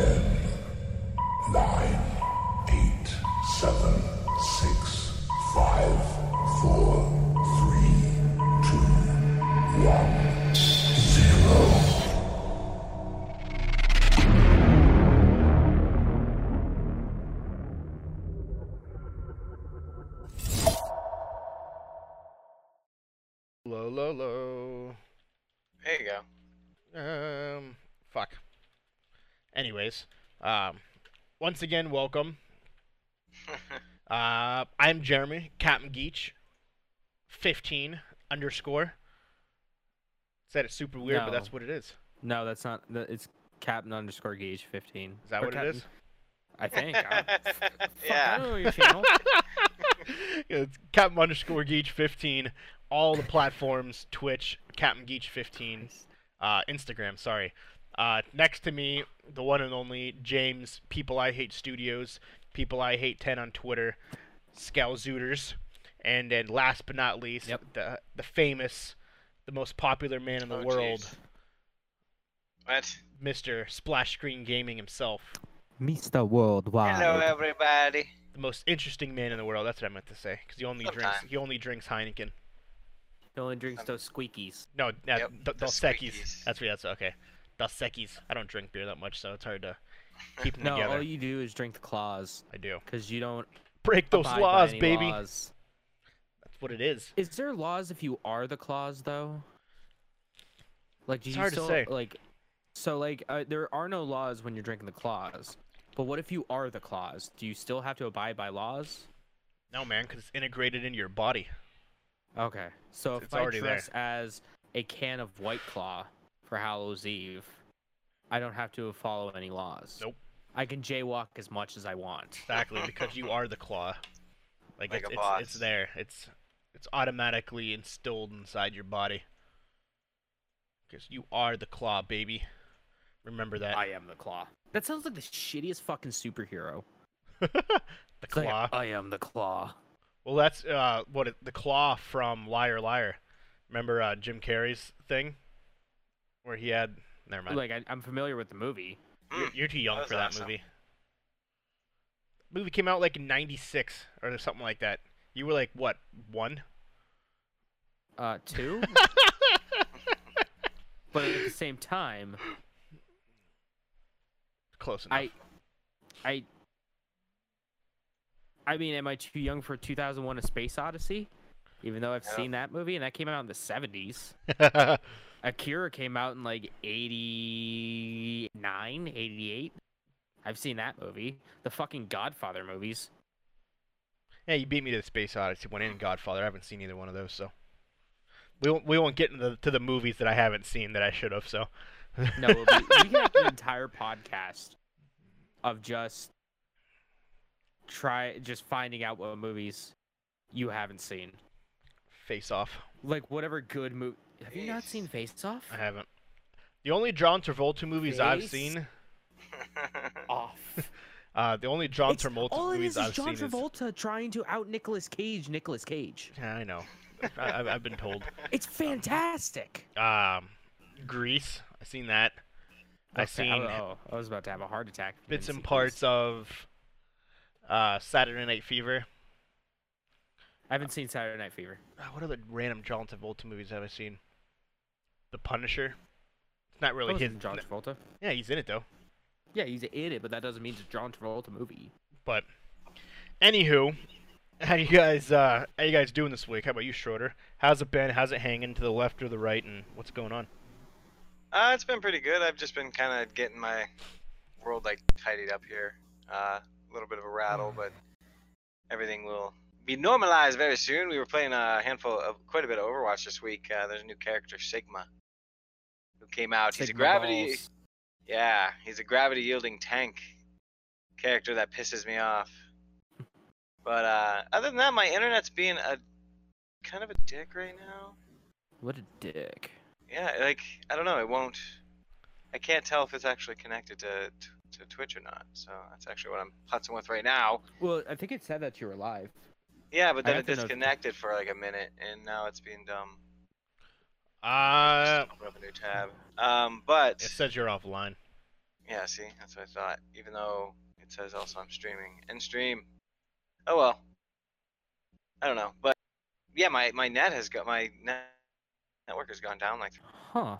Ten, nine, eight, seven, six, five, four, three, two, one, zero. Low, low, low. There you go. Um, fuck. Anyways, um, once again, welcome. Uh, I'm Jeremy, Captain Geach, 15 underscore. Said it's super weird, but that's what it is. No, that's not. that- It's Captain underscore Gauge fifteen. Is that Or what it Captain- is? I think. I, fuck, I yeah. don't know your channel. Yeah, it's Captain underscore Geach 15. All the platforms, Twitch, Captain Geach 15. uh, Instagram, sorry. Uh, next to me, the one and only James, People I Hate Studios, People I Hate 10 on Twitter, Scalzooters, and then last but not least, Yep. the the famous, the most popular man in the Oh, world, jeez. What? Mr. Splash Screen Gaming himself, Mr. Worldwide. Hello, everybody. the most interesting man in the world. That's what I meant to say, because he only drinks he only drinks Heineken. He only drinks those squeakies. No, uh, Yep, D- the Dos Equis. That's what that's okay. Dos. I don't drink beer that much, so it's hard to keep them No, together. all you do is drink the claws, I do. because you don't Break those laws, baby. laws. That's what it is. Is there laws if you are the claws though? Like, do It's you hard to still say. like? So like, uh, there are no laws when you're drinking the claws. But what if you are the claws? Do you still have to abide by laws? No, man, because it's integrated into your body. Okay. So It's- if it's I already there. dress as a can of White Claw for Hallows Eve, I don't have to follow any laws. Nope. I can jaywalk as much as I want. Exactly, because you are the claw. Like, Like it's, a it's, it's there. It's it's automatically instilled inside your body. Because you are the claw, baby. Remember that. I am the claw. That sounds like the shittiest fucking superhero. the It's like, claw. I am the claw. well, that's uh, what it, the claw from Liar Liar. Remember uh, Jim Carrey's thing, where he had. Never mind. Like I, I'm familiar with the movie. You're, Mm. you're too young That for that awesome. movie. Movie came out like in '96 or something like that. You were like what one? Uh, two. but at the same time, Close enough. I, I, I mean, am I too young for 2001: A Space Odyssey? Even though I've Yeah. seen that movie and that came out in the 70s. Akira came out in like 89, 88. I've seen that movie. The fucking Godfather movies. yeah, you beat me to the Space Odyssey one and Godfather. I haven't seen either one of those, so we won't we won't get into the, to the movies that I haven't seen that I should have. So No, we, we can have an entire podcast of just try just finding out what movies you haven't seen. Face Off. Like whatever good movie. Have you not seen Face Off? I haven't. The only John Travolta movies I've seen, Off. uh, the only John It's- Travolta all it movies is is I've John seen Travolta trying to out Nicolas Cage. Nicolas Cage. Yeah, I know. I, I've, I've been told. It's fantastic. Um, Grease. I've seen that. I've seen oh, I was about to have a heart attack. bits and parts Grease. of uh, Saturday Night Fever. I haven't seen Saturday Night Fever. Uh, what other random John Travolta movies have I seen? The Punisher. It's not really his. John Travolta. Yeah, he's in it though. Yeah, he's in it, but that doesn't mean it's a John Travolta movie. But anywho, how you guys uh how you guys doing this week? How about you, Schroeder? How's it been? How's it hanging to the left or the right, and what's going on? Uh, it's been pretty good. I've just been kind of getting my world like tidied up here. Uh, a little bit of a rattle, but everything will be normalized very soon. We were playing a handful of quite a bit of Overwatch this week. Uh, there's a new character, Sigma, who came out. he's a gravity. balls. Yeah, he's a gravity yielding tank character that pisses me off. But uh, other than that, my internet's being a kind of a dick right now. What a dick. Yeah, like I don't know, it won't. I can't tell if it's actually connected to to, Twitch or not. So that's actually what I'm putzing with right now. Well, I think it said that you were live. Yeah, but then it to know- disconnected for like a minute, and now it's being dumb. Uh, Just open up a new tab. Um, but it says you're offline. Yeah, see, that's what I thought. Even though it says also I'm streaming and stream. Oh well. I don't know, but yeah, my my net has got my net network has gone down. Like Huh.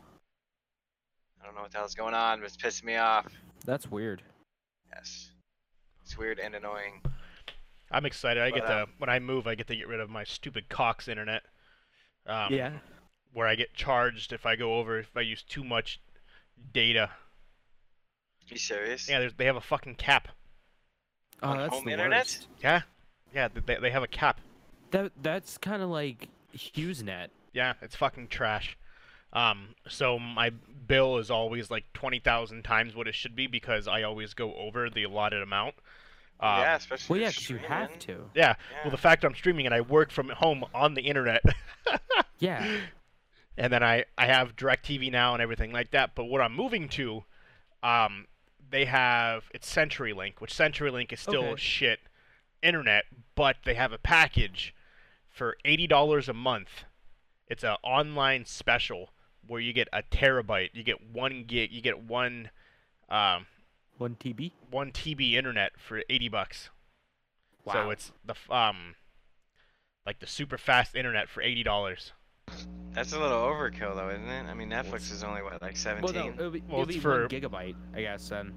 I don't know what the hell's going on, but it's pissing me off. That's weird. Yes, it's weird and annoying. I'm excited. I get But, to uh, when I move, I get to get rid of my stupid Cox internet. Um, yeah. Where I get charged if I go over if I use too much data. You serious? Yeah, they have a fucking cap. Oh, On that's home the internet? worst. Yeah, yeah, they they have a cap. That that's kind of like HughesNet. Yeah, it's fucking trash. Um, so my bill is always like twenty thousand times what it should be because I always go over the allotted amount. Um, yeah, especially. Well, yeah, you're 'cause you have to. Yeah. Yeah. Well, the fact I'm streaming and I work from home on the internet. Yeah. And then I, I have DirecTV now and everything like that. But what I'm moving to, um, they have it's CenturyLink, which CenturyLink is still Okay. shit internet, but they have a package for eighty dollars a month. It's an online special where you get a terabyte, you get one gig, you get one, um, One TB. one TB internet for eighty bucks. Wow. So it's the um, like the super fast internet for eighty dollars. That's a little overkill, though, isn't it? I mean, Netflix is only what, like well, 17. no, it'll be, Well, it'll it's be for- one gigabyte, I guess. Then.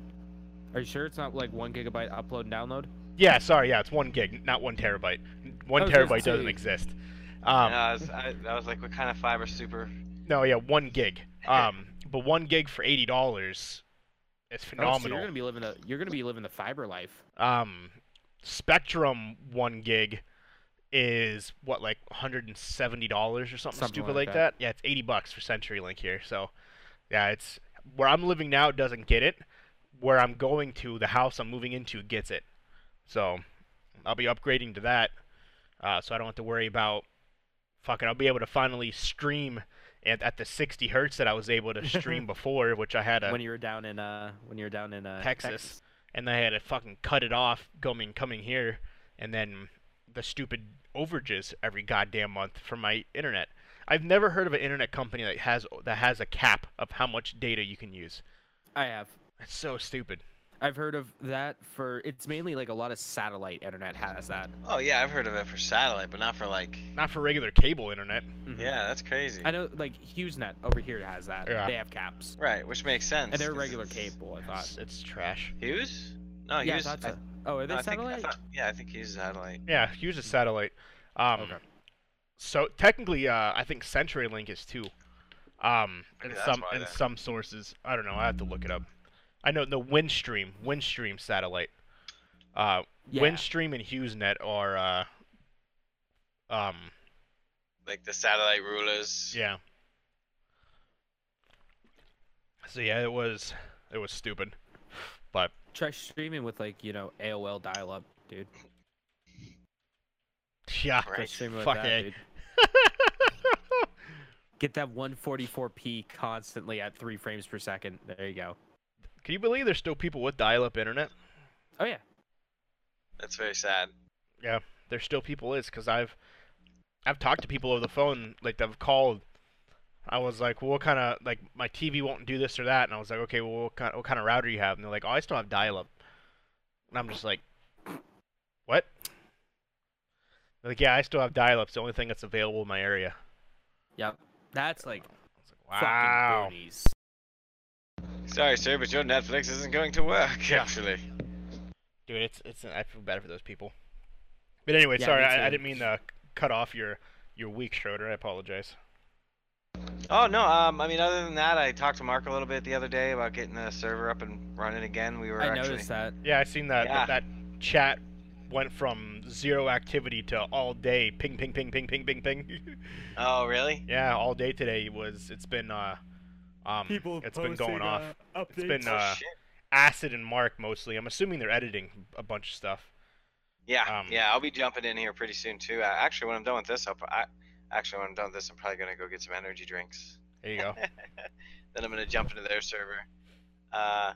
Are you sure it's not like one gigabyte upload and download? Yeah, sorry, yeah, it's one gig, not one terabyte. One I was gonna terabyte doesn't exist. Um, yeah, I was, I, I was like, what kind of fiber super? no, yeah, one gig. Um, but one gig for eighty dollars is Oh, so phenomenal. you're gonna be living the you're gonna be living the fiber life. Um, Spectrum one gig is what like hundred and seventy dollars or something, Something stupid like like that. that. Yeah, it's eighty bucks for CenturyLink here. So, yeah, it's where I'm living now doesn't get it. Where I'm going to, the house I'm moving into gets it. So, I'll be upgrading to that, uh, so I don't have to worry about fucking. I'll be able to finally stream at, at the 60 hertz that I was able to stream before, which I had a when you were down in uh when you were down in uh Texas. and I had to fucking cut it off coming coming here, and then the stupid overages every goddamn month for my internet. I've never heard of an internet company that has that has a cap of how much data you can use. I have. That's so stupid. I've heard of that for it's mainly like a lot of satellite internet has that. Oh yeah, I've heard of it for satellite, but not for like. Not for regular cable internet. Mhm. Yeah, that's crazy. I know like HughesNet over here has that. Yeah. They have caps. Right, which makes sense. And they're regular cable, I thought. It's, it's trash. Hughes? No, yeah, Hughes. I thought I- so. Oh, are they no, I think- I satellite? thought- yeah, I think Hughes is satellite. Yeah, use a satellite. Um, Okay. So technically, uh, I think CenturyLink is too. Um, in Maybe that's some why in then. some sources, I don't know. I have to look it up. I know the Windstream, Windstream satellite. Uh, Yeah. Windstream and HughesNet are. Uh, um, Like the satellite rulers. yeah. So yeah, it was it was stupid, but Try streaming with like, you know, AOL dial up, dude. yeah, Right. streaming with fuck that, dude. Get that 144p constantly at 3 frames per second. There you go. Can you believe there's still people with dial-up internet? Oh yeah. That's very sad. Yeah, there's still people is because I've I've talked to people over the phone like they've called. I was like, well, what kind of like my TV won't do this or that, and I was like, okay, well, what kind what kind of router you have? And they're like, oh, I still have dial-up. And I'm just like, what? They're like, yeah, I still have dial-up. It's the only thing that's available in my area. Yep. That's like I was like, wow. fucking. Sorry, sir, but your Netflix isn't going to work. Yeah. Actually. Dude, it's it's I feel bad for those people. But anyway, Yeah, sorry, I, I didn't mean to cut off your your week, Schroeder. I apologize. Oh no. Um. I mean, other than that, I talked to Mark a little bit the other day about getting the server up and running again. We were I actually. noticed that. Yeah, I seen that Yeah. that chat went from zero activity to all day ping ping ping ping ping ping ping. Oh really? yeah, all day today was it's been uh um it's been going off. It's been oh uh shit. Acid and Mark mostly. I'm assuming they're editing a bunch of stuff. Yeah. um, yeah. I'll be jumping in here pretty soon too. Uh, actually, when I'm done with this, I'll. pro- I, actually, when I'm done with this, I'm probably gonna go get some energy drinks. There you go. then I'm gonna jump into their server. Uh,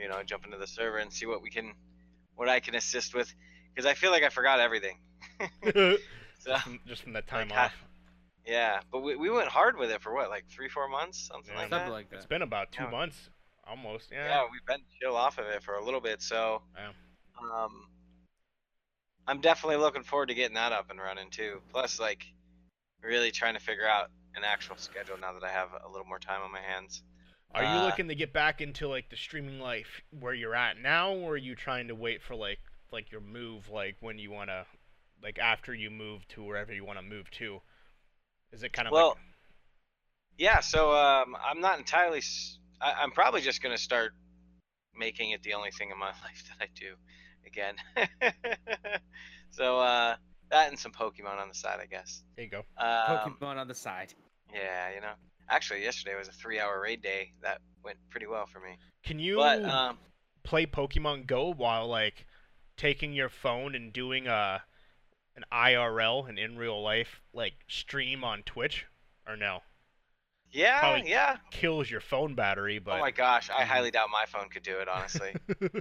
you know, jump into the server and see what we can, what I can assist with, because I feel like I forgot everything. So just, from, just from that time Like, ha- off. yeah, but we, we went hard with it for what, like three, four months, something Yeah. like Something that. like that. It's been about two Yeah. months. Almost. Yeah. yeah, we've been chill off of it for a little bit, so Yeah. um, I'm definitely looking forward to getting that up and running too. Plus, like, really trying to figure out an actual schedule now that I have a little more time on my hands. Are you Uh, looking to get back into like the streaming life where you're at now, or are you trying to wait for like like your move, like when you wanna, like after you move to wherever you wanna move to? Is it kind of Well, like Yeah, so um, I'm not entirely. s- I, I'm probably just gonna start making it the only thing in my life that I do again. so uh, that and some Pokemon on the side, I guess. there you go? Um, Pokemon on the side. yeah, you know. Actually, yesterday was a three-hour raid day. That went pretty well for me. Can you But um, play Pokemon Go while like taking your phone and doing a an IRL and in real life like stream on Twitch, or no? yeah, probably- yeah. Kills your phone battery, but Oh my gosh, I highly doubt my phone could do it. Honestly.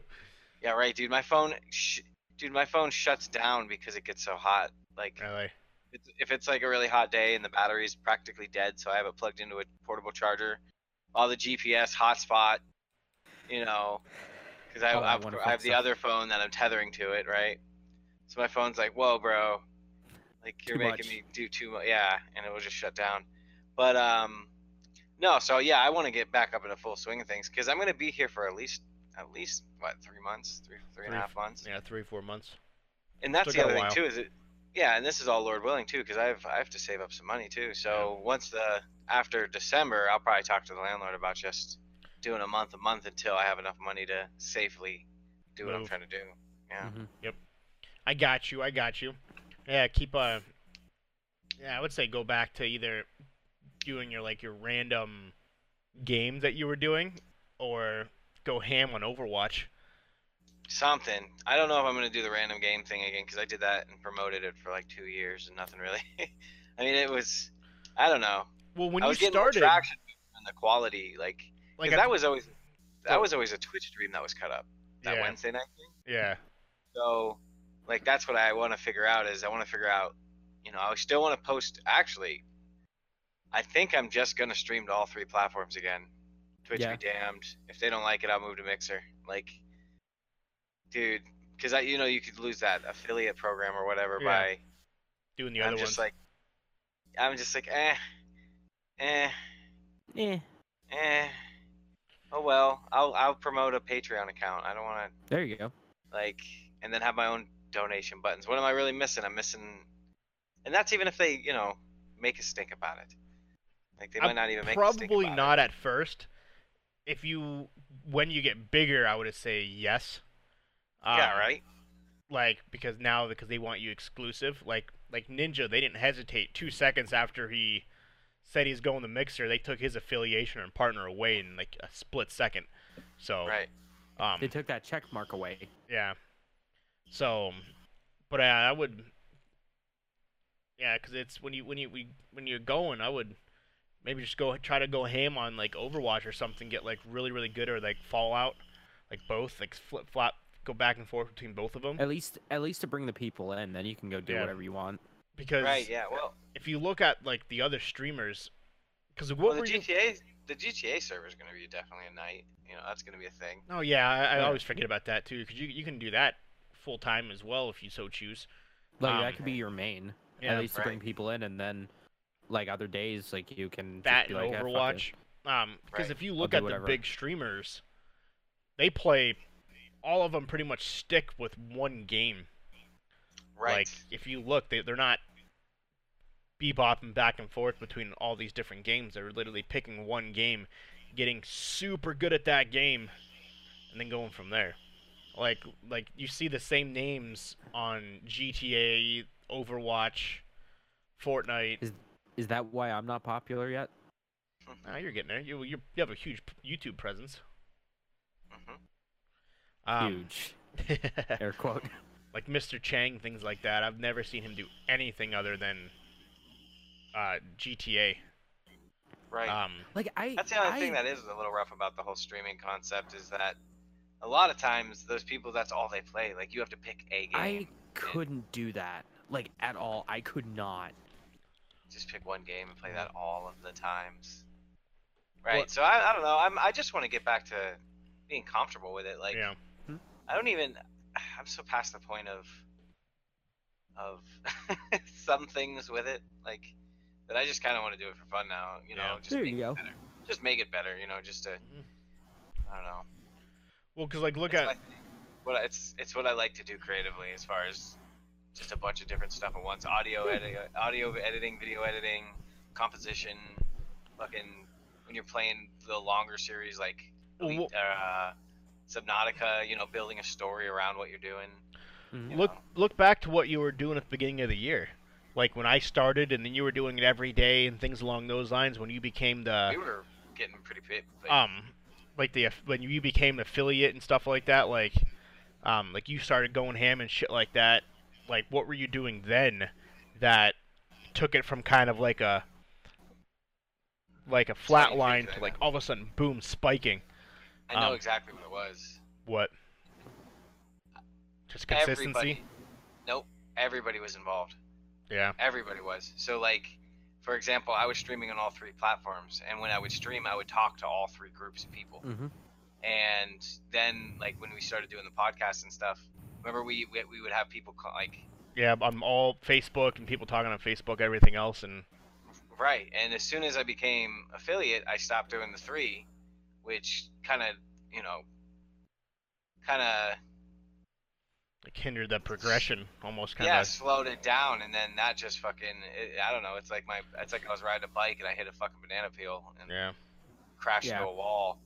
yeah, right, dude. My phone, sh- dude, my phone shuts down because it gets so hot. Like. really. it's, if it's like a really hot day and the battery's practically dead, so I have it plugged into a portable charger, all the GPS hotspot, you know, because I, that I, I have the other phone that I'm tethering to it, right? So my phone's like, whoa, bro, like you're Too making much. me do too much, yeah, and it will just shut down. But um, no, so yeah, I want to get back up in a full swing of things because I'm gonna be here for at least at least what three months, three three and a half months. Yeah, three four months. And that's Still the other thing too. Is it? Yeah, and this is all Lord willing too, because I have I have to save up some money too. So once the after December, I'll probably talk to the landlord about just doing a month a month until I have enough money to safely do what I'm trying to do. Yeah. Mhm. I got you. I got you. Yeah, keep uh Yeah, I would say go back to either doing your like your random games that you were doing, or go ham on Overwatch. Something. I don't know if I'm gonna do the random game thing again because I did that and promoted it for like two years and nothing really. I mean, it was. I don't know. Well, when I you was getting more started, traction and the quality, like, like I that was always that oh. was always a Twitch stream that was cut up. That Yeah. Wednesday night thing. yeah, So, like, that's what I want to figure out is I want to figure out, you know, I still want to post. Actually, I think I'm just gonna stream to all three platforms again. Twitch Yeah. be damned. If they don't like it, I'll move to Mixer. Like, dude, because I, you know, you could lose that affiliate program or whatever Yeah. by. doing the I'm other just ones. like, I'm just like, eh, eh, Eh, eh. Oh well, I'll I'll promote a Patreon account. I don't want to there you go. like and then have my own donation buttons what am i really missing i'm missing and that's even if they you know make a stink about it like they I'm might not even make a stink Probably about not at first. If you when you get bigger, I would say yes. it. yeah Um, right Like because now because they want you exclusive. Like like Ninja, they didn't hesitate two seconds after he said he's going to Mixer. They took his affiliation and partner away in like a split second. So right um, They took that check mark away. Yeah. So, but uh, I would. Yeah, because it's when you when you we, when you're going, I would maybe just go try to go ham on like Overwatch or something, get like really really good or like Fallout, like both, like flip flop, go back and forth between both of them. At least, at least to bring the people in, then you can go do Yeah. whatever you want. Because right yeah well, if you look at like the other streamers, because what well the were you? gta the gta server is going to be definitely a night you know that's going to be a thing Oh yeah, I, I Yeah. always forget about that too, because you you can do that full time as well if you so choose. Like Um, that could be your main, Yeah, at least to bring people in, and then like other days, like you can that be like, "Eh, fuck. Overwatch. Um, because Right. if you look do at the big streamers, they play all of them pretty much stick with one game. right Like if you look, they they're not bebopping back and forth between all these different games. They're literally picking one game, getting super good at that game, and then going from there. Like like you see the same names on GTA, Overwatch, Fortnite. Is that why I'm not popular yet? Ah, you're getting there. You you you have a huge YouTube presence. Mhm. Um, Huge air quote. like Mr. Chang, things like that. I've never seen him do anything other than uh, GTA. right Um, Like I, that's the other I, thing that is a little rough about the whole streaming concept is that a lot of times those people that's all they play like you have to pick a game I couldn't do that. Like at all. I could not. Just pick one game and play that all of the times Right. What- So I, I don't know. I'm I just want to get back to being comfortable with it. Like yeah. I don't even. I'm so past the point of of some things with it. Like that I just kind of want to do it for fun now. You know, Yeah. just There make you it go. better. Just make it better. You know, just to Mhm. I don't know. Well, because like look It's at what I- it's it's what I like to do creatively as far as just a bunch of different stuff at once. Audio editing, audio editing, video editing, composition, fucking when you're playing the longer series like Elite, uh, Subnautica, you know, building a story around what you're doing. Mhm. you look know. look back to what you were doing at the beginning of the year. Like when I started, and then you were doing it every day and things along those lines. When you became the we were getting pretty big. Like, um like the when you became an affiliate and stuff like that like um like you started going ham and shit like that like what were you doing then that took it from kind of like a like a flat Steady line to like all of a sudden boom spiking I know um, exactly what it was. what just consistency Everybody. Nope. Everybody was involved. yeah Everybody was. So like, for example, I was streaming on all three platforms, and when I would stream, I would talk to all three groups of people. Mhm. And then like when we started doing the podcast and stuff, remember we we, we would have people call, like yeah i'm all facebook and people talking on facebook everything else and right. And as soon as I became affiliate, I stopped doing the three, which kind of you know, kind of like hindered the progression almost kind of. yeah slowed it down, and then that just fucking it, I don't know. It's like my it's like I was riding a bike and I hit a fucking banana peel and yeah crashed Yeah. into a wall,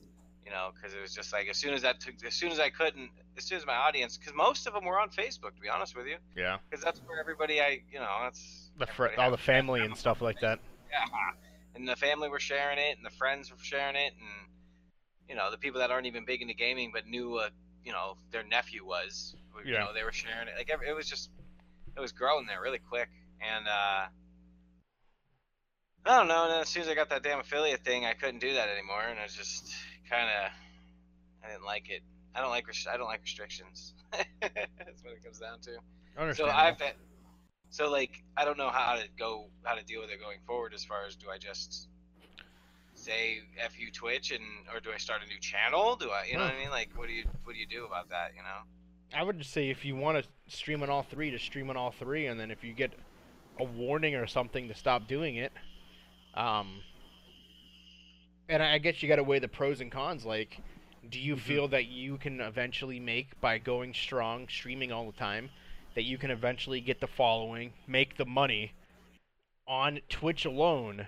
you know, because it was just like as soon as that took, as soon as I couldn't, as soon as my audience, because most of them were on Facebook, to be honest with you, yeah because that's where everybody I, you know, that's the fr- all the family and stuff like that Yeah, and the family were sharing it, and the friends were sharing it, and you know, the people that aren't even big into gaming but knew, uh, you know, their nephew was, you Yeah. know, they were sharing it. Like every, it was just, it was growing there really quick, and uh. I don't know. And then as soon as I got that damn affiliate thing, I couldn't do that anymore, and I just kind of, I didn't like it. I don't like I don't like restrictions. That's what it comes down to. So I've been, so like I don't know how to go how to deal with it going forward. As far as do I just say f you Twitch and or do I start a new channel? Do I you know what I mean? Like what do you what do you do about that? You know? I would just say if you want to stream on all three, just stream on all three, and then if you get a warning or something to stop doing it, um, and I guess you got to weigh the pros and cons. Like, do you mm-hmm. feel that you can eventually make by going strong, streaming all the time, that you can eventually get the following, make the money on Twitch alone,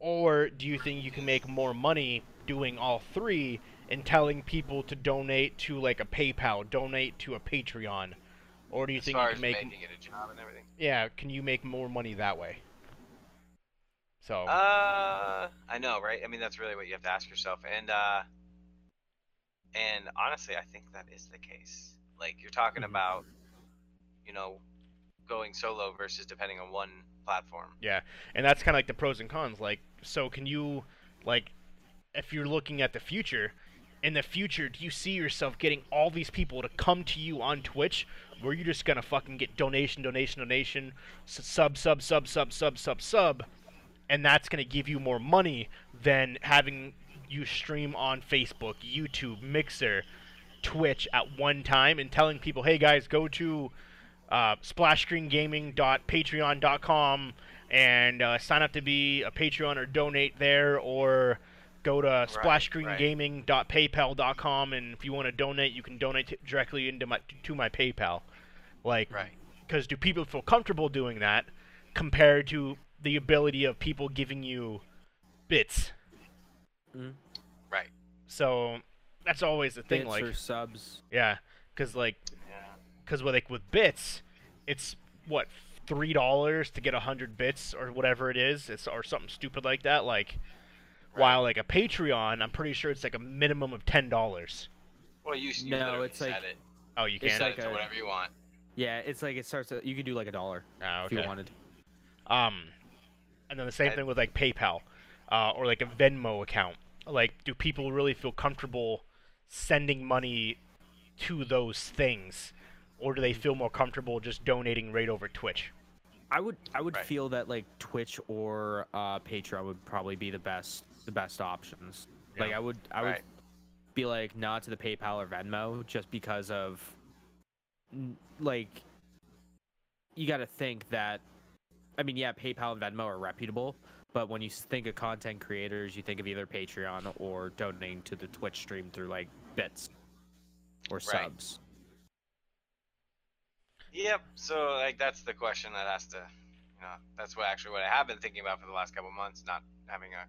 or do you think you can make more money doing all three? and telling people to donate to like a PayPal, donate to a Patreon, or do you as think you can make? making it a job and everything. Yeah, can you make more money that way? So Uh, I know, right? I mean, that's really what you have to ask yourself. And uh, and honestly, I think that is the case. Like you're talking Mhm. about, you know, going solo versus depending on one platform. yeah, and that's kind of like the pros and cons. Like, so can you, like, if you're looking at the future, in the future, do you see yourself getting all these people to come to you on Twitch, where you're just gonna fucking get donation, donation, donation, sub, sub, sub, sub, sub, sub, sub, and that's gonna give you more money than having you stream on Facebook, YouTube, Mixer, Twitch at one time and telling people, hey guys, go to uh, splashscreengaming.patreon.com and uh, sign up to be a Patreon or donate there, or go to right. splashscreengaming.paypal.com and if you want to donate, you can donate t- directly into my to my PayPal. Like, Right. because do people feel comfortable doing that compared to the ability of people giving you bits? Mhm. Right. So that's always the thing. Bits like, or subs. yeah, because like Yeah. because with like with bits, it's what three dollars to get a hundred bits or whatever it is, it's or something stupid like that. Like, while like a Patreon, I'm pretty sure it's like a minimum of ten dollars. Well, you, you No, literally it's like- it. Oh, you It's can. Set like it a- whatever you want. Yeah, it's like it starts. At, you could do like a dollar Ah, if you wanted. Um, and then the same I- thing with like PayPal, uh, or like a Venmo account. Like, do people really feel comfortable sending money to those things, or do they feel more comfortable just donating right over Twitch? I would I would Right. feel that like Twitch or uh, Patreon would probably be the best the best options. Like I would I would Right. be like not to the PayPal or Venmo just because of like you got to think that I mean yeah PayPal and Venmo are reputable but when you think of content creators you think of either Patreon or donating to the Twitch stream through like bits or subs. Yep. So like that's the question that has to, you know, that's what actually what I have been thinking about for the last couple months, not having a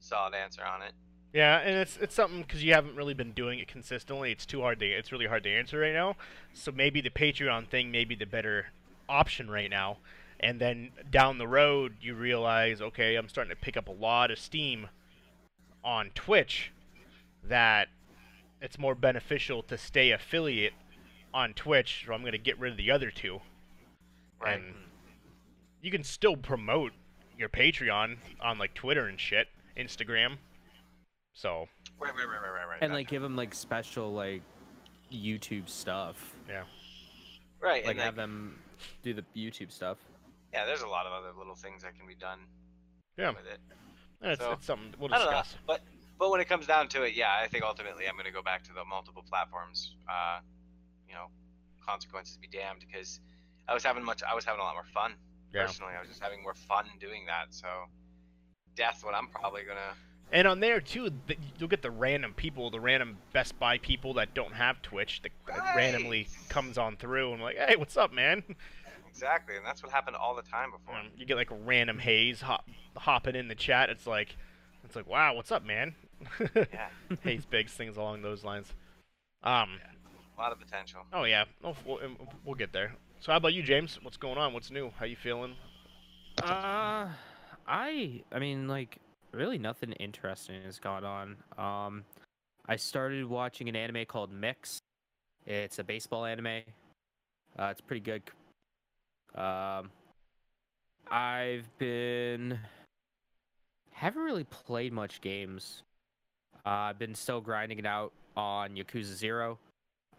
solid answer on it. Yeah, and it's it's something because you haven't really been doing it consistently. It's too hard to it's really hard to answer right now. So maybe the Patreon thing may be the better option right now. And then down the road, you realize, okay, I'm starting to pick up a lot of steam on Twitch. That it's more beneficial to stay affiliate on Twitch, so I'm going to get rid of the other two. Right. And you can still promote your Patreon on like Twitter and shit, Instagram. So Right, right, right, right, right, right. And gotcha. like give them like special like YouTube stuff. yeah, right, Like and have like, them do the YouTube stuff. Yeah, there's a lot of other little things that can be done yeah, with it. and it's, So, it's something we'll don't know, discuss. but but when it comes down to it, yeah, I think ultimately I'm gonna go back to the multiple platforms. Uh, you know, consequences be damned, because I was having much, I was having a lot more fun Yeah. personally. I was just having more fun doing that. So that's what I'm probably gonna. And on there too, you'll get the random people, the random Best Buy people that don't have Twitch that, that randomly comes on through and like, hey, what's up, man? Exactly, and that's what happened all the time before. Um, you get like a random haze hop, hopping in the chat. It's like, it's like, wow, what's up, man? Yeah, haze bigs things along those lines. Um. a lot of potential. Oh yeah. Oh, we'll, um, we'll get there. So how about you, James? What's going on? What's new? How you feeling? Uh, I I mean like really nothing interesting has gone on. Um, I started watching an anime called Mix. It's a baseball anime. Uh, it's pretty good. Um, I've been haven't really played much games. Uh, I've been still grinding it out on Yakuza Zero.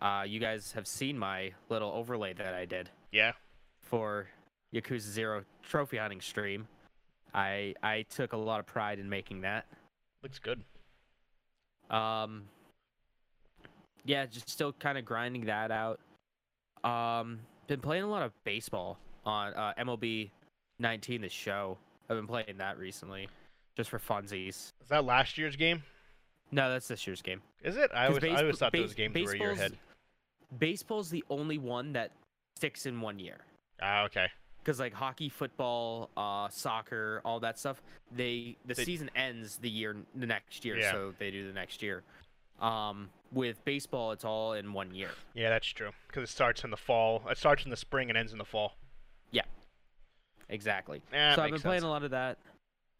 Uh, you guys have seen my little overlay that I did Yeah. for Yakuza Zero trophy hunting stream. I I took a lot of pride in making that. Looks good. Um, yeah, just still kind of grinding that out. Um, been playing a lot of baseball on uh, MLB 19, the show. I've been playing that recently, just for funsies. Is that last year's game? No, that's this year's game. Is it? I always, I always thought those games were a year baseball's- ahead. Baseball's the only one that sticks in one year. Ah, okay. because like hockey, football, uh, soccer, all that stuff, they the They- season ends the year the next year, Yeah. so they do the next year. Um, with baseball, it's all in one year. Yeah, that's true. Because it starts in the fall. It starts in the spring and ends in the fall. Yeah, exactly. Yeah, so I've been makes playing a lot of that.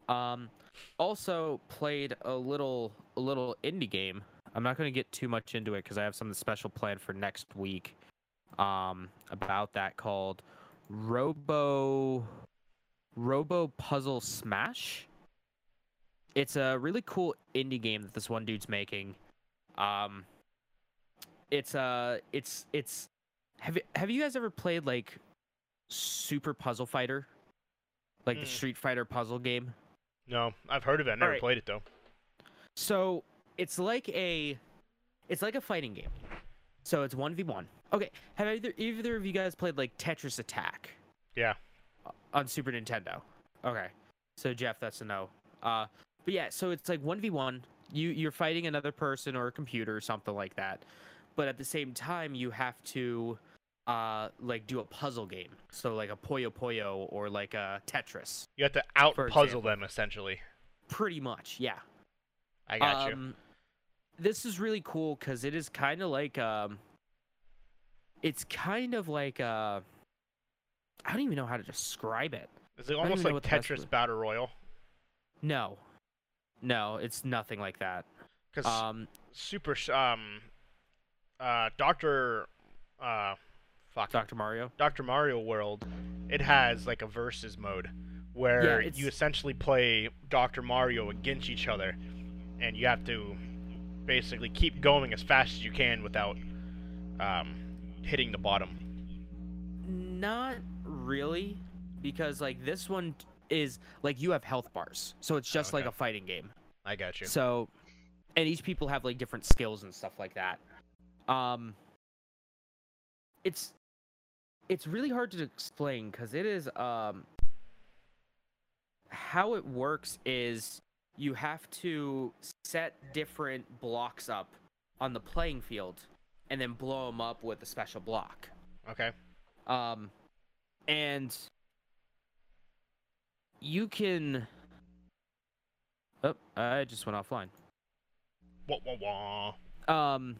Um, also played a little a little indie game. I'm not going to get too much into it because I have something special planned for next week. Um, about that called Robo Robo Puzzle Smash. It's a really cool indie game that this one dude's making. Um, it's uh, it's it's. Have you, have you guys ever played like Super Puzzle Fighter? Like the Mm. Street Fighter puzzle game? No, I've heard of it. I never Alright. played it though. So it's like a it's like a fighting game. So it's one v one. Okay. Have either either of you guys played like Tetris Attack? Yeah. Uh, On Super Nintendo. Okay. So Jeff, that's a no. Uh but yeah, so it's like one v one. You you're fighting another person or a computer or something like that. But at the same time you have to uh like do a puzzle game. So like a Puyo Puyo or like a Tetris. You have to out puzzle them essentially. Pretty much, yeah. I got you. um, This is really cool because it is kind of like um, it's kind of like uh, I don't even know how to describe it. Is it almost like what the best Tetris Battle Royale? No, no, it's nothing like that. Because Um, Super um uh Doctor uh fuck Doctor Mario. Doctor Mario World, it has like a versus mode where it's- you essentially play Doctor Mario against each other, and you have to basically keep going as fast as you can without um, hitting the bottom. Not really, because like this one is like you have health bars, so it's just like Okay. a fighting game. I got you. So, and each people have like different skills and stuff like that. Um, it's it's really hard to explain because it is um how it works is you have to set different blocks up on the playing field and then blow them up with a special block. Okay. Um, and you can. Oh, I just went offline. Wah, wah, wah. Um,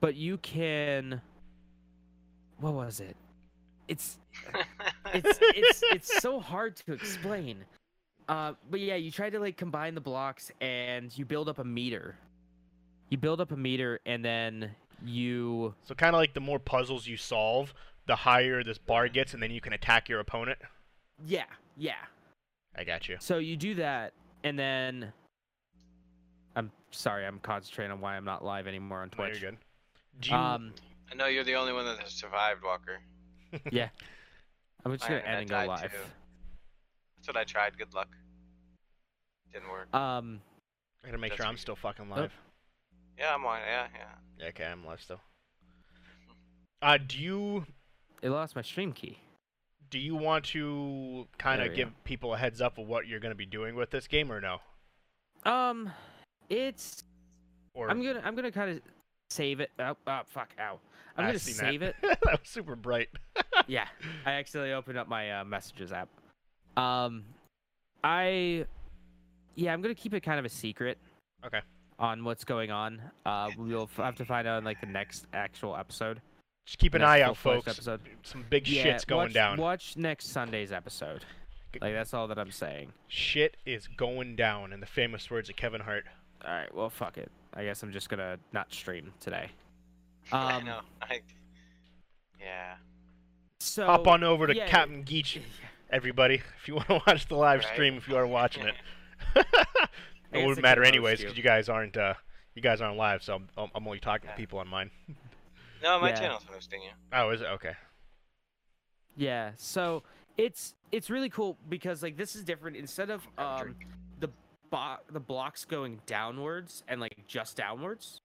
but you can. What was it? It's it's it's it's so hard to explain. Uh, but yeah, you try to like combine the blocks and you build up a meter. You build up a meter and then you So kind of like the more puzzles you solve, the higher this bar gets, and then you can attack your opponent. yeah yeah. I got you. So you do that and then. I'm sorry, I'm concentrating on why I'm not live anymore on No, Twitch. you're good. Do you, Um, I know you're the only one that has survived, Walker. yeah. I'm just gonna I end and go live. too. That's what I tried. Good luck. Didn't work. Um, I gotta make sure I'm weird. still fucking Oh. live. Yeah, I'm on. Yeah, yeah. Yeah, okay, I'm live still. Uh, do you it lost my stream key. Do you want to kind of we give people a heads up of what you're gonna be doing with this game, or no? Um, it's Or I'm gonna I'm gonna kind of save it. Oh, oh fuck! Ow! I'm I gonna save that. it. that was super bright. yeah, I accidentally opened up my uh, messages app. Um, I yeah, I'm gonna keep it kind of a secret. Okay. On what's going on. Uh, we'll have to find out in like the next actual episode. Just keep an next eye out, folks. Episode. Some big yeah, shit's going watch, down. Watch next Sunday's episode. Like that's all that I'm saying. Shit is going down, in the famous words of Kevin Hart. All right, well, fuck it. I guess I'm just gonna not stream today. I Um, know. I, yeah. So Hop on over to yeah, Captain Geach, everybody, if you want to watch the live Right. stream. If you are watching it, it wouldn't matter roast anyways you. because you guys aren't uh, you guys aren't live, so I'm, I'm only talking Yeah. to people on mine. No, my Yeah. channel's hosting you. Oh, is it okay? Yeah, so it's it's really cool because like this is different. Instead of um the bo- the blocks going downwards and like just downwards,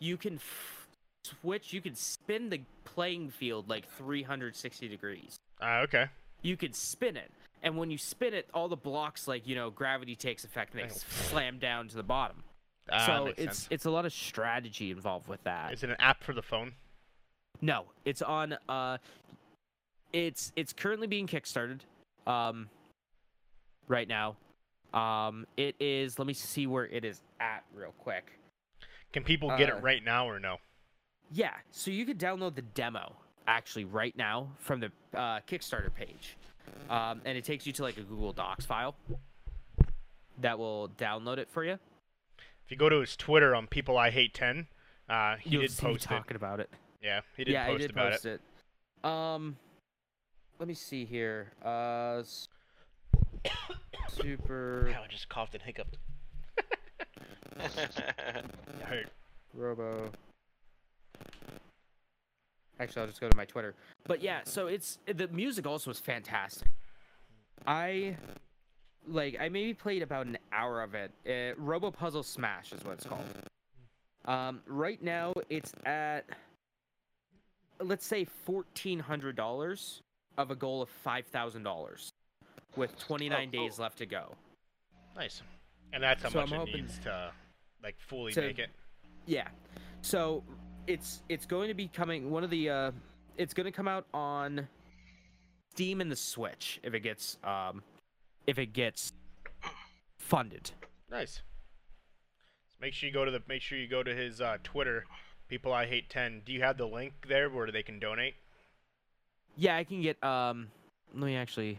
you can f- switch. You can spin the playing field like 360 degrees. Uh, okay. You can spin it, and when you spin it, all the blocks like you know gravity takes effect and they Oh. slam down to the bottom. Ah, so it's sense. it's a lot of strategy involved with that. Is it an app for the phone? No, it's on. Uh, it's it's currently being kickstarted. Um, right now, um, it is. Let me see where it is at real quick. Can people get Uh, it right now or no? Yeah, so you could download the demo actually right now from the uh, Kickstarter page, um, and it takes you to like a Google Docs file that will download it for you. If you go to his Twitter on People I Hate Ten, uh, he You'll did post it. talking about it. Yeah, he did yeah, post I did about post it. it. Um, let me see here. Uh, super Wow, I just coughed and hiccuped. Hurt. Robo. Actually, I'll just go to my Twitter. But yeah, so it's the music also is fantastic. I like I maybe played about an hour of it. Uh, Robo Puzzle Smash is what it's called. Um, right now it's at let's say fourteen hundred dollars of a goal of five thousand dollars, with twenty nine Oh, cool. days left to go. Nice. And that's how So much I'm it needs to like fully to- make it. Yeah. So it's it's going to be coming one of the uh it's going to come out on Steam and the Switch if it gets um if it gets funded. Nice. So make sure you go to the make sure you go to his uh, Twitter, People I Hate Ten. Do you have the link there where they can donate? Yeah, I can get um let me actually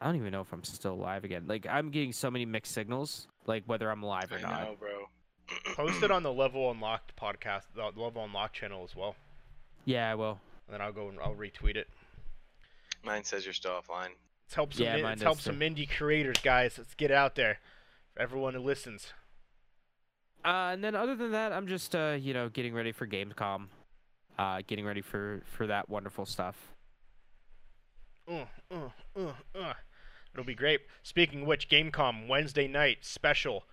I don't even know if I'm still live again. Like I'm getting so many mixed signals like whether I'm live or I not. know, bro. Post it on the Level Unlocked podcast, the Level Unlocked channel as well, Yeah, I will. and then I'll go and I'll retweet it. Mine says you're still offline. Let's help some Yeah, in- let's help too. some indie creators, guys. Let's get out there for everyone who listens. Uh, and then other than that, I'm just uh, you know, getting ready for Gamescom. Uh, getting ready for for that wonderful stuff. Uh, uh, uh, uh. It'll be great. Speaking of which, Gamescom Wednesday night special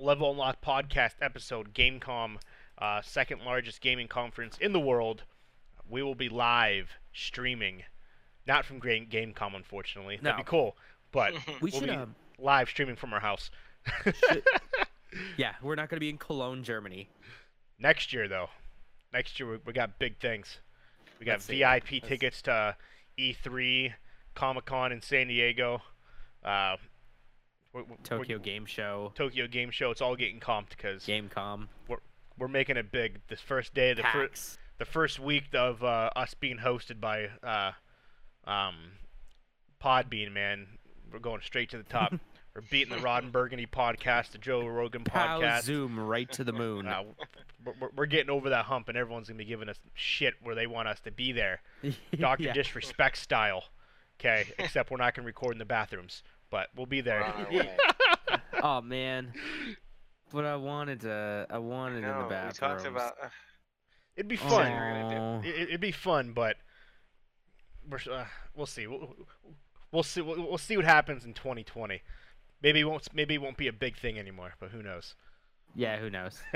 Level Unlock podcast episode. Gamescom, uh, second largest gaming conference in the world. We will be live streaming, not from Gra- Gamescom, unfortunately. That'd be No. cool, but We we'll should. be Um, live streaming from our house. yeah, we're not gonna be in Cologne, Germany. Next year, though, next year we, we got big things. We got Let's. VIP Let's- tickets to E3, Comic Con in San Diego, uh, we're- we're- Tokyo we're- Game Show, Tokyo Game Show. It's all getting comped because Gamescom, we're making it big. This first day, the first the first week of uh, us being hosted by uh, um, Podbean, man, we're going straight to the top. we're beating the Rod and Burgundy podcast, the Joe Rogan Pow podcast. zoom right to the moon. Uh, we're- we're, we're getting over that hump, and everyone's gonna be giving us shit where they want us to be there, Doctor Yeah. Disrespect style. Okay, except we're not gonna record in the bathrooms, but we'll be there. on our Yeah. way. oh man, but I wanted to. I wanted in the No, we bathroom. talked about. It'd be fun. you were gonna It, it- it'd be fun, but we're, uh, we'll see. We'll, we'll see. We'll, we'll see what happens in 2020. Maybe it won't. Maybe it won't be a big thing anymore. But who knows? Yeah, who knows?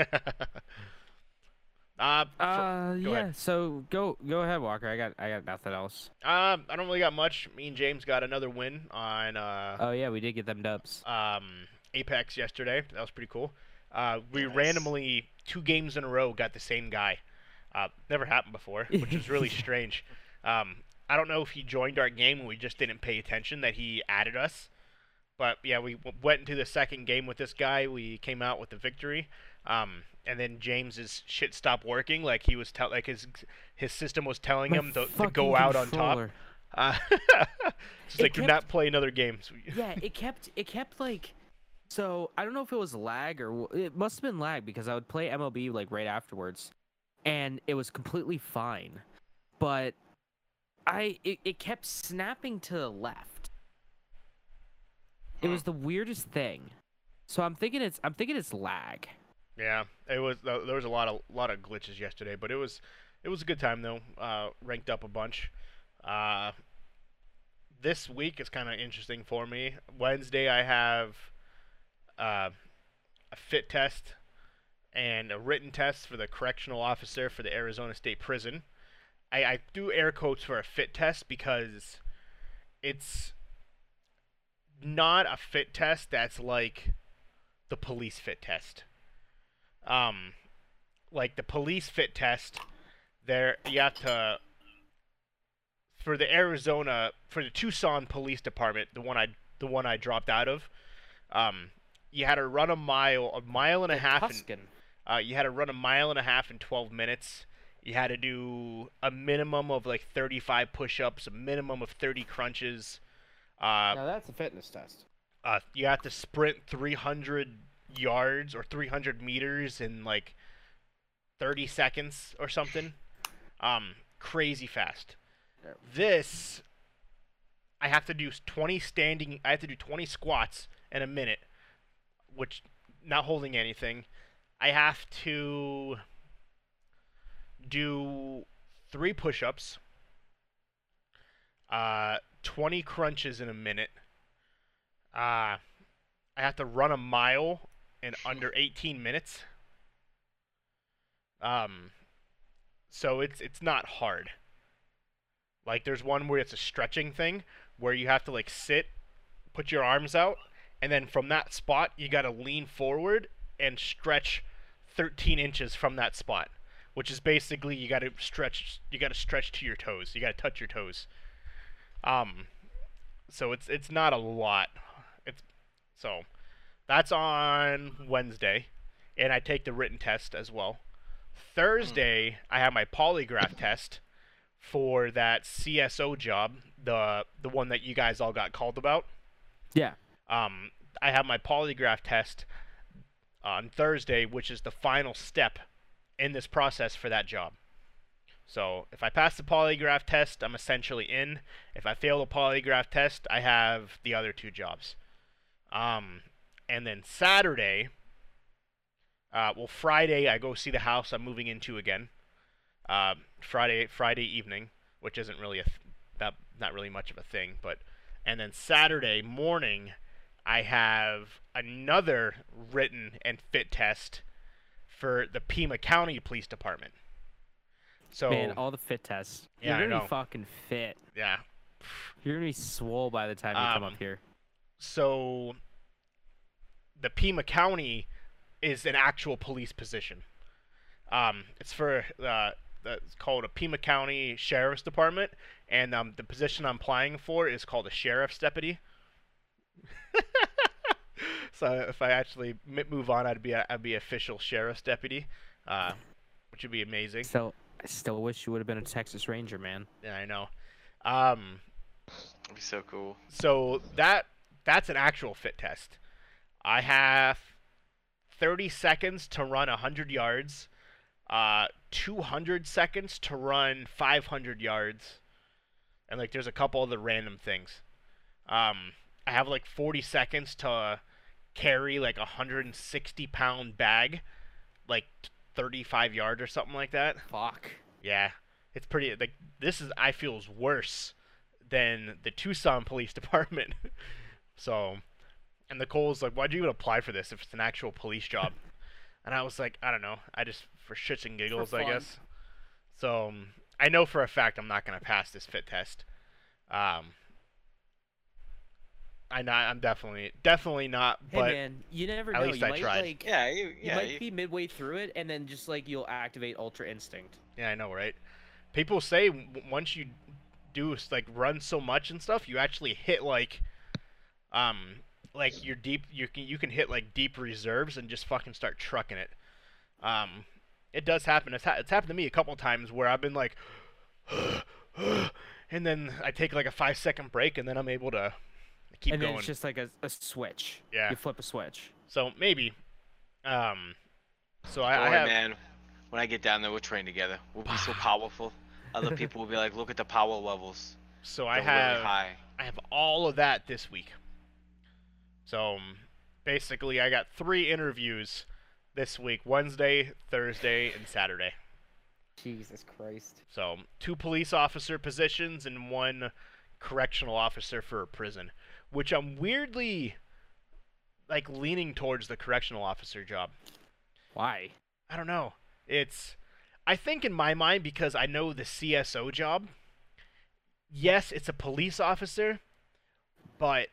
uh, for- Uh, yeah. ahead. So go go ahead, Walker. I got I got nothing else. um, I don't really got much. Me and James got another win on uh, Oh yeah, we did get them dubs. um, Apex yesterday. That was pretty cool. Uh, we randomly two games in a row got the same guy. Uh, never happened before, which is really strange. Um, I don't know if he joined our game and we just didn't pay attention that he added us. But yeah, we w- went into the second game with this guy. We came out with the victory. Um, and then James's shit stopped working. Like he was tell like his his system was telling My him to, to go out on top. controller. Uh, it's It like do not play another game. Yeah, it kept it kept like so I don't know if it was lag or it must have been lag because I would play MLB like right afterwards and it was completely fine. But I it, it kept snapping to the left. It Hmm. was the weirdest thing. So I'm thinking it's I'm thinking it's lag. Yeah, it was. There was a lot of lot of glitches yesterday, but it was it was a good time though. Uh, ranked up a bunch. Uh, this week is kind of interesting for me. Wednesday I have uh, a fit test and a written test for the correctional officer for the Arizona State Prison. I, I do air quotes for a fit test because it's not a fit test that's like the police fit test. Um, like the police fit test, there you have to for the Arizona for the Tucson Police Department, the one I the one I dropped out of. Um, you had to run a mile, a mile and a half. In, uh, you had to run a mile and a half in 12 minutes. You had to do a minimum of like 35 push-ups, a minimum of 30 crunches. Uh, now that's a fitness test. uh, you have to sprint 300 yards or 300 meters in like 30 seconds or something. Um, crazy fast. Yeah. This, I have to do 20 standing. I have to do 20 squats in a minute, which not holding anything. I have to do three push-ups, uh, 20 crunches in a minute. Uh, I have to run a mile in under 18 minutes. Um, so it's it's not hard. Like there's one where it's a stretching thing where you have to like sit, put your arms out, and then from that spot you got to lean forward and stretch 13 inches from that spot, which is basically you got to stretch you got to stretch to your toes. You got to touch your toes. Um, so it's it's not a lot. It's so that's on Wednesday, and I take the written test as well. Thursday, I have my polygraph test for that CSO job, the the one that you guys all got called about. Yeah. Um, I have my polygraph test on Thursday, which is the final step in this process for that job. So if I pass the polygraph test, I'm essentially in. If I fail the polygraph test, I have the other two jobs. Um, and then Saturday, uh, well, Friday I go see the house I'm moving into again. Uh, Friday, Friday evening, which isn't really a th- that not really much of a thing, but and then Saturday morning, I have another written and fit test for the Pima County Police Department. So Man, all the fit tests. Yeah, You're gonna be fucking fit. yeah, You're gonna be swole by the time you come Um, up here. so the Pima County is an actual police position. Um, it's for uh, the, it's called a Pima County Sheriff's Department, and um, the position I'm applying for is called a sheriff's deputy. so if I actually m- move on, I'd be a, I'd be official sheriff's deputy, uh, which would be amazing. So I still wish you would have been a Texas Ranger, man. Yeah, I know. Um, That'd be so cool. so that that's an actual fit test. I have 30 seconds to run 100 yards, uh, 200 seconds to run 500 yards, and like there's a couple other random things. Um, I have like 40 seconds to carry like a 160 pound bag, like 35 yards or something like that. Fuck. Yeah, it's pretty. Like this is I feel is worse than the Tucson Police Department. so, and Nicole's like, "Why'd you even apply for this if it's an actual police job?" and I was like, "I don't know. I just for shits and giggles, I guess." So um, I know for a fact I'm not gonna pass this fit test. Um, I not. I'm definitely definitely not. Hey but man, you never at know. least you I might tried. like Yeah, you, you might you- be midway through it, and then just like you'll activate Ultra Instinct. Yeah, I know, right? People say w- once you do like run so much and stuff, you actually hit like, um, like your deep. You can you can hit like deep reserves and just fucking start trucking it. Um, it does happen. It's ha- it's happened to me a couple times where I've been like, and then I take like a five second break and then I'm able to keep and going. then it's just like a, a switch. Yeah. You flip a switch. So maybe, um, so I, Don't I worry, have. man. When I get down there, we'll train together. We'll be so powerful. Other people will be like, look at the power levels. So I They're have. really high. I have all of that this week. So um, basically, I got three interviews this week Wednesday, Thursday, and Saturday. Jesus Christ. So two police officer positions and one correctional officer for a prison, which I'm weirdly like leaning towards the correctional officer job. Why? I don't know. It's I think in my mind because I know the CSO job. Yes, it's a police officer, but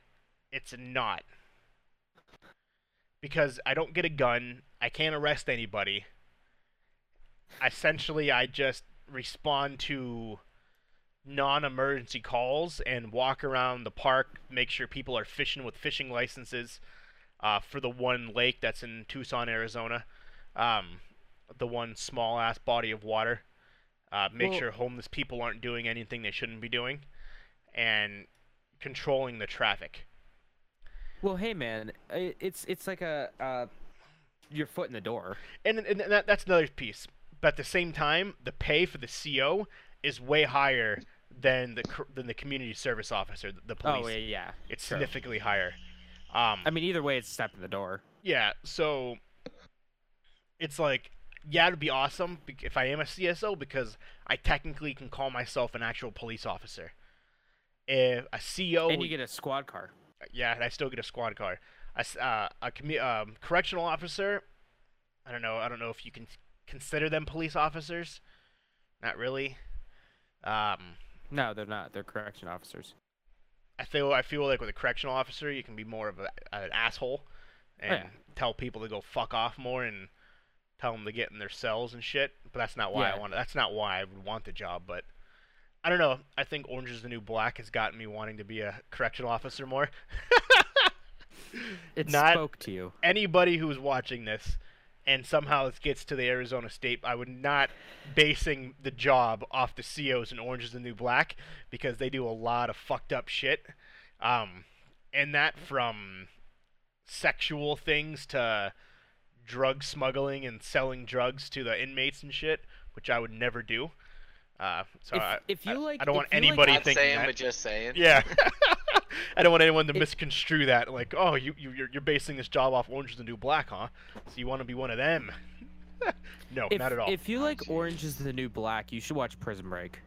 it's not. Because I don't get a gun, I can't arrest anybody. Essentially, I just respond to non-emergency calls and walk around the park, make sure people are fishing with fishing licenses uh, for the one lake that's in Tucson, Arizona. Um, the one small ass body of water. Uh, make Well- sure homeless people aren't doing anything they shouldn't be doing, and controlling the traffic. Well, hey man, it's it's like a uh, your foot in the door. And, and that, that's another piece. But at the same time, the pay for the CO is way higher than the than the community service officer, the police. Oh yeah, yeah. it's sure. significantly higher. Um, I mean, either way, it's a step in the door. Yeah, so it's like, yeah, it'd be awesome if I am a CSO because I technically can call myself an actual police officer. If a CO, and you get a squad car. yeah, and I still get a squad car. A, uh, a commu- um, correctional officer, I don't know. I don't know if you can consider them police officers. Not really. Um, No, they're not. They're correction officers. I feel I feel like with a correctional officer, you can be more of a, an asshole oh, and yeah. tell people to go fuck off more and tell them to get in their cells and shit. But that's not why I want. That's not why I would want the job. But I don't know. I think Orange is the New Black has gotten me wanting to be a correctional officer more. It Not- spoke to you. Anybody who's watching this and somehow it gets to the Arizona State, I would not basing the job off the COs and Orange is the New Black because they do a lot of fucked up shit. Um, and that from sexual things to drug smuggling and selling drugs to the inmates and shit, which I would never do. Uh, so If- I, if you I- like- I don't want if you like- anybody Not thinking saying, that. but just saying. Yeah. I don't want anyone to If- misconstrue that. Like, oh, you, you you're, you're basing this job off Orange is the New Black, huh? So you want to be one of them? no, If, not at all. if you like Orange is the New Black, you should watch Prison Break.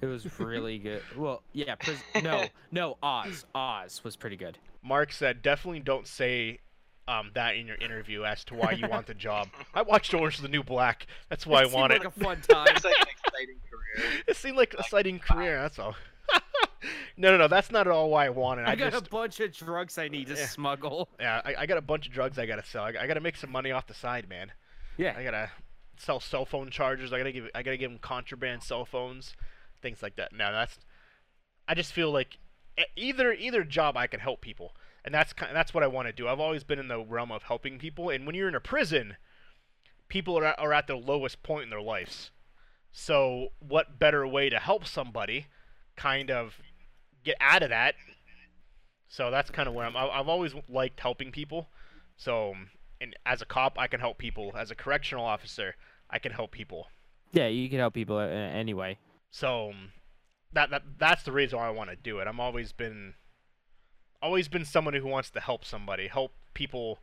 It was really good. Well, yeah, pris- no, no, Oz, Oz was pretty good. Mark said, definitely don't say um, that in your interview as to why you want the job. I watched Orange is the New Black. That's why It I seemed want like it. a fun time. It's like an exciting career. It seemed like a exciting career. That's all. No, no, no. That's not at all why I want it. I, I got just, a bunch of drugs I need to Yeah. smuggle. yeah, I, I got a bunch of drugs I gotta sell. I, I gotta make some money off the side, man. Yeah. I gotta sell cell phone chargers. I gotta give. I gotta give them contraband cell phones, things like that. No, that's. I just feel like either either job I can help people, and that's kind that's what I want to do. I've always been in the realm of helping people, and when you're in a prison, people are at, are at the lowest point in their lives. So what better way to help somebody, kind of get out of that? So that's kind of where I'm. I've always liked helping people. So and as a cop, I can help people. As a correctional officer, I can help people. Yeah, you can help people uh, anyway. So that that that's the reason why I want to do it. I'm always been always been someone who wants to help somebody, help people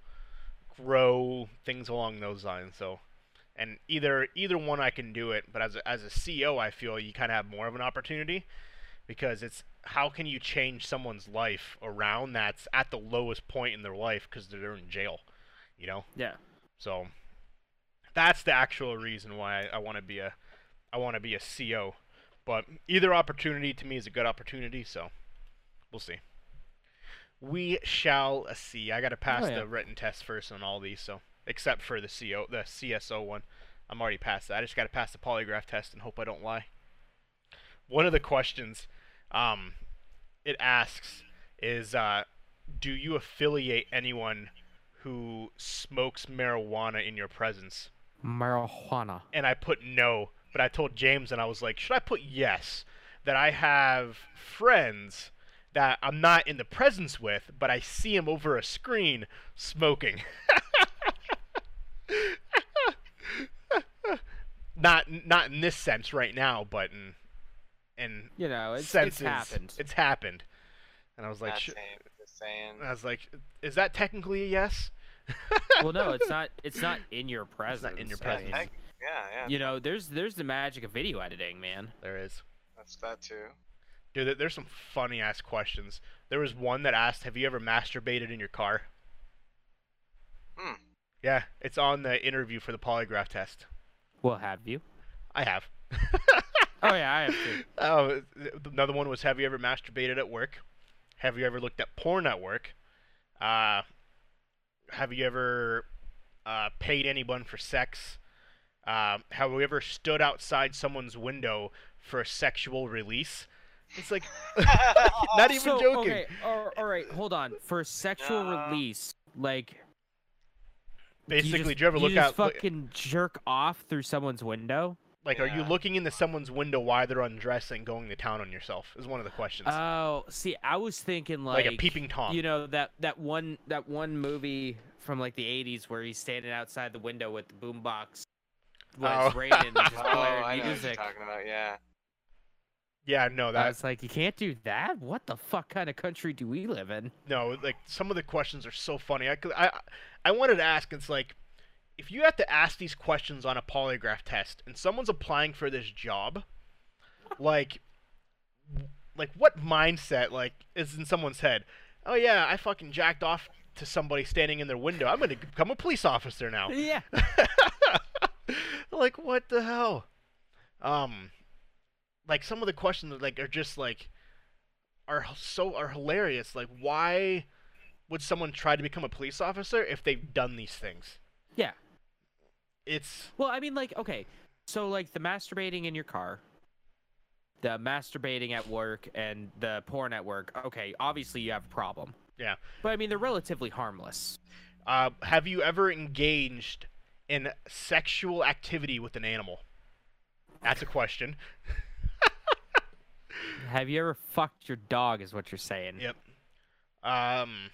grow, things along those lines. So and either either one I can do it, but as a, as a CEO, I feel you kind of have more of an opportunity because it's how can you change someone's life around that's at the lowest point in their life because they're in jail, you know? Yeah. So that's the actual reason why I, I want to be a I want to be a CO. But either opportunity to me is a good opportunity, so we'll see. We shall uh, see. I got to pass Oh, yeah. the written test first on all these, so except for the CO, the CSO one. I'm already past that. I just got to pass the polygraph test and hope I don't lie. One of the questions um, it asks is uh, do you affiliate anyone who smokes marijuana in your presence? Marijuana. And I put no, but I told James and I was like, should I put yes? That I have friends that I'm not in the presence with, but I see them over a screen smoking. not not in this sense right now, but in in You know, it's, it's happened. It's happened. And I was like, sh- saying, saying. I was like, is that technically a yes? well, no, it's not. It's not in your It's not in your I presence. mean, Heck, yeah, yeah. you know, there's there's the magic of video editing, man. There is. That's that too. Dude, there's some funny ass questions. There was one that asked, "Have you ever masturbated in your car?" Hmm. Yeah, it's on the interview for the polygraph test. Well, have you? I have. Oh yeah, I have to. Oh, another one was, "Have you ever masturbated at work?" Have you ever looked at porn at work? Uh, have you ever uh, paid anyone for sex? Uh, have you ever stood outside someone's window for a sexual release? It's like, not even so, joking. Okay, all, all right, hold on. For sexual No. release, like Basically, you just, did you ever look you out? just fucking jerk off through someone's window? Like, are you looking into someone's window while they're undressing, going to town on yourself? Is one of the questions. Oh, see, I was thinking like, like, a peeping tom. You know that that one that one movie from like the '80s where he's standing outside the window with the boombox when it's Oh. raining, and just oh, I know what you're music. talking about. Yeah. yeah, no, I that was like, you can't do that. What the fuck kind of country do we live in? no, like some of the questions are so funny. I, I, I wanted to ask. It's like, if you have to ask these questions on a polygraph test, and someone's applying for this job, like, like what mindset like is in someone's head? Oh yeah, I fucking jacked off to somebody standing in their window. I'm gonna become a police officer now. Yeah. like what the hell? Um, like some of the questions like are just like are so are hilarious. Like why would someone try to become a police officer if they've done these things? Yeah. It's Well, I mean, like, okay, so like the masturbating in your car, the masturbating at work, and the porn at work. Okay, obviously you have a problem. Yeah. But I mean, they're relatively harmless. uh, have you ever engaged in sexual activity with an animal? That's a question. Have you ever fucked your dog? Is what you're saying? Yep. Um.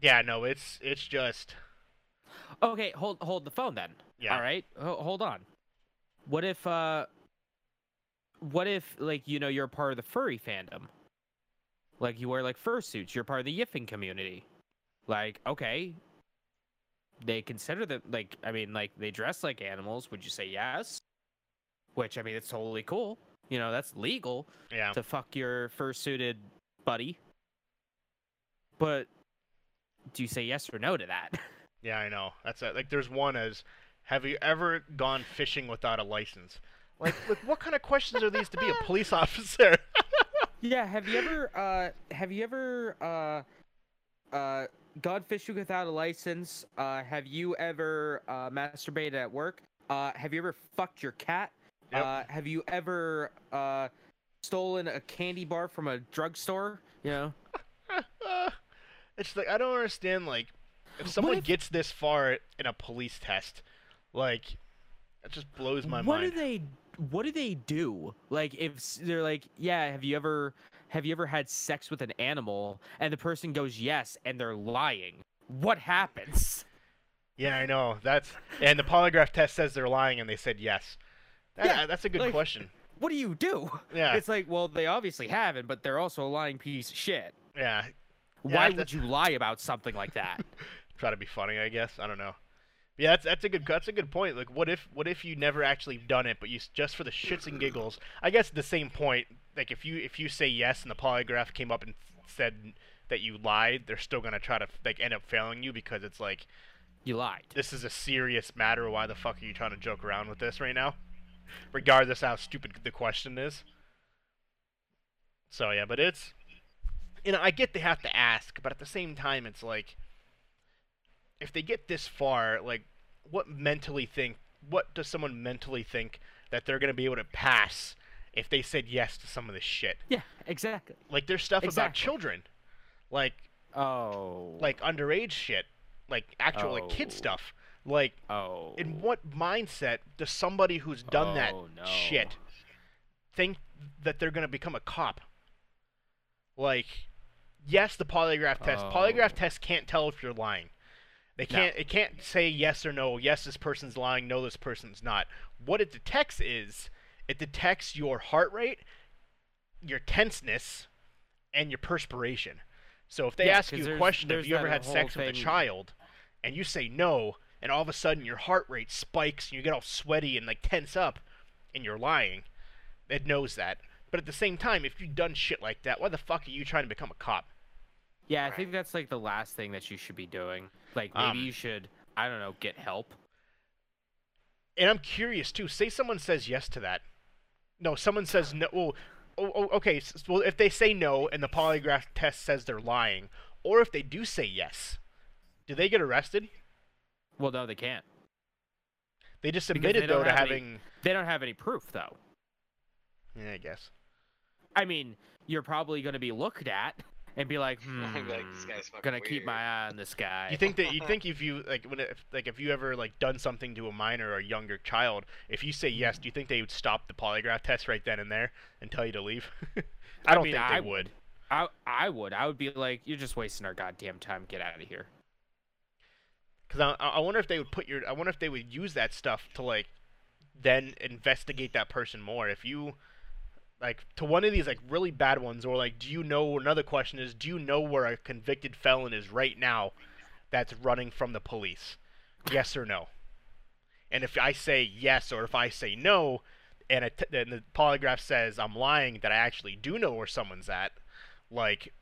Yeah, no, it's it's just Okay, hold hold the phone then. yeah. All right, Ho- hold on. What if uh, what if like you know you're part of the furry fandom? Like you wear like fursuits, you're part of the yiffing community. Like okay, they consider them like I mean like they dress like animals. Would you say yes? which I mean it's totally cool. You know, that's legal Yeah. to fuck your fursuited buddy. But do you say yes or no to that? Yeah, I know. That's it. Like, there's one as, have you ever gone fishing without a license? Like, like what kind of questions are these to be a police officer? yeah, have you ever uh have you ever uh uh gone fishing without a license? Uh have you ever uh masturbated at work? Uh have you ever fucked your cat? Yep. Uh have you ever uh stolen a candy bar from a drugstore? You know? it's like I don't understand. Like, if someone if- gets this far in a police test, like, it just blows my what mind. do they what do they do like if they're like yeah have you ever have you ever had sex with an animal and the person goes yes and they're lying what happens Yeah, I know. That's and the polygraph test says they're lying, and they said yes. That, Yeah, that's a good like- question. what do you do Yeah, it's like well they obviously haven't but they're also a lying piece of shit yeah. why that- would you lie about something like that Try to be funny, I guess. I don't know. Yeah, that's that's a good that's a good point. Like, what if what if you never actually done it, but you just for the shits and giggles? I guess the same point. Like, if you if you say yes and the polygraph came up and said that you lied, they're still gonna try to like end up failing you because it's like you lied this is a serious matter. Why the fuck are you trying to joke around with this right now? Regardless how stupid the question is. So yeah, but it's you know, I get they have to ask, but at the same time it's like if they get this far, like what mentally think what does someone mentally think that they're gonna be able to pass if they said yes to some of this shit? yeah exactly Like there's stuff about children. Like oh like underage shit. Like actual like kid Oh. stuff. Like oh in what mindset does somebody who's done that Oh, no. shit think that they're going to become a cop? Like, yes, the polygraph test. Oh. Polygraph Oh. test can't tell if you're lying. They can't. It can't say yes or no. Yes, this person's lying. No, this person's not. What it detects is it detects your heart rate, your tenseness, and your perspiration. So if they Yeah, ask you a there's- question, have you ever had sex with a child, and you say no, and all of a sudden your heart rate spikes and you get all sweaty and like tense up, and you're lying, it knows that. But at the same time, if you've done shit like that, why the fuck are you trying to become a cop? Yeah, I think that's like the last thing that you should be doing. Like maybe Um, you should, I don't know, get help. And I'm curious too. Say someone says yes to that. No, someone says no. Well, oh, oh, okay. Well, if they say no and the polygraph test says they're lying, or if they do say yes, do they get arrested? Well, no, they can't. They just admitted they though to any- having. They don't have any proof though. Yeah, I guess. I mean, you're probably going to be looked at and be like, hmm, be like, "This guy's gonna keep my eye on this guy. You think that you think if you like when if, like if you ever like done something to a minor or a younger child, if you say yes, do you think they would stop the polygraph test right then and there and tell you to leave? I don't mean, think they I would. I I would. I would be like, you're just wasting our goddamn time. Get out of here. Because I, I wonder if they would put your. I wonder if they would use that stuff to like, then investigate that person more. If you, like, to one of these like really bad ones, or like, do you know? Another question is, do you know where a convicted felon is right now, that's running from the police? Yes or no? And if I say yes, or if I say no, and, it, and the polygraph says I'm lying, that I actually do know where someone's at, like,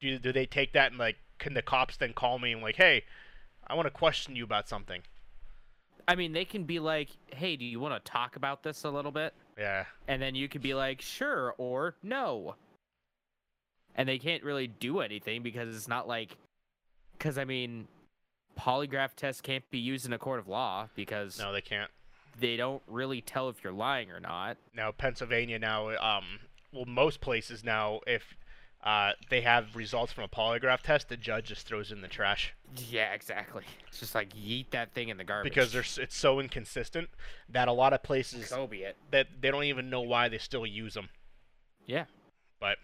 do do they take that and like, can the cops then call me and like, hey, I want to question you about something. I mean, they can be like, hey, do you want to talk about this a little bit? Yeah. And then you could be like, sure or no. And they can't really do anything because it's not like, because I mean, polygraph tests can't be used in a court of law because No, they can't. they don't really tell if you're lying or not. Now Pennsylvania now, um, well, most places now, if uh, they have results from a polygraph test, the judge just throws it in the trash Yeah, exactly. It's just like yeet that thing in the garbage. because there's it's so inconsistent that a lot of places so be it. that they don't even know why they still use them. Yeah. But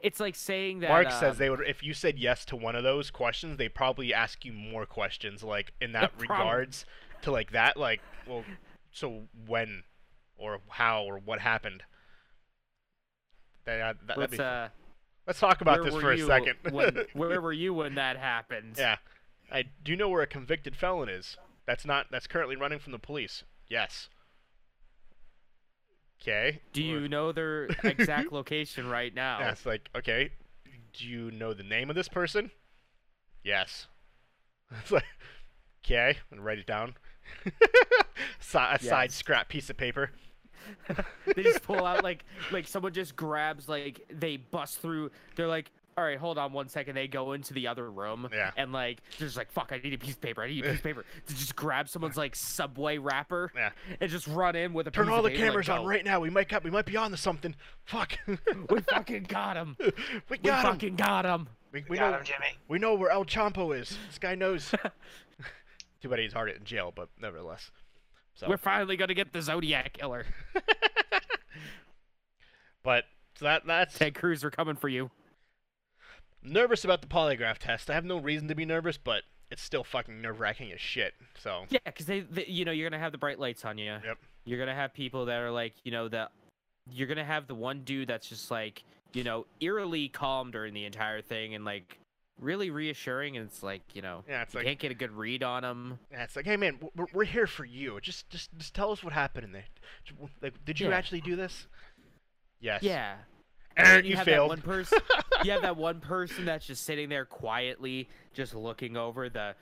It's like saying that. Mark says um, they would if you said yes to one of those questions, they probably ask you more questions like in that regards to like that like well so when or how or what happened. That, that, that'd Let's be- uh. Let's talk about where this for a second. when, where were you when that happened? yeah. I do know where a convicted felon is. That's not that's currently running from the police. Yes. okay. Do you know their exact location right now? Yeah, it's like, okay, do you know the name of this person? Yes. It's like, okay, and write it down. A side scrap piece of paper. they just pull out like like someone just grabs like they bust through. They're like, all right, hold on one second. They go into the other room Yeah. and like they're just like, fuck, I need a piece of paper. I need a piece of paper. To just grab someone's like subway wrapper Yeah. and just run in with a Turn piece all of the paper, like, cameras on "Go, right now. We might got, we might be on to something. Fuck. We fucking got him. we We got him. fucking got him. We, we Got know him, Jimmy. we know where El Chapo is. This guy knows. Too bad he's hard in jail, but nevertheless. So, We're finally gonna get the Zodiac killer. but so that that's Ted Cruz, we're coming for you. nervous about the polygraph test. I have no reason to be nervous, but it's still fucking nerve wracking as shit. So Yeah, because they, they, you know, you're gonna have the bright lights on you. Yep. You're gonna have people that are like, you know, that you're gonna have the one dude that's just like, you know, eerily calm during the entire thing and like really reassuring. And it's like, you know, yeah, it's you like can't get a good read on them yeah, it's like, hey man, we're, we're here for you. Just just just tell us what happened in there. Like, did you Yeah. actually do this? Yes. Yeah. And then you, have failed. That one person, you have that one person that's just sitting there quietly, just looking over the.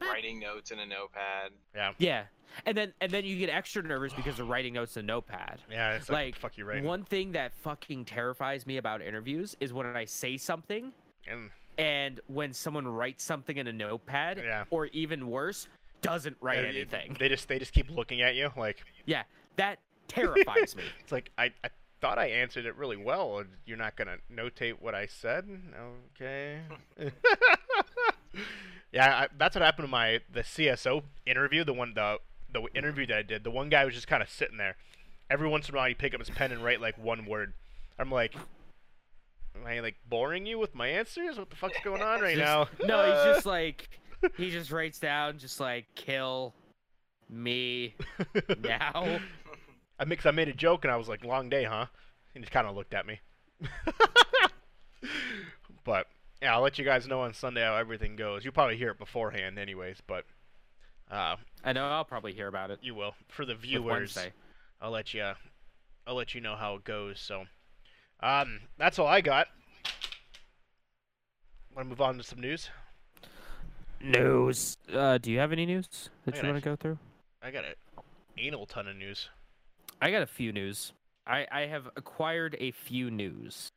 Writing notes in a notepad. yeah. Yeah, and then and then you get extra nervous because they're writing notes in a notepad. Yeah. It's like, Like, fuck you right. One thing that fucking terrifies me about interviews is when I say something And and when someone writes something in a notepad, Yeah. or even worse, doesn't write yeah, anything. They just they just keep looking at you like Yeah, that terrifies me. it's like I, I thought I answered it really well. You're not gonna notate what I said, okay? yeah, I, that's what happened to my the CSO interview. The one the the interview that I did. The one guy was just kind of sitting there. Every once in a while, he'd pick up his pen and write like one word. I'm like, am I like boring you with my answers? What the fuck's going on right now? No, he's just like he just writes down just like kill me now. I mix. I made a joke and I was like, "Long day, huh?" And he kind of looked at me. but yeah, I'll let you guys know on Sunday how everything goes. You'll probably hear it beforehand, anyways. But uh, I know I'll probably hear about it. you will for the viewers. I'll let you. I'll let you know how it goes. So, um, that's all I got. Want to move on to some news? News. Uh, do you have any news that you want to go through? I got a anal ton of news. I got a few news. I I have acquired a few news.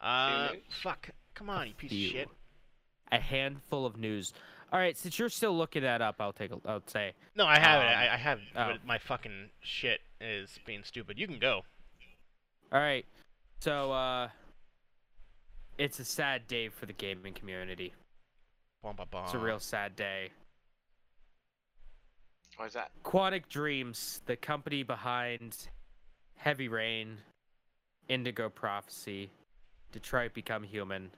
Uh, news? fuck. Come on, you piece few. of shit. A handful of news. All right, since you're still looking that up, I'll take a. I'll say. No, I have it. Um, I, I have. oh. But my fucking shit is being stupid. You can go. All right. So uh, it's a sad day for the gaming community. Bum, bum, It's a real sad day. Why is that? Quantic Dreams, the company behind Heavy Rain, Indigo Prophecy, Detroit Become Human,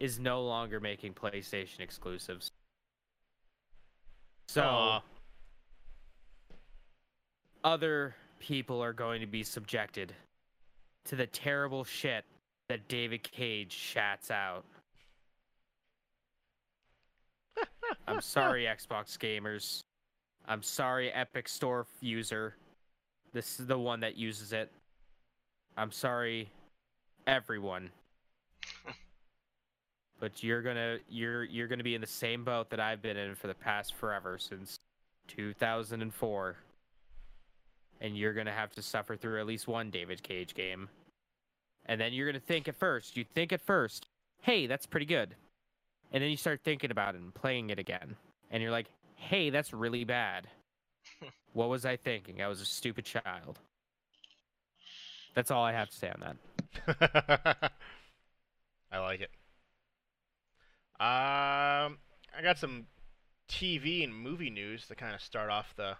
is no longer making PlayStation exclusives. So Aw. Uh, other people are going to be subjected to the terrible shit that David Cage shats out. I'm sorry, Xbox gamers. I'm sorry, Epic Store user. This is the one that uses it. I'm sorry, everyone. but you're gonna you're you're gonna be in the same boat that I've been in for the past forever since 2004. And you're gonna have to suffer through at least one David Cage game. And then you're gonna think at first, you think at first, hey, that's pretty good. And then you start thinking about it and playing it again. And you're like, hey, that's really bad. what was I thinking? I was a stupid child. That's all I have to say on that. I like it. Um, I got some TV and movie news to kind of start off the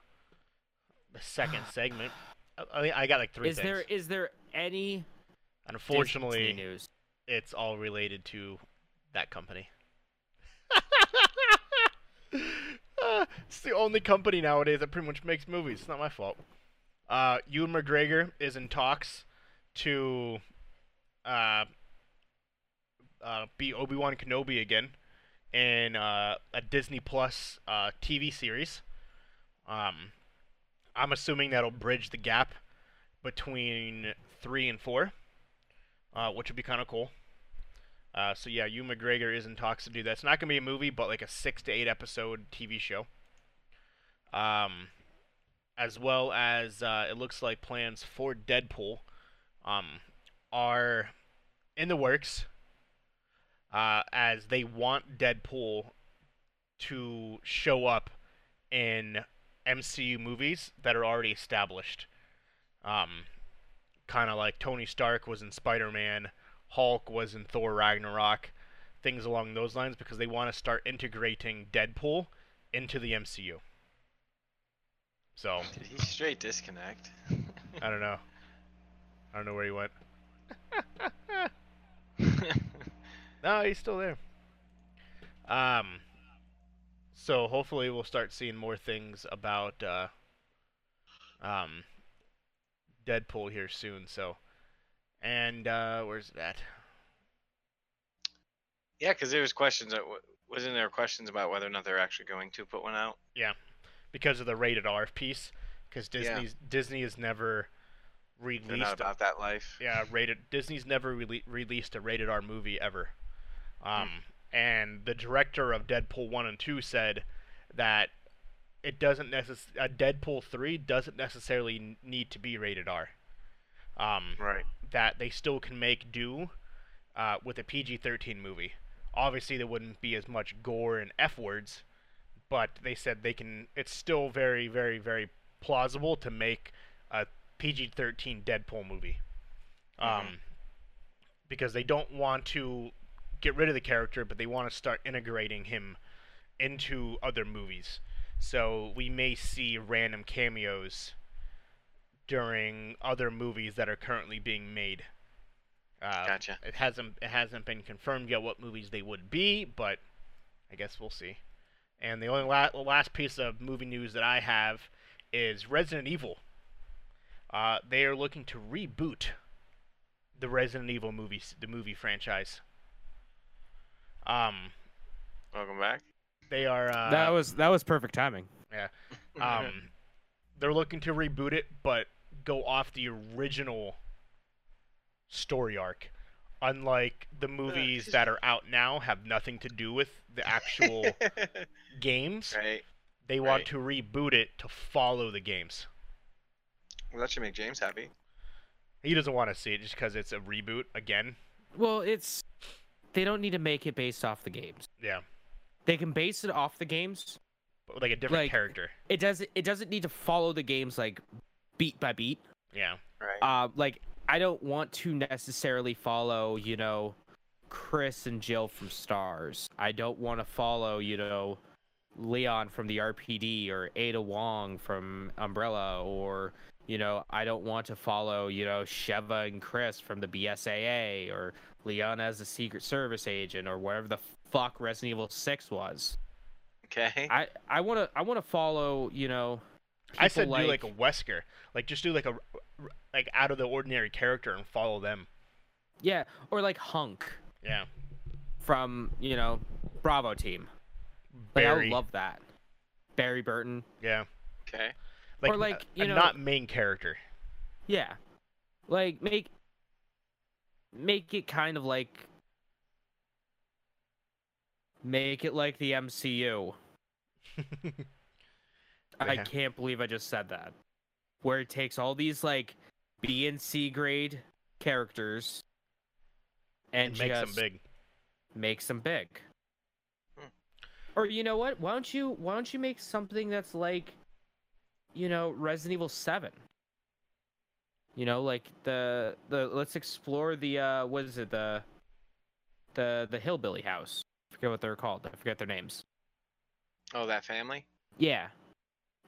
the second segment. I, I- I got like three Is things. there is there any and Disney unfortunately, news? it's all related to that company. Uh, it's the only company nowadays that pretty much makes movies. It's not my fault. Uh, Ewan McGregor is in talks to uh, uh, be Obi Wan Kenobi again in uh, a Disney Plus uh, TV series. Um, I'm assuming that'll bridge the gap between three and four, uh, which would be kind of cool. Uh, so yeah, Ewan McGregor is in talks to do that. It's not gonna be a movie, but like a six to eight episode TV show. Um, as well as uh, it looks like plans for Deadpool, um, are in the works. Uh, as they want Deadpool to show up in MCU movies that are already established. Um, kind of like Tony Stark was in Spider Man, Hulk was in Thor Ragnarok, things along those lines, because they want to start integrating Deadpool into the MCU. So, Did he straight disconnect? I don't know. I don't know where he went. No, he's still there. Um, so hopefully we'll start seeing more things about uh, um, Deadpool here soon. So, and uh, where's that? yeah, because there was questions. That, w- wasn't there questions about whether or not they're actually going to put one out? Yeah, because of the rated R piece. Because Yeah. Disney's Disney has never They're released. not a- about that life. yeah, rated. Disney's never rele- released a rated R movie ever. Um, and the director of Deadpool one and two said that it doesn't necess- a Deadpool three doesn't necessarily need to be rated R. Um, Right. that they still can make do uh, with a PG thirteen movie. Obviously, there wouldn't be as much gore and f words, but they said they can. It's still very, very, very plausible to make a PG thirteen Deadpool movie. Um, because they don't want to get rid of the character, but they want to start integrating him into other movies. So we may see random cameos during other movies that are currently being made. Uh, Gotcha. It hasn't it hasn't been confirmed yet what movies they would be, but I guess we'll see. And the only la- last piece of movie news that I have is Resident Evil. Uh, they are looking to reboot the Resident Evil movies, the movie franchise. Um, Welcome back. they are. Uh, that was that was perfect timing. Yeah. Um, they're looking to reboot it, but go off the original story arc. Unlike the movies that are out now, have nothing to do with the actual games. right. They want right. to reboot it to follow the games. Well, that should make James happy. He doesn't want to see it just because it's a reboot again. Well, it's they don't need to make it based off the games. Yeah, They can base it off the games. but like a different Like- character. It doesn't it doesn't need to follow the games like beat by beat. Yeah, Right. Uh, like I don't want to necessarily follow, you know, Chris and Jill from Stars. I don't want to follow, you know, Leon from the RPD or Ada Wong from Umbrella or you know, I don't want to follow, you know, Sheva and Chris from the BSAA or Leon as a Secret Service agent or whatever the fuck Resident Evil 6 was. okay. I I want to I want to follow, you know, I said people do like a Wesker, like just do like a like out of the ordinary character and follow them. yeah, or like Hunk. Yeah, from you know Bravo team. Like I would love that. Barry Burton. yeah, okay. like, Or, like, a- you a know- not main character. Yeah. Like make make it kind of like make it like the MCU. I can't believe I just said that. Where it takes all these like B and C grade characters and, and makes them big. makes them big. Hmm. Or you know what? Why don't you why don't you make something that's like you know, Resident Evil 7? You know, like the the let's explore the uh what is it? The the the hillbilly house. I forget what they're called. I forget their names. Oh, that family. Yeah.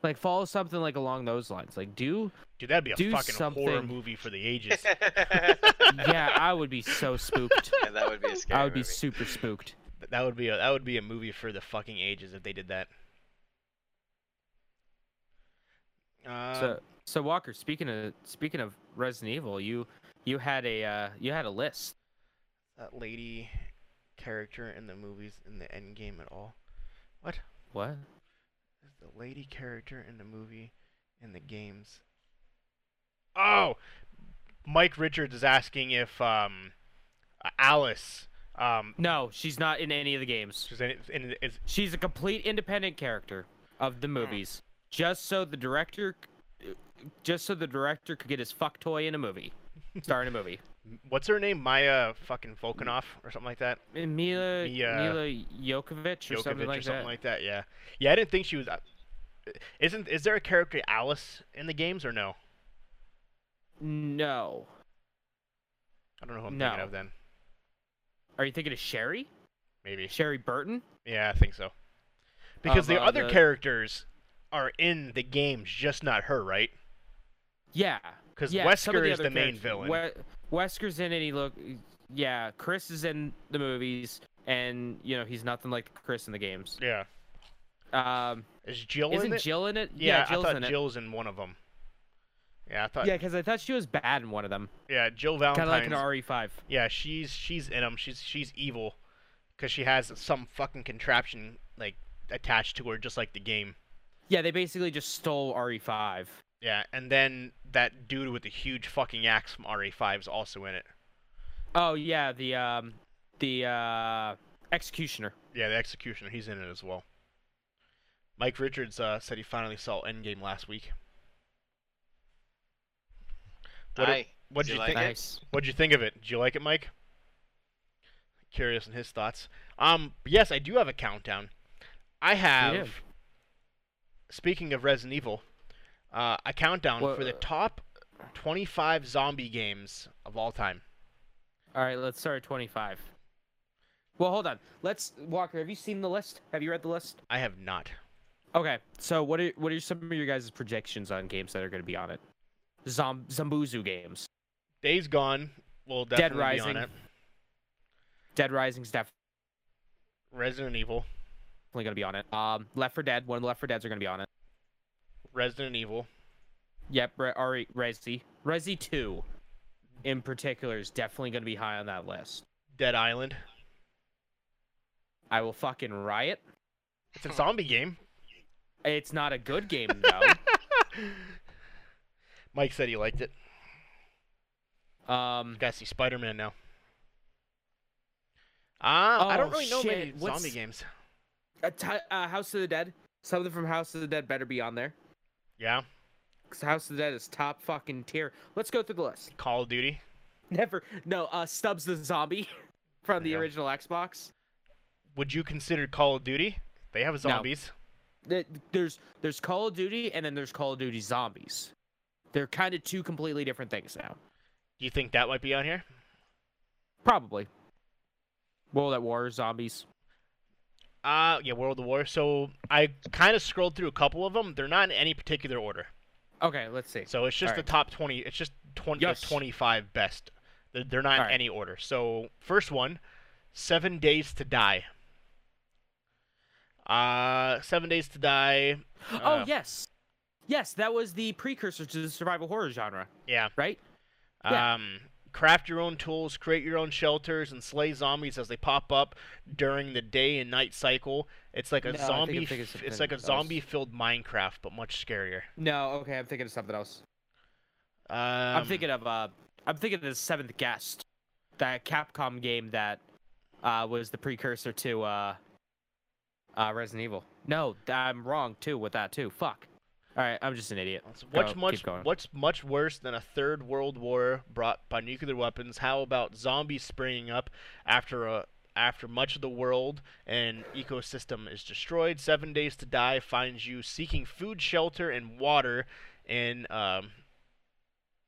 Like follow something like along those lines. Like do Dude, that'd be a do fucking horror movie for the ages. yeah, I would be so spooked. Yeah, that would be a scary I would be super spooked. that would be a that would be a movie for the fucking ages if they did that. Uh, so so Walker, speaking of speaking of Resident Evil, you you had a uh, you had a list. that lady character in the movies in the end game at all? What? What? Is the lady character in the movie in the games. Oh, Mike Richards is asking if um, Alice um, No, she's not in any of the games. She's, in, in, is She's a complete independent character of the movies, just so the director, just so the director could get his fuck toy in a movie, star in a movie. what's her name? Maya fucking Volkanov or something like that. Mila Mia Mila Jokovic or something like or something that. like that. Yeah, yeah. I didn't think she was. Uh, isn't is there a character Alice in the games or no? No, I don't know who I'm No. thinking of then. are you thinking of Sherry? Maybe. Sherry Birkin? Yeah, I think so. Because Of, the uh, other the- characters are in the games, just not her, right? Yeah. Because yeah, Wesker is the main villain. We- Wesker's in it. He look. Yeah, Chris is in the movies, and you know he's nothing like Chris in the games. Yeah. Um, Is Jill isn't it? Jill in it? yeah, Jill's I thought in. Jill's in one of them. Yeah, I thought. Yeah, because I thought she was bad in one of them. Yeah, Jill Valentine. Kind of like an RE5. Yeah, she's she's in them. She's she's evil, because she has some fucking contraption like attached to her, just like the game. Yeah, they basically just stole RE5. Yeah, and then that dude with the huge fucking axe from RE5 is also in it. Oh yeah, the um, the uh, executioner. Yeah, the executioner, he's in it as well. Mike Richards uh, said he finally saw Endgame last week. What Aye. What'd Did you you think? like it? Nice. What'd you think of it? Did you like it, Mike? Curious in his thoughts. Um, yes, I do have a countdown. I have. Speaking of Resident Evil, uh, a countdown Wha- for the top 25 zombie games of all time. All right, let's start at 25. Well, hold on. Let's Walker. Have you seen the list? Have you read the list? I have not. Okay. So what are what are some of your guys' projections on games that are going to be on it? Zom Zambuzu games. Days Gone will Dead definitely Rising. be on it. Dead Rising's definitely Resident Evil, Definitely going to be on it. Um, Left 4 Dead. One of the Left 4 Deads are going to be on it. Resident Evil, Yep. Re- Re- Resi. Resi 2, in particular, is definitely going to be high on that list. Dead Island. I will fucking riot. It's a zombie game. It's not a good game though. Mike said he liked it. um, Gotta see Spider Man now. Ah, I don't Oh, really know many shit, what's- zombie games. a uh, House of the Dead. Something from House of the Dead better be on there. Yeah, House of the Dead is top fucking tier. Let's go through the list. Call of Duty. Never. No. Uh, Stubbs the zombie from the Yeah. original Xbox. Would you consider Call of Duty? They have zombies. Th- There's there's Call of Duty and then there's Call of Duty Zombies. They're kind of two completely different things now. Do you think that might be on here? Probably. World at War Zombies. Uh, yeah, World of War. So I kind of scrolled through a couple of them. They're not in any particular order. Okay, let's see. So it's just Alright. the top 20. It's just 20, Yes. the 25 best. They're, they're not in Alright. any order. So first one, Seven Days to Die. Uh, Seven Days to Die. oh uh, yes, yes, that was the precursor to the survival horror genre, Yeah. right? Yeah. Craft your own tools, create your own shelters, and slay zombies as they pop up during the day and night cycle. It's like a No, I think I'm zombie. something it's like a else. zombie-filled Minecraft, but much scarier. No, okay, I'm thinking of something else. Um, I'm thinking of uh, I'm thinking of the Seventh Guest, that Capcom game that uh was the precursor to uh, uh Resident Evil. No, I'm wrong too with that too. Fuck. All right, I'm just an idiot. What's Go, much what's much worse than a third world war brought by nuclear weapons? How about zombies springing up after a after much of the world and ecosystem is destroyed? Seven Days to Die finds you seeking food, shelter, and water in um,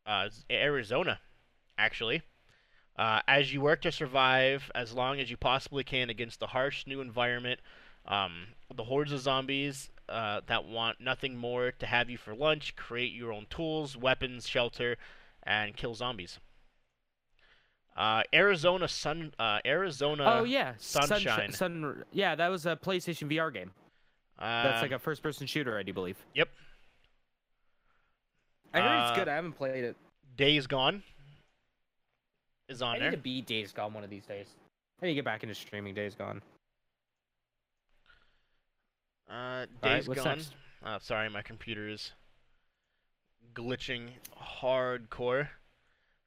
uh, Arizona, actually. Uh, as you work to survive as long as you possibly can against the harsh new environment, um, the hordes of zombies uh, that want nothing more to have you for lunch, create your own tools, weapons, shelter, and kill zombies. Uh, Arizona Sun, uh, Arizona. oh yeah, Sunshine. Sun. Yeah, that was a PlayStation VR game. That's like um, a first-person shooter, I do believe. Yep. I heard Uh, it's good. I haven't played it. Days Gone is on I there. need to beat Days Gone one of these days. I need to get back into streaming Days Gone. Uh, Alright, Days what's Gone. next? Uh, sorry, my computer is glitching hardcore.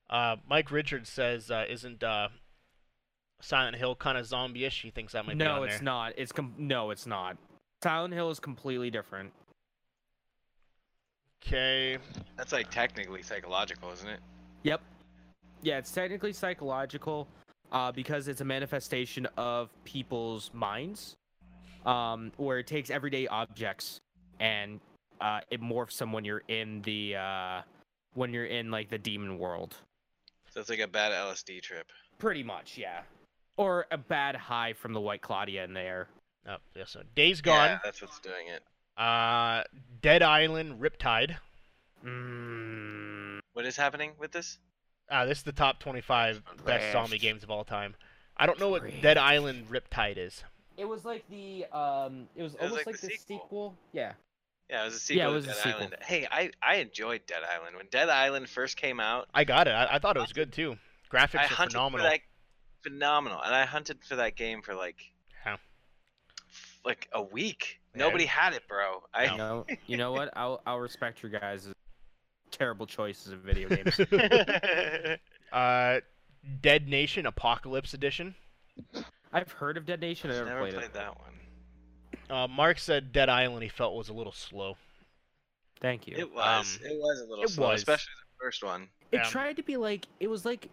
Uh, Mike Richards says, uh, "Isn't uh, Silent Hill kind of zombie-ish?" He thinks that might be no, on it's there. not. It's com- no, it's not. Silent Hill is completely different. Okay. That's like technically psychological, isn't it? Yep. Yeah, it's technically psychological, uh, because it's a manifestation of people's minds, um, where it takes everyday objects and uh, it morphs them when you're in the uh, when you're in like the demon world. So it's like a bad LSD trip. Pretty much, yeah. Or a bad high from the White Claudia in there. Oh, yeah. So Days Gone, Yeah, that's what's doing it. uh, Dead Island, Riptide. Mm, What is happening with this? Uh, this is the top 25 best zombie games of all time. I don't know what Trash. Dead Island Riptide is. It was like the um, it was was almost like like, the the sequel. sequel. Yeah. Yeah, it was a sequel yeah, it to was a Dead sequel. Island. Hey, I, I enjoyed Dead Island. When Dead Island first came out, I got it. I, I thought it was good too. Graphics I are hunted phenomenal. for that phenomenal. And I hunted for that game for like How? like a week. Yeah. Nobody had it, bro. I You know, you know what? I'll I'll respect your guys' terrible choices of video games. Uh, Dead Nation Apocalypse Edition. I've heard of Dead Nation. I've never, never played, played it. that one. Uh, Mark said Dead Island he felt was a little slow. Thank you. It was. Um, it was a little it slow, was. especially the first one. It Yeah. tried to be like it was like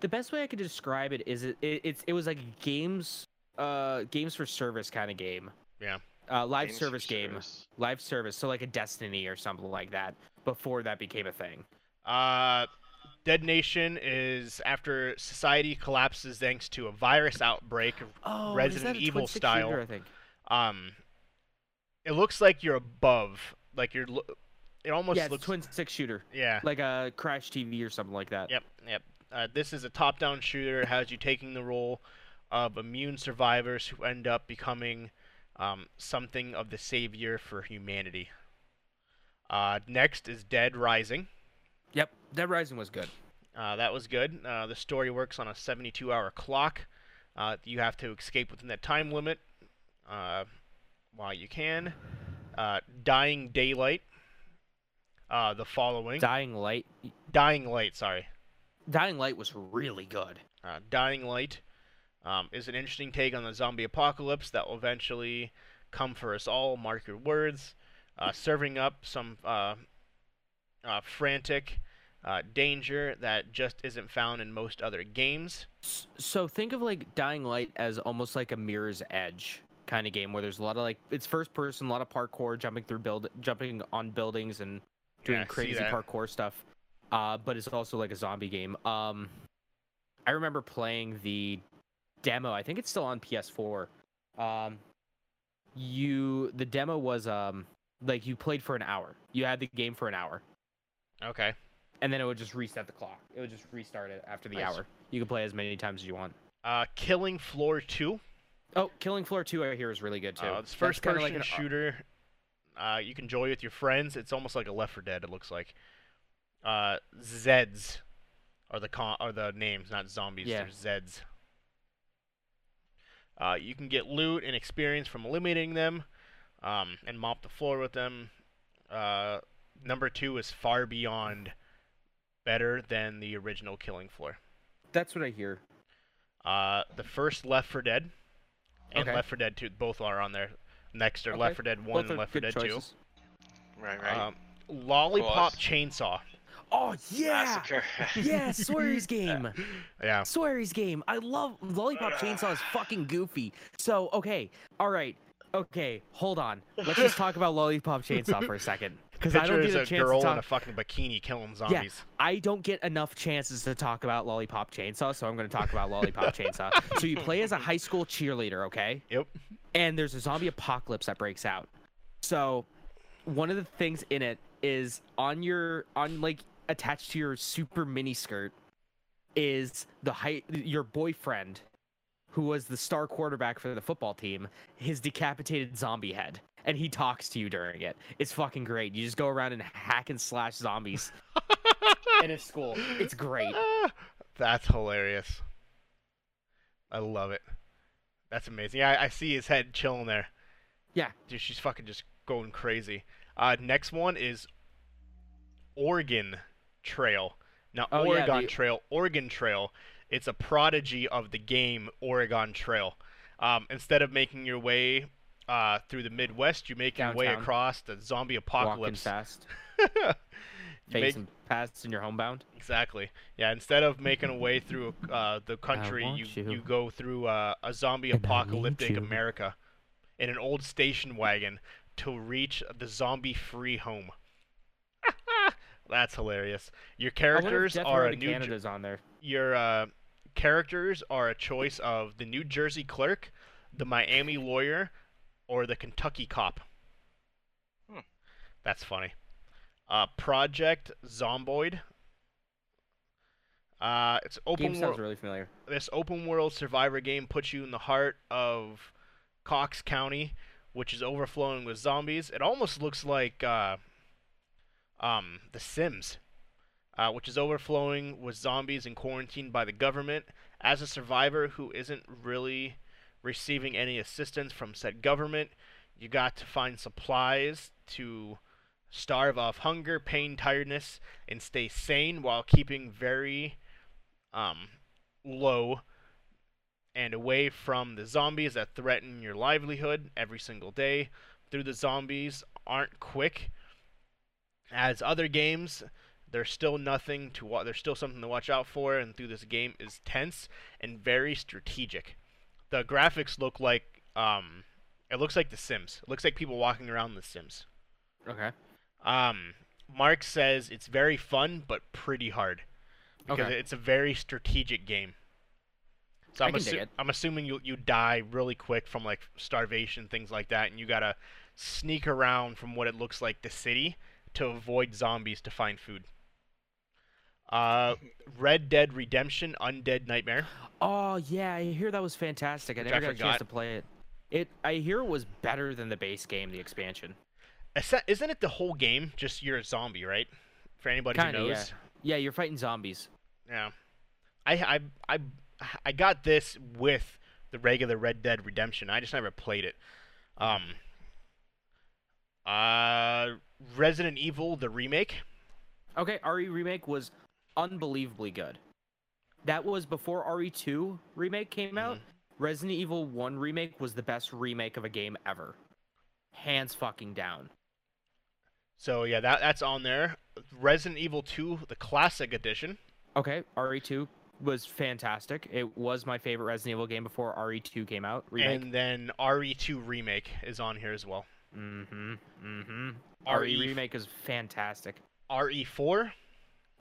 the best way I could describe it is it, it it's it was like games uh games for service kind of game. Yeah. Uh, live Games service game, service. live service. So like a Destiny or something like that. Before that became a thing. Uh, Dead Nation is after society collapses thanks to a virus outbreak. Oh, Resident is that a Evil style. shooter, I think. Um, it looks like you're above, like you're. lo- It almost yeah, looks. a twin stick shooter, Yeah. like a Smash TV or something like that. Yep, yep. Uh, this is a top-down shooter. It has you taking the role of immune survivors who end up becoming um, something of the savior for humanity. Uh, next is Dead Rising. Yep, Dead Rising was good. Uh, that was good. Uh, the story works on a 72-hour clock. Uh, you have to escape within that time limit uh, while you can. Uh, Dying Daylight. Uh, the following. Dying Light. Dying Light, sorry. Dying Light was really good. Uh, Dying Light um, is an interesting take on the zombie apocalypse that will eventually come for us all. Mark your words. Uh, serving up some uh, frantic uh, danger that just isn't found in most other games. So think of like Dying Light as almost like a Mirror's Edge kind of game where there's a lot of like it's first person, a lot of parkour, jumping through build, jumping on buildings and doing Yeah, crazy parkour stuff. Uh, but it's also like a zombie game. Um, I remember playing the demo. I think it's still on PS4. Um, you the demo was um like you played for an hour. You had the game for an hour, Okay. and then it would just reset the clock. It would just restart it after the Nice. hour. You can play as many times as you want. Uh, Killing Floor 2. Oh, Killing Floor 2 I hear is really good too. Uh, it's first kinda person like an- shooter. Uh, you can enjoy with your friends. It's almost like a Left 4 Dead. It looks like. Uh, Zeds are the con- are the names, not zombies. Yeah. They're Zeds. Uh, you can get loot and experience from eliminating them, um, and mop the floor with them. Uh, number two is far beyond better than the original Killing Floor. That's what I hear. Uh, the first Left 4 Dead and Okay. Left 4 Dead 2 both are on there. Next are Okay. Left 4 Dead 1 and Left 4 good Dead 2. Right, right. Um, Lollipop Cool. Chainsaw. Oh yeah, Massacre. yeah, Swery's game. Yeah. Swery's game. I love Lollipop Chainsaw is fucking goofy. So okay, all right, okay, hold on. Let's just talk about Lollipop Chainsaw for a second, because I don't get a a chance girl to in a fucking bikini killing zombies. Yeah, I don't get enough chances to talk about Lollipop Chainsaw, so I'm going to talk about Lollipop Chainsaw. So you play as a high school cheerleader, okay? Yep. and there's a zombie apocalypse that breaks out. So, one of the things in it is on your on like attached to your super mini skirt is the height your boyfriend who was the star quarterback for the football team, his decapitated zombie head. And he talks to you during it. It's fucking great. You just go around and hack and slash zombies in a school. It's great. That's hilarious. I love it. That's amazing. Yeah, I, I see his head chilling there. Yeah. Dude, she's fucking just going crazy. Uh, next one is Oregon Trail. Now, Oh, yeah, Oregon the- Trail, Oregon Trail, it's a prodigy of the game Oregon Trail. Um, instead of making your way uh, through the Midwest, you make your way across the zombie apocalypse. Walking fast, You make- facing past in your homebound. Exactly. Yeah. Instead of making a way through uh, the country, you, you. you go through uh, a zombie And apocalyptic. America in an old station wagon to reach the zombie-free home. That's hilarious. Your I wonder if characters are a new. Canada's on there. your uh, characters are a choice of the New Jersey clerk, the Miami lawyer, or the Kentucky cop. Hmm. That's funny. Uh, Project Zomboid. Uh, it's open Game sounds world. really familiar. This open world survivor game puts you in the heart of Knox County, which is overflowing with zombies. It almost looks like uh, um, The Sims, uh, which is overflowing with zombies and quarantined by the government. As a survivor who isn't really receiving any assistance from said government, you got to find supplies to starve off hunger, pain, tiredness, and stay sane while keeping very um, low and away from the zombies that threaten your livelihood every single day. Through the zombies aren't quick as other games. There's still nothing to wa- there's still something to watch out for and through this game is tense and very strategic. The graphics look like um it looks like The Sims. It looks like people walking around The Sims. Okay. Um Mark says it's very fun but pretty hard because Okay. it's a very strategic game. So I'm, assu- it. I'm assuming you you die really quick from like starvation, things like that, and you gotta sneak around from what it looks like the city to avoid zombies to find food. Uh, Red Dead Redemption: Undead Nightmare. Oh yeah, I hear that was fantastic. I Which never I got a chance to play it. It I hear it was better than the base game, the expansion. Isn't it the whole game? Just you're a zombie, right? For anybody Kinda, who yeah. knows. Yeah, you're fighting zombies. Yeah. I I I I got this with the regular Red Dead Redemption. I just never played it. Um uh Resident Evil the remake. Okay, RE remake was unbelievably good. That was before RE2 remake came out. Mhm. Resident Evil 1 remake was the best remake of a game ever. Hands fucking down. So yeah, that that's on there. Resident Evil 2 the classic edition. Okay, RE2 was fantastic. It was my favorite Resident Evil game before RE2 came out. Remake. And then RE2 remake is on here as well. Mm-hmm. Mm-hmm. RE RE remake is fantastic. RE4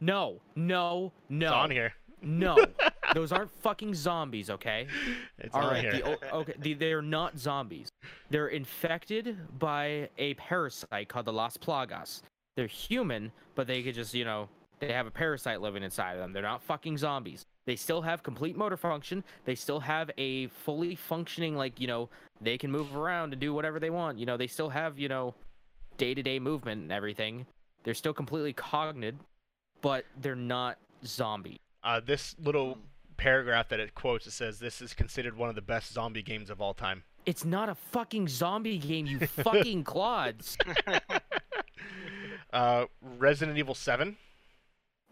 No, no, no, it's on here. no. Those aren't fucking zombies, okay? It's All on right, here. the, okay, the, they're not zombies. They're infected by a parasite called the Las Plagas. They're human, but they could just, you know, they have a parasite living inside of them. They're not fucking zombies. They still have complete motor function. They still have a fully functioning, like, you know, they can move around and do whatever they want. You know, they still have, you know, day to day movement and everything. They're still completely cognid, but they're not zombie. Uh, this little paragraph that it quotes it says this is considered one of the best zombie games of all time. It's not a fucking zombie game, you fucking clods. Uh, Resident Evil 7.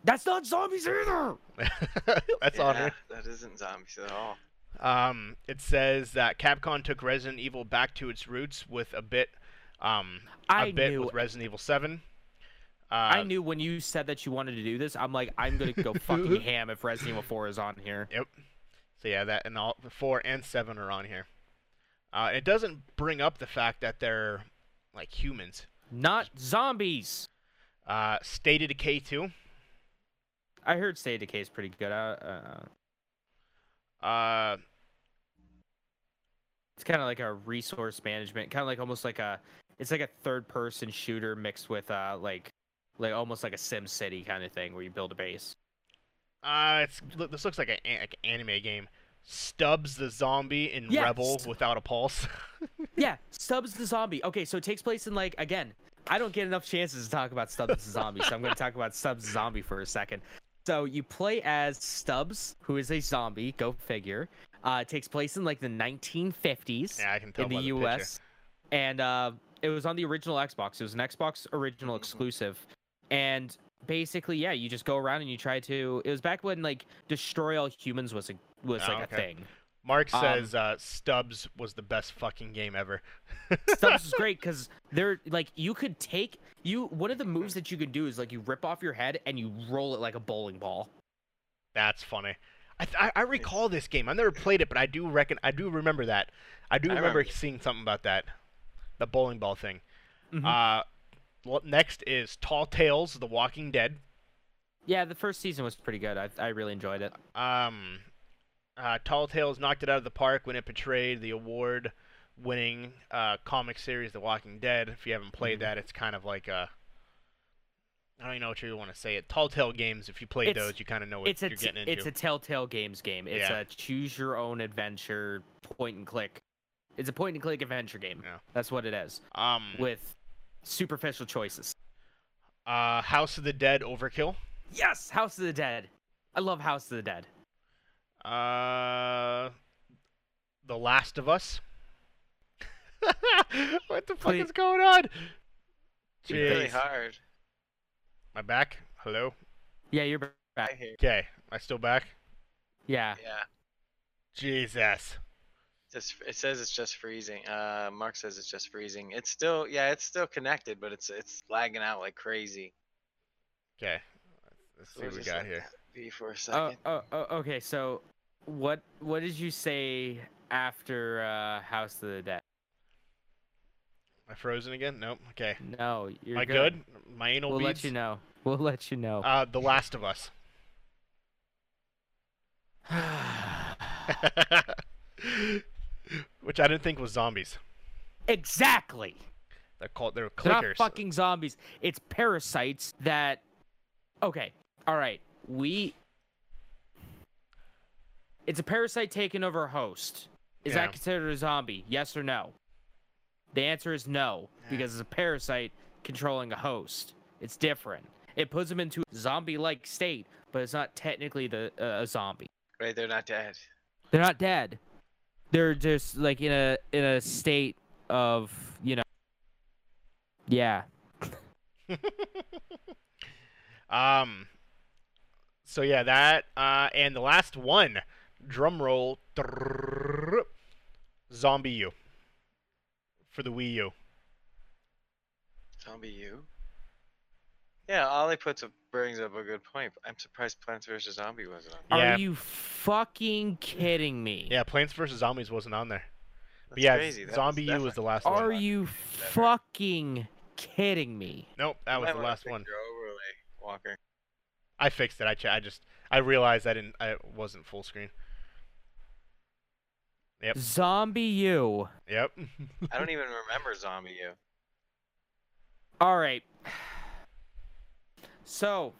That's not zombies either. That's on Yeah, here. That isn't zombies at all. Um, it says that Capcom took Resident Evil back to its roots with a bit, um, a I bit knew. with Resident Evil 7. Uh, I knew when you said that you wanted to do this, I'm like, I'm gonna go fucking ham if Resident Evil 4 is on here. Yep. So yeah, that and all four and seven are on here. Uh, it doesn't bring up the fact that they're like humans. Not zombies. Uh, State of Decay 2. I heard State of Decay is pretty good. Uh, uh, Uh, it's kind of like a resource management, kind of like almost like a, it's like a third-person shooter mixed with uh, like, like almost like a Sim City kind of thing where you build a base. uh, it's look, this looks like an like an anime game. Stubbs the zombie in Yes. Rebel without a pulse. Yeah, Stubbs the zombie. Okay, so it takes place in like again. I don't get enough chances to talk about Stubbs the zombie, so I'm going to talk about Stubbs the zombie for a second. So you play as Stubbs, who is a zombie. Go figure. Uh, it takes place in like the 1950s yeah, I can tell in the the U.S. and uh, it was on the original Xbox. It was an Xbox original Mm-hmm. exclusive, and basically, yeah, you just go around and you try to. It was back when like destroy all humans was a was Oh, like okay. a thing. Mark Um, says uh, Stubbs was the best fucking game ever. Stubbs is great because they're like you could take you. One of the moves that you could do is like you rip off your head and you roll it like a bowling ball. That's funny. I, th- I I recall this game. I've never played it, but I do reckon I do remember that. I do I remember, remember. seeing something about that, the bowling ball thing. Mhm. Uh, next is Telltale's: The Walking Dead. Yeah, the first season was pretty good. I I really enjoyed it. Um, uh, Telltale's knocked it out of the park when it portrayed the award-winning uh, comic series The Walking Dead. If you haven't played Mhm. that, it's kind of like a I don't even know what you want to say it. Telltale games. If you play It's- those, you kind of know what It's a you're t- getting into. it's a Telltale Games game. It's Yeah. a choose your own adventure point and click. It's a point and click adventure game. Yeah. That's what it is um, with superficial choices. uh, House of the Dead Overkill. Yes, House of the Dead. I love House of the Dead. Uh, The Last of Us. what the fuck Please- is going on? It's really hard. My back. Hello. Yeah, you're back. hear. Okay, I still back. Yeah. Yeah. Jesus. Just it says it's just freezing. Uh, Mark says it's just freezing. It's still yeah, it's still connected, but it's it's lagging out like crazy. Okay. Let's see We'll what we got here. that Be for a Oh, second. oh, oh, okay. So, what what did you say after uh, House of the Dead? Am I frozen again? Nope. Okay. No, you're Am I good. good? My anal We'll beads. let you know. We'll let you know. Uh, The Last of Us. Which I didn't think was zombies. exactly. They're called they're clickers. They're not fucking zombies. It's parasites that. Okay. All right. We. It's a parasite taking over a host. Is Yeah. that considered a zombie? Yes or no? The answer is no, because it's a parasite controlling a host. It's different. It puts them into a zombie-like state, but it's not technically the uh, a zombie. Right, they're not dead. They're not dead. They're just like in a in a state of you know. Yeah. um. So yeah, that uh, and the last one, drum roll, Zombie U. For the Wii U. Zombie U. Yeah, Ollie puts up brings up a good point. I'm surprised Plants vs Zombie wasn't on. Yeah. Are you fucking kidding me? Yeah, Plants vs Zombies wasn't on there. But That's yeah, crazy. That Zombie U was the last Are one. Are you fucking kidding me? Nope, that was the last one. Overlay, Walker. I fixed it. I ch- I just I realized I didn't I wasn't full screen. Yep. Zombie U. Yep. I don't even remember Zombie U. All right. So,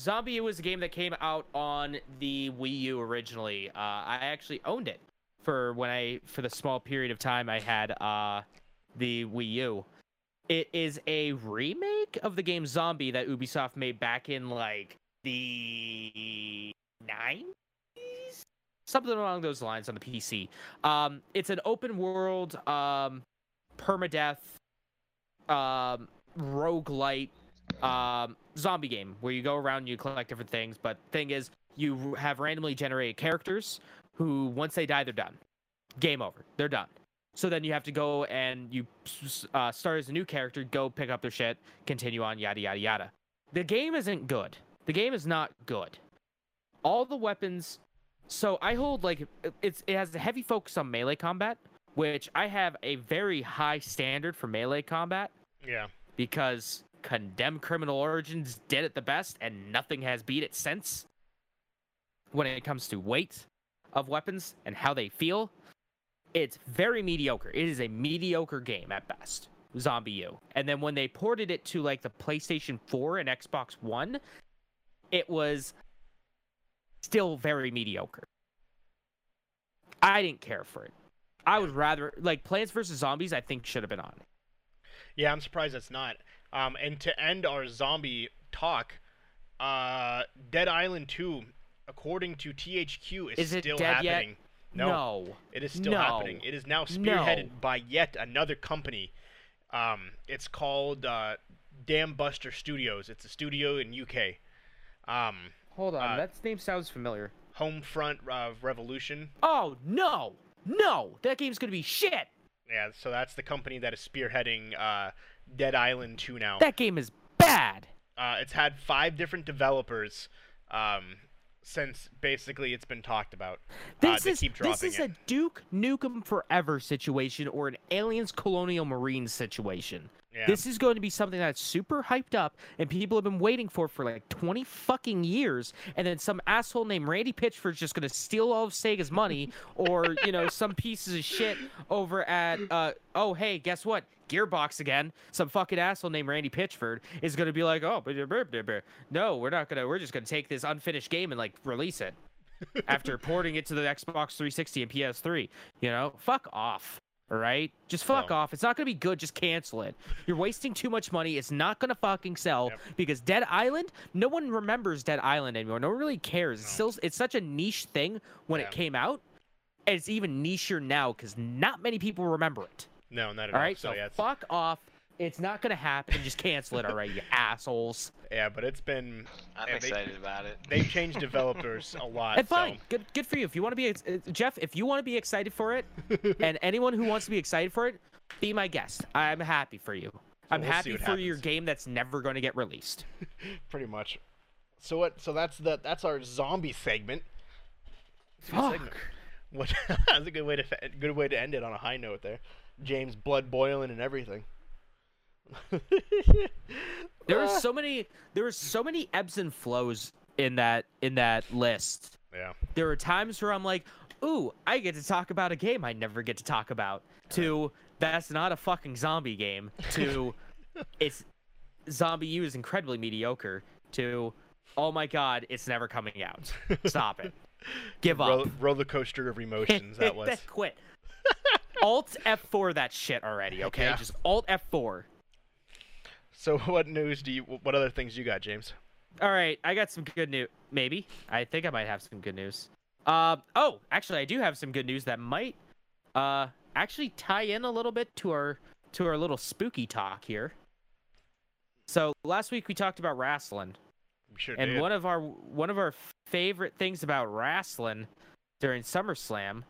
Zombie U was a game that came out on the Wii U originally. Uh, I actually owned it for when I for the small period of time I had uh, the Wii U. It is a remake of the game Zombie that Ubisoft made back in like the 90s, something along those lines on the PC. Um, it's an open world um, permadeath um, roguelite um, zombie game where you go around and you collect different things. But thing is, you have randomly generated characters who, once they die, they're done. Game over. They're done. So then you have to go and you uh, start as a new character, go pick up their shit, continue on, yada yada yada. The game isn't good. The game is not good. All the weapons. So I hold like it's it has a heavy focus on melee combat, which I have a very high standard for melee combat yeah. because Condemned Criminal Origins did it the best, and nothing has beat it since. When it comes to weight of weapons and how they feel, it's very mediocre. It is a mediocre game at best. Zombie U. And then when they ported it to like the PlayStation 4 and Xbox One, it was still very mediocre. I didn't care for it. I would rather like Plants vs Zombies. I think should have been on. Yeah, I'm surprised it's not. Um, and to end our zombie talk, uh, Dead Island 2, according to THQ, is, Is it still dead yet? happening. No, no. it is still No. happening. It is now spearheaded No. by yet another company. Um, it's called uh, Dambuster Studios. It's a studio in UK. Um, Hold on, Uh, that name sounds familiar. Homefront uh, Revolution. Oh no, no, that game's gonna be shit. Yeah, so that's the company that is spearheading uh, Dead Island 2 now. That game is bad. Uh, it's had five different developers um, since basically it's been talked about. Uh, This they is this is it. a Duke Nukem Forever situation or an Aliens Colonial Marines situation. Yeah. This is going to be something that's super hyped up and people have been waiting for for like 20 fucking years and then some asshole named Randy Pitchford's just going to steal all of Sega's money or, you know, some pieces of shit over at uh oh hey, guess what? Gearbox again. Some fucking asshole named Randy Pitchford is going to be like, "Oh, blah. Uh, no, we're not going to we're just going to take this unfinished game and like release it." after porting it to the Xbox 360 and PS3. You know, fuck off. All right, just fuck No. off. It's not gonna be good. Just cancel it. You're wasting too much money. It's not gonna fucking sell Yep. because Dead Island. No one remembers Dead Island anymore. No one really cares. It's still it's such a niche thing when Yeah. it came out. And it's even nicher now because not many people remember it. No, not at All all. right, so, so yeah, fuck off. It's not gonna happen. Just cancel it already, you assholes. yeah, but it's been I'm Yeah, they- excited about it. they've changed developers a lot. And fine, So, good, good for you. If you want to be, uh, Jeff, if you want to be excited for it, and anyone who wants to be excited for it, be my guest. I'm happy for you. I'm we'll happy what for your game that's never going to get released. pretty much. So what? So that's the that's our zombie segment. It's a good Fuck. segment. What? that's a good way to good way to end it on a high note there. James blood boiling and everything. There Ah. were so many. There were so many ebbs and flows in that in that list. yeah. There are times where I'm like, "Ooh, I get to talk about a game I never get to talk about." To that's not a fucking zombie game. To it's zombie U is incredibly mediocre. To oh my god, it's never coming out. Stop it. Give up. Ro- roller coaster of emotions that was. quit. Alt F4 that shit already, okay? Yeah. Just Alt F4. So what news do you? What other things you got, James? All right, I got some good news. Maybe I think I might have some good news. Uh, oh, actually, I do have some good news that might uh actually tie in a little bit to our to our little spooky talk here. So last week we talked about wrestling, sure and did. one of our one of our favorite things about wrestling during SummerSlam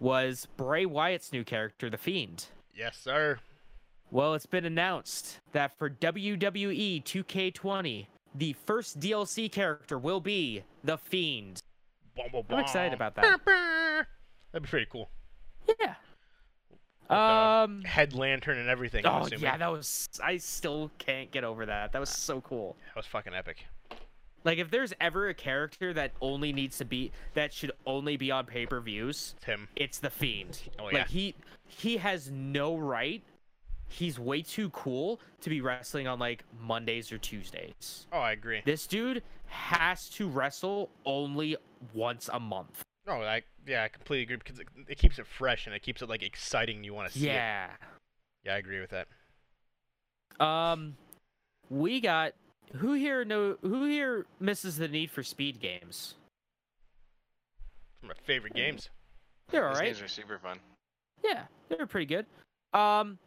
was Bray Wyatt's new character, the Fiend. Yes, sir. Well, it's been announced that for WWE 2K20, the first DLC character will be the Fiend. Bum, bum, I'm excited about that. That'd be pretty cool. Yeah. With Um. head lantern and everything. I'm Oh yeah, that was. I still can't get over that. That was so cool. that was fucking epic. Like, if there's ever a character that only needs to be that should only be on pay per views, It's him. it's the Fiend. Oh, yeah. like he he has no right. He's way too cool to be wrestling on like Mondays or Tuesdays. Oh, I agree. This dude has to wrestle only once a month. Oh, I yeah, I completely agree because it, it keeps it fresh and it keeps it like exciting. You want to see it. Yeah. Yeah, I agree with that. Um, we got who here know who here misses the Need for Speed games? My favorite games. They're all Those right. games are super fun. Yeah, they're pretty good. Um,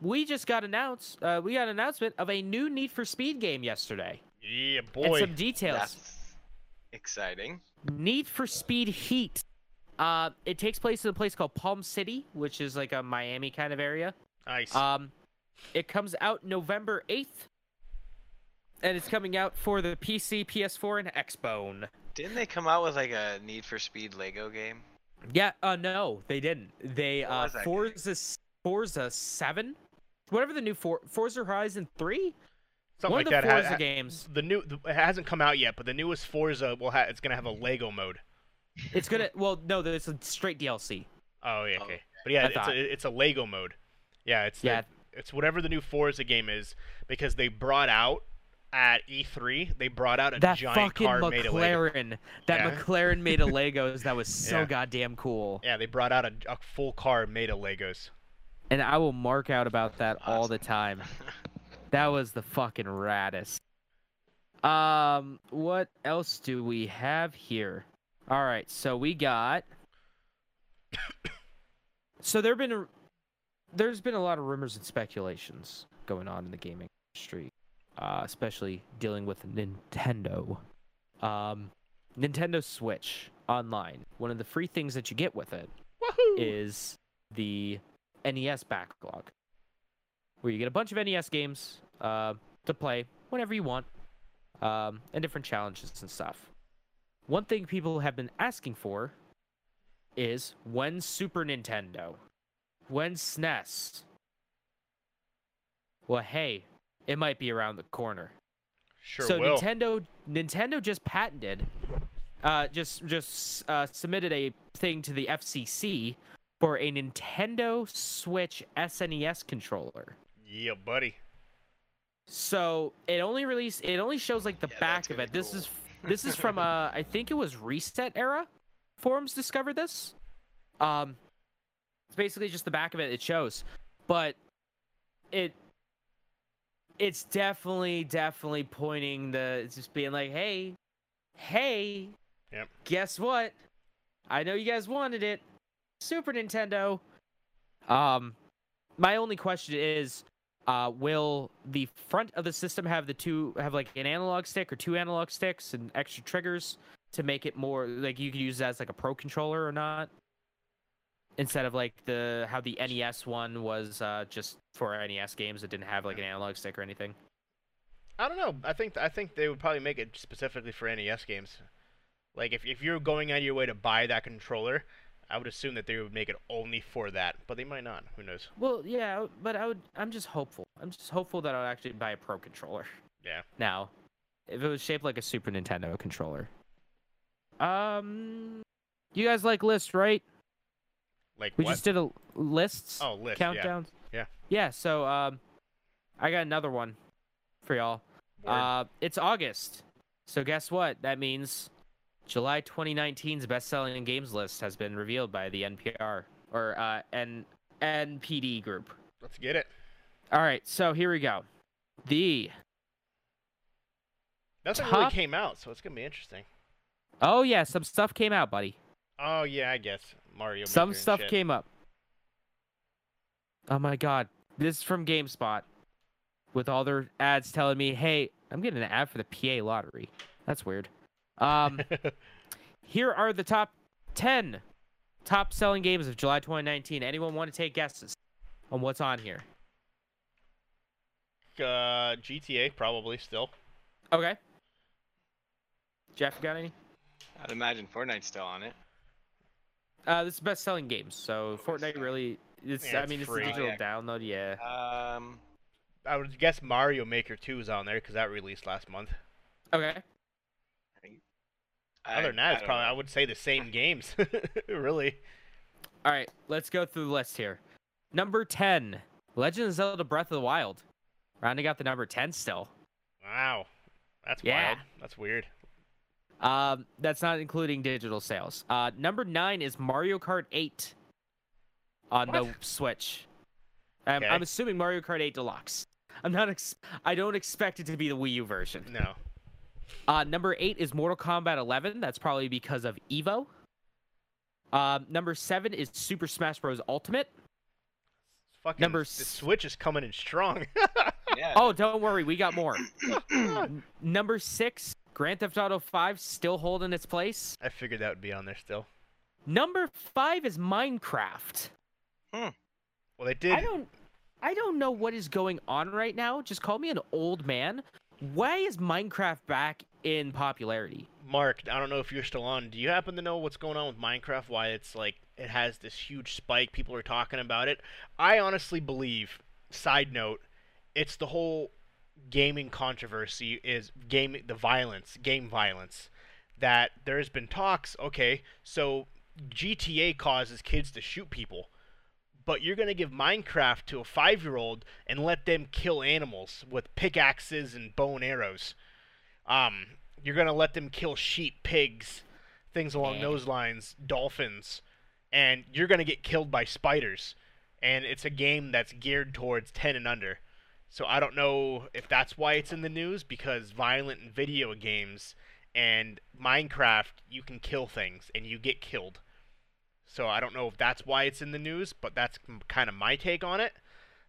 we just got announced. Uh, we got an announcement of a new Need for Speed game yesterday, Yeah, and boy. some details. That's exciting. Need for Speed Heat. Uh, it takes place in a place called Palm City, which is like a Miami kind of area. Nice. Um, it comes out November 8th, and it's coming out for the PC, PS4, and Xbone. Didn't they come out with like a Need for Speed Lego game? Yeah, uh, no, they didn't. They What uh, was that game? Forza s- Forza Seven, whatever the new For- Forza Horizon Three, Something one like of that. the Ha- Forza ha- games. The new the, it hasn't come out yet, but the newest Forza will ha- it's gonna have a Lego mode. It's gonna. well, no, it's a straight DLC. Oh yeah, Oh. okay. But yeah, I it's thought. a, it's a Lego mode. Yeah, it's the- Yeah. it's whatever the new Forza game is because they brought out at E3 they brought out a That giant fucking car made of Lego. McLaren, that Yeah. McLaren made of Legos. That was so Yeah. goddamn cool. Yeah, they brought out a, a full car made of Legos. And I will mark out about that all the time. That was the fucking raddest. Um, what else do we have here? All right, so we got. So there've been, a, there's been a lot of rumors and speculations going on in the gaming industry, uh, especially dealing with Nintendo. Um, Nintendo Switch Online. One of the free things that you get with it Woohoo! is the NES backlog, where you get a bunch of NES games uh, to play whenever you want, um, and different challenges and stuff. One thing people have been asking for is when Super Nintendo, when SNES. Well, hey, it might be around the corner. Sure so will. Nintendo Nintendo just patented, uh, just just uh, submitted a thing to the FCC for a Nintendo Switch SNES controller. yeah, buddy. So it only released. It only shows like the Yeah, back of it. This cool. is this is from uh I think it was Reset Era. Forums discovered this. Um, it's basically just the back of it. It shows, but it it's definitely definitely pointing the it's just being like, hey, hey, Yep. guess what? I know you guys wanted it, Super Nintendo. Um, my only question is, uh, will the front of the system have the two have like an analog stick or two analog sticks and extra triggers to make it more like you could use it as like a pro controller or not? Instead of like the how the NES one was uh, just for NES games, that didn't have like an analog stick or anything. I don't know. I think I think they would probably make it specifically for NES games. Like if if you're going out of your way to buy that controller, I would assume that they would make it only for that, but they might not. Who knows? Well, yeah, but I would. I'm just hopeful. I'm just hopeful that I'll actually buy a pro controller. Yeah. Now, if it was shaped like a Super Nintendo controller. Um, you guys like lists, right? Like We what? just did a lists oh, list. Yeah. countdowns. Yeah. Yeah. So um, I got another one for y'all. Word. Uh, it's August. So guess what? That means July 2019's best-selling games list has been revealed by the NPR or uh, N NPD group. Let's get it. All right, so here we go. The Nothing really Top- came out, so it's gonna be interesting. oh yeah, some stuff came out, buddy. Oh yeah, I guess Mario. some Maker and stuff shit. came up. Oh my god, this is from GameSpot, with all their ads telling me, "Hey, I'm getting an ad for the PA lottery." That's weird. Um, here are the top ten top selling games of July 2019. Anyone want to take guesses on what's on here? uh, GTA probably still. Okay. Jeff, you got any? I'd imagine Fortnite's still on it. Uh, this is best selling games, so Fortnite really. It's, Yeah, I it's mean, it's free. a digital Oh, yeah. download. Yeah. Um, I would guess Mario Maker 2 is on there because that released last month. Okay. I, Other than that, it's don't probably I would say the same games. really. All right, let's go through the list here. Number 10, Legend of Zelda Breath of the Wild. Rounding out the number 10 still. Wow. That's Yeah. wild. That's weird. Um, that's not including digital sales. Uh, number 9 is Mario Kart 8 on the What? Switch. Um, Okay. I'm assuming Mario Kart 8 Deluxe. I'm not. Ex- I don't expect it to be the Wii U version. No. Uh, number eight is Mortal Kombat 11. That's probably because of Evo. Um, number seven is Super Smash Bros. Ultimate. Fucking Number the Switch is coming in strong. Yeah. Oh, don't worry, we got more. Number six, Grand Theft Auto 5, still holding its place. I figured that would be on there still. Number five is Minecraft. Hmm. Well, they did. I don't, I don't know what is going on right now. Just call me an old man. Why is Minecraft back in popularity? Mark, I don't know if you're still on. Do you happen to know what's going on with Minecraft? Why it's like it has this huge spike? People are talking about it. I honestly believe. Side note, it's the whole gaming controversy is game the violence, game violence. That there's been talks. Okay, so GTA causes kids to shoot people, but you're gonna give Minecraft to a five-year-old and let them kill animals with pickaxes and bow and arrows. Um, you're gonna let them kill sheep, pigs, things along those lines, dolphins, and you're gonna get killed by spiders. And it's a game that's geared towards 10 and under. So I don't know if that's why it's in the news because violent video games and Minecraft, you can kill things and you get killed. So I don't know if that's why it's in the news, but that's kind of my take on it.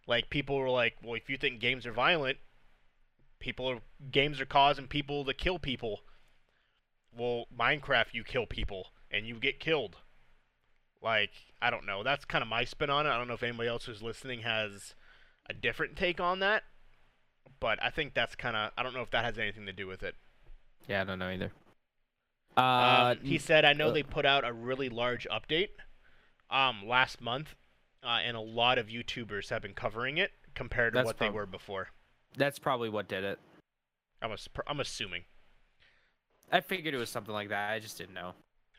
Like people were like, "Well, if you think games are violent, people are games are causing people to kill people. Well, Minecraft, you kill people and you get killed. Like I don't know. That's kind of my spin on it. I don't know if anybody else who's listening has a different take on that, but I think that's kind of I don't know if that has anything to do with it. Yeah, I don't know either. Uh, Um, he said, "I know uh, they put out a really large update um, last month, uh, and a lot of YouTubers have been covering it compared to what they were before. that's probably what did it. I'm, ass- I'm assuming, I figured it was something like that. I just didn't know.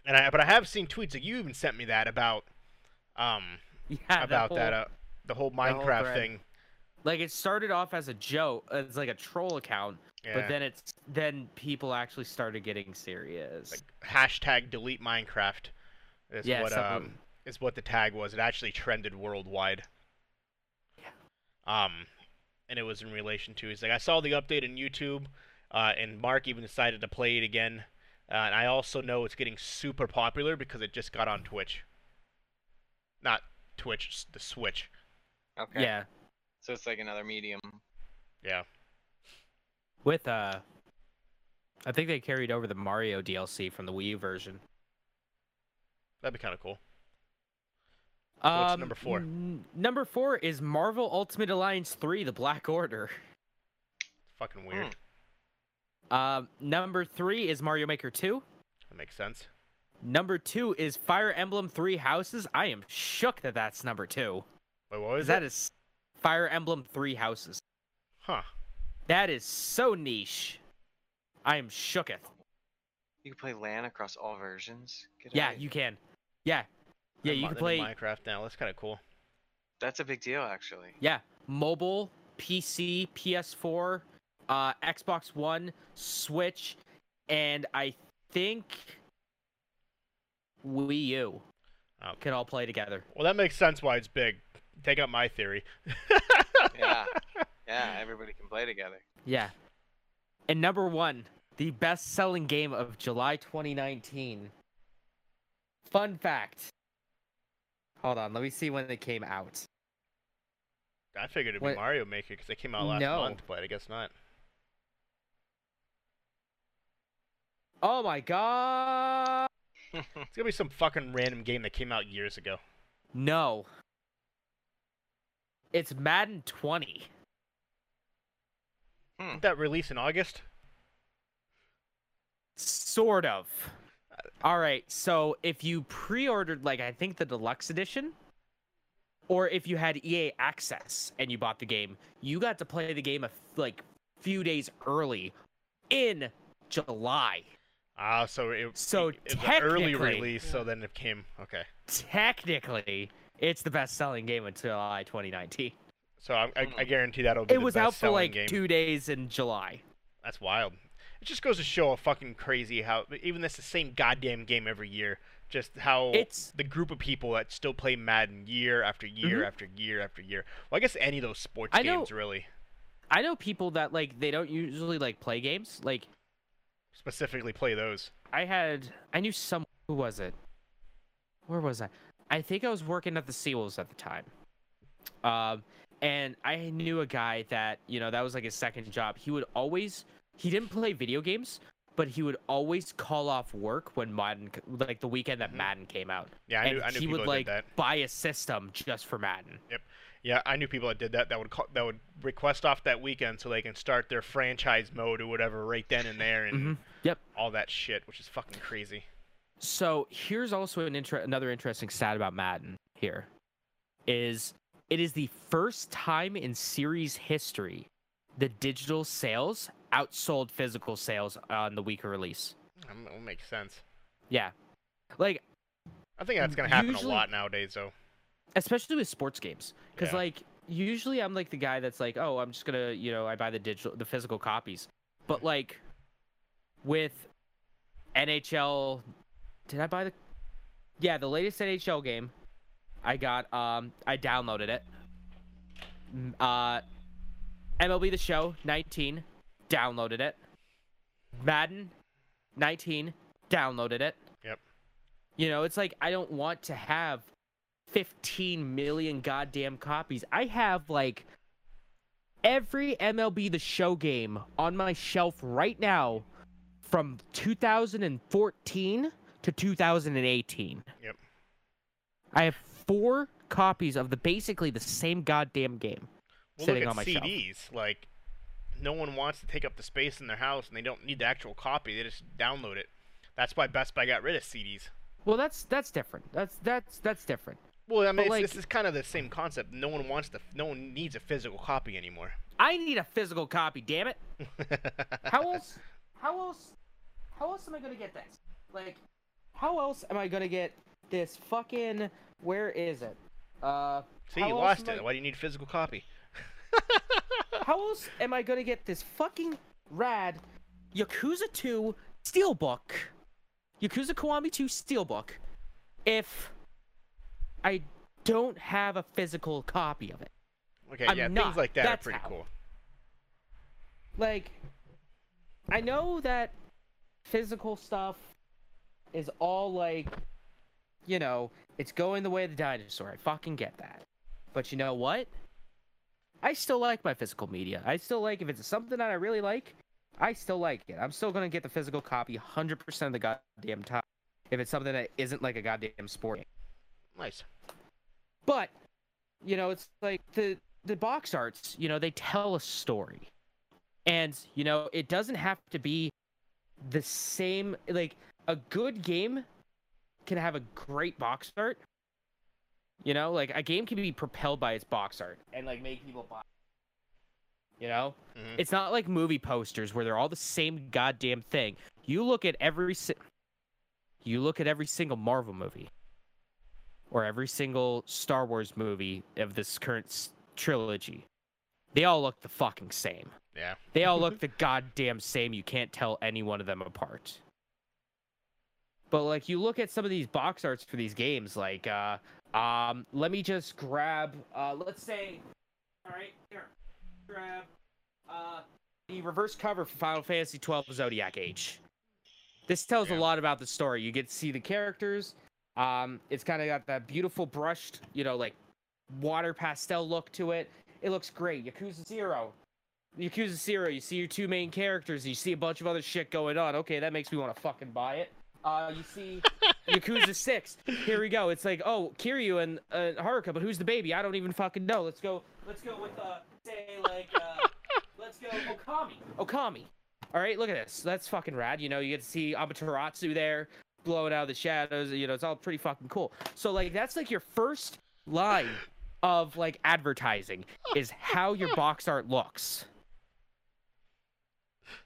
and I but I have seen tweets like you even sent me that about um Yeah, about whole, that uh, the whole whole Minecraft thread. thing. Like it started off as a joke, as like a troll account, Yeah. but then it's then people actually started getting serious. like hashtag delete Minecraft is Yeah, what something- um is what the tag was. It actually trended worldwide. Yeah. Um, and it was in relation to. He's like, I saw the update on YouTube, uh, and Mark even decided to play it again. Uh, and I also know it's getting super popular because it just got on Twitch. Not Twitch, the Switch. Okay. Yeah, So it's like another medium. Yeah. with uh, I think they carried over the Mario DLC from the Wii U version. That'd be kind of cool. what's Um, number four? n- number four is Marvel Ultimate Alliance 3: The Black Order. It's Fucking weird. Um, number three is Mario Maker 2. That makes sense. Number two is Fire Emblem Three Houses. I am shook that that's number two. Wait, what was That it? is Fire Emblem Three Houses. Huh. That is so niche. I am shooketh. You can play LAN across all versions. Get Yeah, outta you can. Yeah, yeah, I'm you can play. Minecraft now. That's kind of cool. That's a big deal, actually. Yeah, mobile, PC, PS4, uh, Xbox One, Switch, and I think Wii U Oh. can all play together. Well, that makes sense why it's big. Take out my theory. Yeah. Yeah, everybody can play together. Yeah. And number one, the best selling game of July 2019. Fun fact. Hold on, let me see when it came out. I figured it'd be What- Mario Maker because they came out last No. month, but I guess not. Oh my god! It's gonna be some fucking random game that came out years ago. No. It's Madden 20. Did that release in August? Sort of. All right, so if you pre-ordered like I think the deluxe edition or if you had EA access and you bought the game, you got to play the game a f- like few days early in July. Ah, so it, So it was an early technically- release, so then it came. Okay, Technically, it's the best-selling game until July 2019. so I, I, I guarantee that'll be It the was out for like game. 2 days in July. That's wild. It just goes to show how fucking crazy how even this the same goddamn game every year. Just how It's- the group of people that still play Madden year after year Mhm. after year after year. Well, I guess any of those sports I know- games really, I know people that like they don't usually like play games. Like specifically play those. I had I knew some who was it? Where was I? I think I was working at the Seawolves at the time. Um and I knew a guy that, you know, that was like his second job. He would always he didn't play video games, but he would always call off work when Madden like the weekend that Mhm. Madden came out. Yeah, I knew, and knew, I knew he would like buy a system just for Madden. Yep. Yeah, I knew people that did that. That would call, that would request off that weekend so they can start their franchise mode or whatever right then and there and Mhm. Yep. all that shit, which is fucking crazy. So here's also an inter- another interesting stat about Madden here is it is the first time in series history the digital sales outsold physical sales on the week of release. Um, That makes sense. Yeah. Like I think that's gonna happen Usually- a lot nowadays, though. especially with sports games cuz Yeah. like usually I'm like the guy that's like, "Oh, I'm just going to, you know, I buy the digital the physical copies." But like with NHL did I buy the Yeah, the latest NHL game. I got um I downloaded it. Uh MLB the Show 19 downloaded it. Madden 19 downloaded it. Yep. You know, it's like I don't want to have 15 million goddamn copies. I have like every MLB The Show game on my shelf right now from 2014 to 2018. Yep. I have four copies of the basically the same goddamn game Well, sitting look on at my shelf. CDs. Like, no one wants to take up the space in their house, and they don't need the actual copy. They just download it. That's why Best Buy got rid of CDs. Well, that's that's different. That's that's that's different. Well, I mean, it's, like- this is kind of the same concept. No one wants to. No one needs a physical copy anymore. I need a physical copy, damn it. How else? How else? How else am I gonna get this? Like, how else am I gonna get this fucking? Where is it? Uh, See, you lost it. I- Why do you need a physical copy? how else am I gonna get this fucking rad Yakuza 2 Steelbook? Yakuza Kiwami 2 Steelbook. If I don't have a physical copy of it. Okay, I'm yeah, not. things like that That's are pretty how. cool. like I know that physical stuff is all like you know, it's going the way of the dinosaur. I fucking get that. But you know what? I still like my physical media. I still like if it's something that I really like, I still like it. I'm still to get the physical copy 100% of the goddamn time if it's something that isn't like a goddamn sport game. Nice. But you know, it's like the the box arts, you know, they tell a story. And, you know, it doesn't have to be the same like a good game can have a great box art. You know, like a game can be propelled by its box art and like make people buy. You know? Mhm. It's not like movie posters where they're all the same goddamn thing. You look at every si- you look at every single Marvel movie or every single Star Wars movie of this current s- trilogy. They all look the fucking same. Yeah. They all look the goddamn same. You can't tell any one of them apart. But like you look at some of these box arts for these games, like uh um let me just grab uh let's say alright, here. Grab uh the reverse cover for Final Fantasy twelve Zodiac Age. This tells Yeah. a lot about the story. You get to see the characters. Um it's kinda got that beautiful brushed, you know, like water pastel look to it. It looks great. Yakuza Zero. Yakuza Zero, you see your two main characters, you see a bunch of other shit going on. Okay, that makes me want to fucking buy it. Uh, you see Yakuza 6. Here we go. It's like, oh, Kiryu and uh, Haruka, but who's the baby? I don't even fucking know. Let's go. Let's go with uh, say like, uh, let's go Okami. Okami. All right, look at this. That's fucking rad. You know, you get to see Amaterasu there blowing out of the shadows. You know, it's all pretty fucking cool. So like, that's like your first line of like advertising is how your box art looks.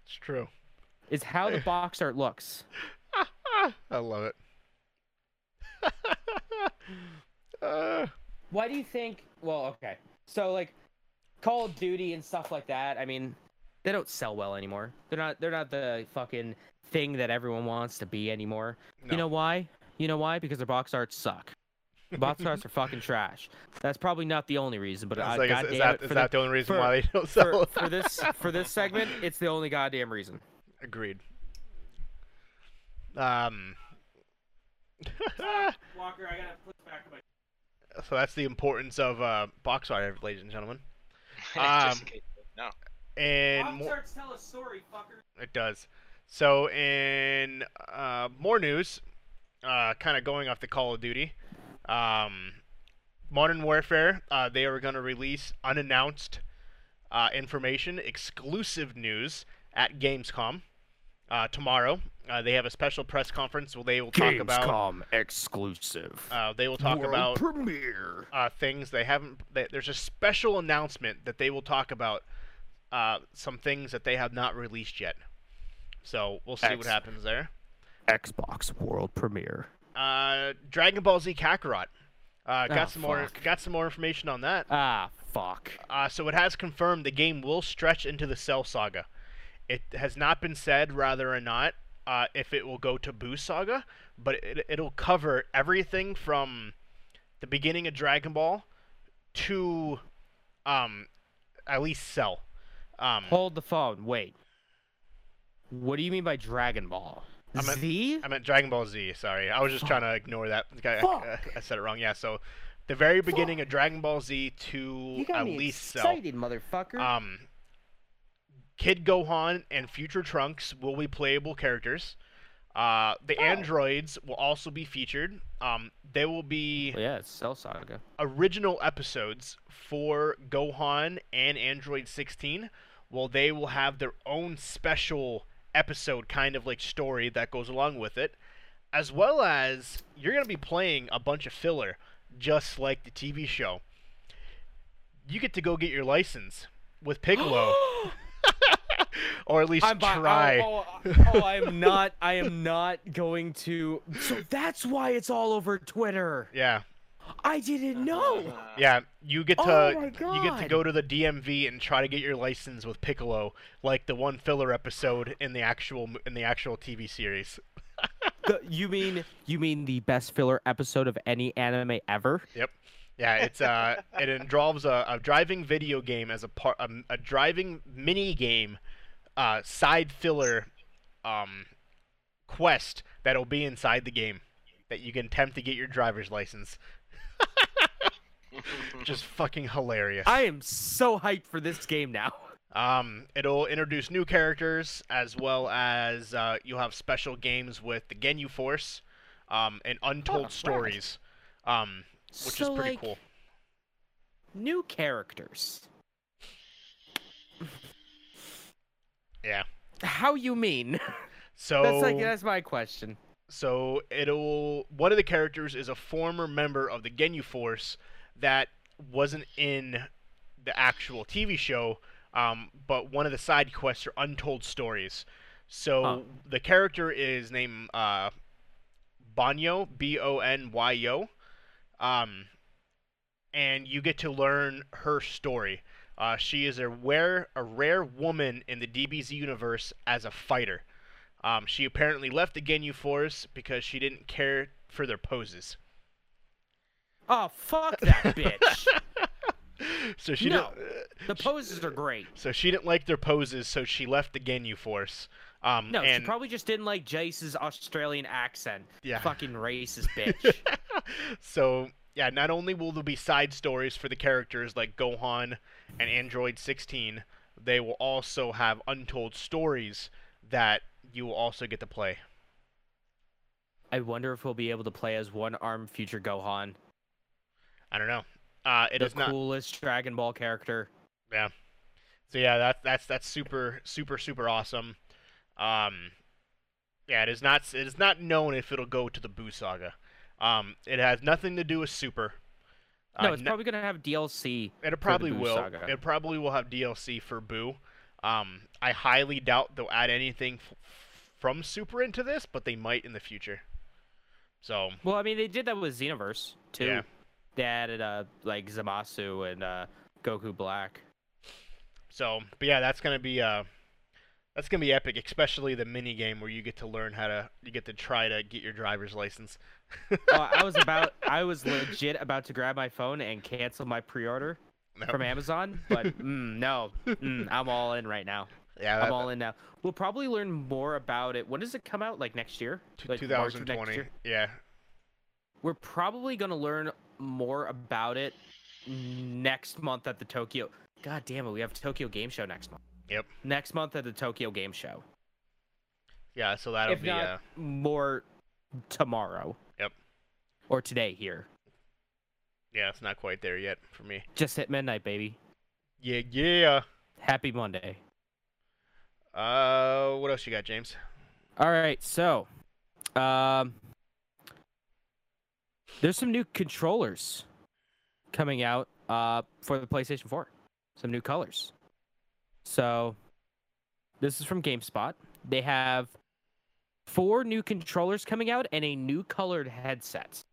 It's true. Is how the box art looks. I love it. uh, Why do you think? Well, okay. So like, Call of Duty and stuff like that. I mean, they don't sell well anymore. They're not. They're not the fucking thing that everyone wants to be anymore. no. You know why? You know why? Because their box arts suck. The box arts are fucking trash. That's probably not the only reason, but I, like, is, goddamn is that, it, is for, that the, the only reason for- why they don't sell? for, for this for this segment, it's the only goddamn reason. Agreed. Um. Walker, I gotta put back my. so that's the importance of uh, box art, ladies and gentlemen. Just in Um, case- no. And Box more, tell a story, fucker. it does. So in uh, more news, uh, kind of going off the Call of Duty, um, Modern Warfare, uh, they are going to release unannounced uh, information, exclusive news at Gamescom uh, tomorrow. Uh, they have a special press conference where they will talk about. Gamescom exclusive. Uh, they will talk World about premiere. uh, things they haven't. They, there's a special announcement that they will talk about uh, some things that they have not released yet. So we'll see what happens there. Xbox World Premiere. Uh, Dragon Ball Z Kakarot. Uh, got Ah, some more. Got some more information on that. Ah, fuck. Uh, so it has confirmed the game will stretch into the Cell Saga. It has not been said whether or not uh, if it will go to Buu Saga, but it, it'll cover everything from the beginning of Dragon Ball to um, at least Cell. Um, Hold the phone. Wait. What do you mean by Dragon Ball? I meant- Z? I meant Dragon Ball Z. Sorry, I was just trying to ignore that. I, I, Fuck. I said it wrong. Yeah. So the very beginning of Dragon Ball Z to You got at me least Cell. excited, motherfucker. Um, Kid Gohan and Future Trunks will be playable characters. Uh, the Oh. androids will also be featured. Um, they will be Well, yeah, it's Cell Saga. original episodes for Gohan and Android 16. Well, they will have their own special episode, kind of like story that goes along with it, as well as you're going to be playing a bunch of filler, just like the TV show. You get to go get your license with Piccolo, or at least I'm try. Oh, oh, oh, I am not. I am not going to. So that's why it's all over Twitter. Yeah, I didn't know. Yeah. You get to Oh you get to go to the DMV and try to get your license with Piccolo, like the one filler episode in the actual in the actual TV series. The- you mean you mean the best filler episode of any anime ever? Yep. Yeah, it's uh, it involves a, a driving video game as a part, a, a driving mini game, uh, side filler, um, quest that'll be inside the game that you can attempt to get your driver's license. Just fucking hilarious. I am so hyped for this game now. Um, it'll introduce new characters as well as uh, you'll have special games with the Ginyu Force, um, and Untold rad. Stories, um, which so, is pretty like, cool. New characters. Yeah. How you mean? So that's like that's my question. So it'll one of the characters is a former member of the Ginyu Force that wasn't in the actual TV show, um, but one of the side quests are untold stories. So Huh. the character is named uh, Banyo, B O N Y O, um, and you get to learn her story. Uh, she is a rare, a rare woman in the DBZ universe as a fighter. Um, she apparently left the Ginyu Force because she didn't care for their poses. Oh fuck that bitch. so she No. didn't. the poses are great. So she didn't like their poses, so she left the Ginyu Force. Um, No, and she probably just didn't like Jeice's Australian accent. Yeah. Fucking racist bitch. so yeah, not only will there be side stories for the characters like Gohan and Android 16, they will also have untold stories that you will also get to play. I wonder if we'll be able to play as one armed future Gohan. I don't know. Uh, it the is not. coolest Dragon Ball character. Yeah. So yeah, that that's that's super super super awesome. Um, yeah, it is not it is not known if it'll go to the Buu Saga. Um, it has nothing to do with Super. No, Uh, it's no- probably gonna have DLC. It probably will. Saga. It probably will have DLC for Buu. Um, I highly doubt they'll add anything f- from Super into this, but they might in the future. So Well, I mean, they did that with Xenoverse too. Yeah. They added uh like Zamasu and uh Goku Black. so, but yeah, that's gonna be uh, that's gonna be epic, especially the mini game where you get to learn how to you get to try to get your driver's license. oh, I was about, I was legit about to grab my phone and cancel my pre-order No. from Amazon, but mm, no, mm, I'm all in right now. yeah, I'm all in now. We'll probably learn more about it. When does it come out? Like next year? Like March of next 2020. year? Yeah, We're probably gonna learn more about it next month at the Tokyo. God damn it, we have Tokyo Game Show next month. Yep. Next month at the Tokyo Game Show. yeah. So that'll if be not uh, more tomorrow. Yep. Or today here. yeah, it's not quite there yet for me. Just hit midnight, baby. Yeah, yeah. Happy Monday. Uh, what else you got, James? All right, so um there's some new controllers coming out uh for the PlayStation 4. Some new colors. So this is from GameSpot. They have four new controllers coming out and a new colored headset.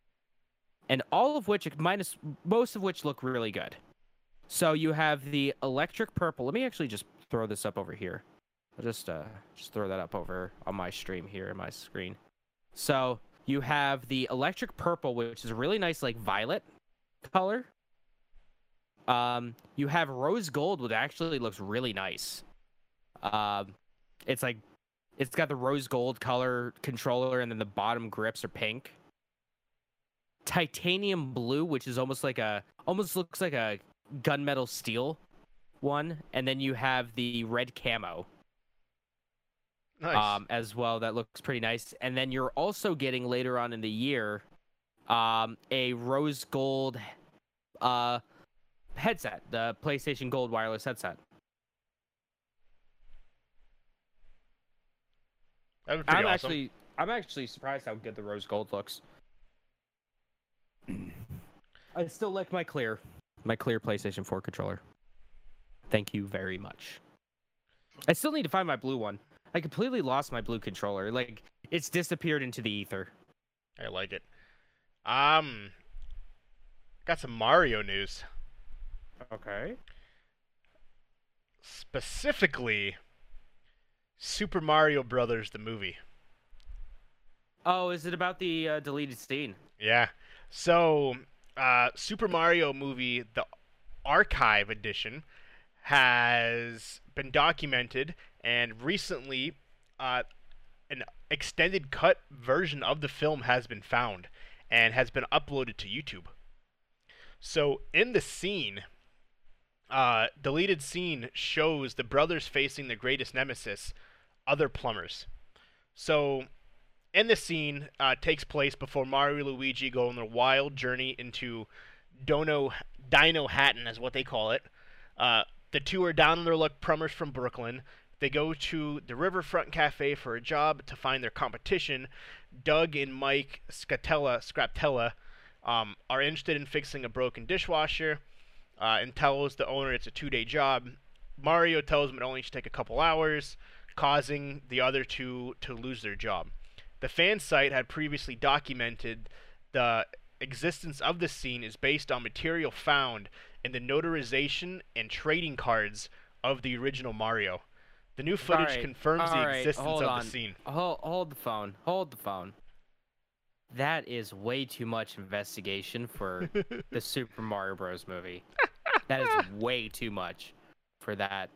And all of which minus most of which look really good. So you have the electric purple. Let me actually just throw this up over here. I'll just uh just throw that up over on my stream here in my screen. So you have the electric purple, which is a really nice like violet color. Um, you have rose gold, which actually looks really nice. Um, it's like it's got the rose gold color controller, and then the bottom grips are pink. titanium blue, which is almost like a almost looks like a gunmetal steel one, and then you have the red camo Nice. um, as well. That looks pretty nice. And then you're also getting later on in the year um, a rose gold uh, headset, the PlayStation Gold wireless headset. I'm awesome. actually I'm actually surprised how good the rose gold looks. I still like my clear, my clear PlayStation 4 controller. Thank you very much. I still need to find my blue one. I completely lost my blue controller. Like it's disappeared into the ether. I like it. Um, got some Mario news. Okay. Specifically, Super Mario Brothers the movie. Oh, is it about the uh, deleted scene? Yeah. So, uh, Super Mario movie, the archive edition, has been documented, and recently, uh, an extended cut version of the film has been found and has been uploaded to YouTube. So, in the scene, uh, deleted scene shows the brothers facing their greatest nemesis, other plumbers. So, in the scene uh, takes place before Mario and Luigi go on their wild journey into Dono Dinohattan, as what they call it. Uh, the two are down on their luck plumbers from Brooklyn. They go to the Riverfront Cafe for a job to find their competition. Doug and Mike Scatella, Scraptella um, are interested in fixing a broken dishwasher uh, and tells the owner it's a two-day job. Mario tells him it only should take a couple hours, causing the other two to lose their job. The fan site had previously documented the existence of the scene is based on material found in the notarization and trading cards of the original Mario. The new footage Alright, confirms the alright, existence of on. the scene. Hold, hold the phone. Hold the phone. That is way too much investigation for the Super Mario Bros. movie. That is way too much for that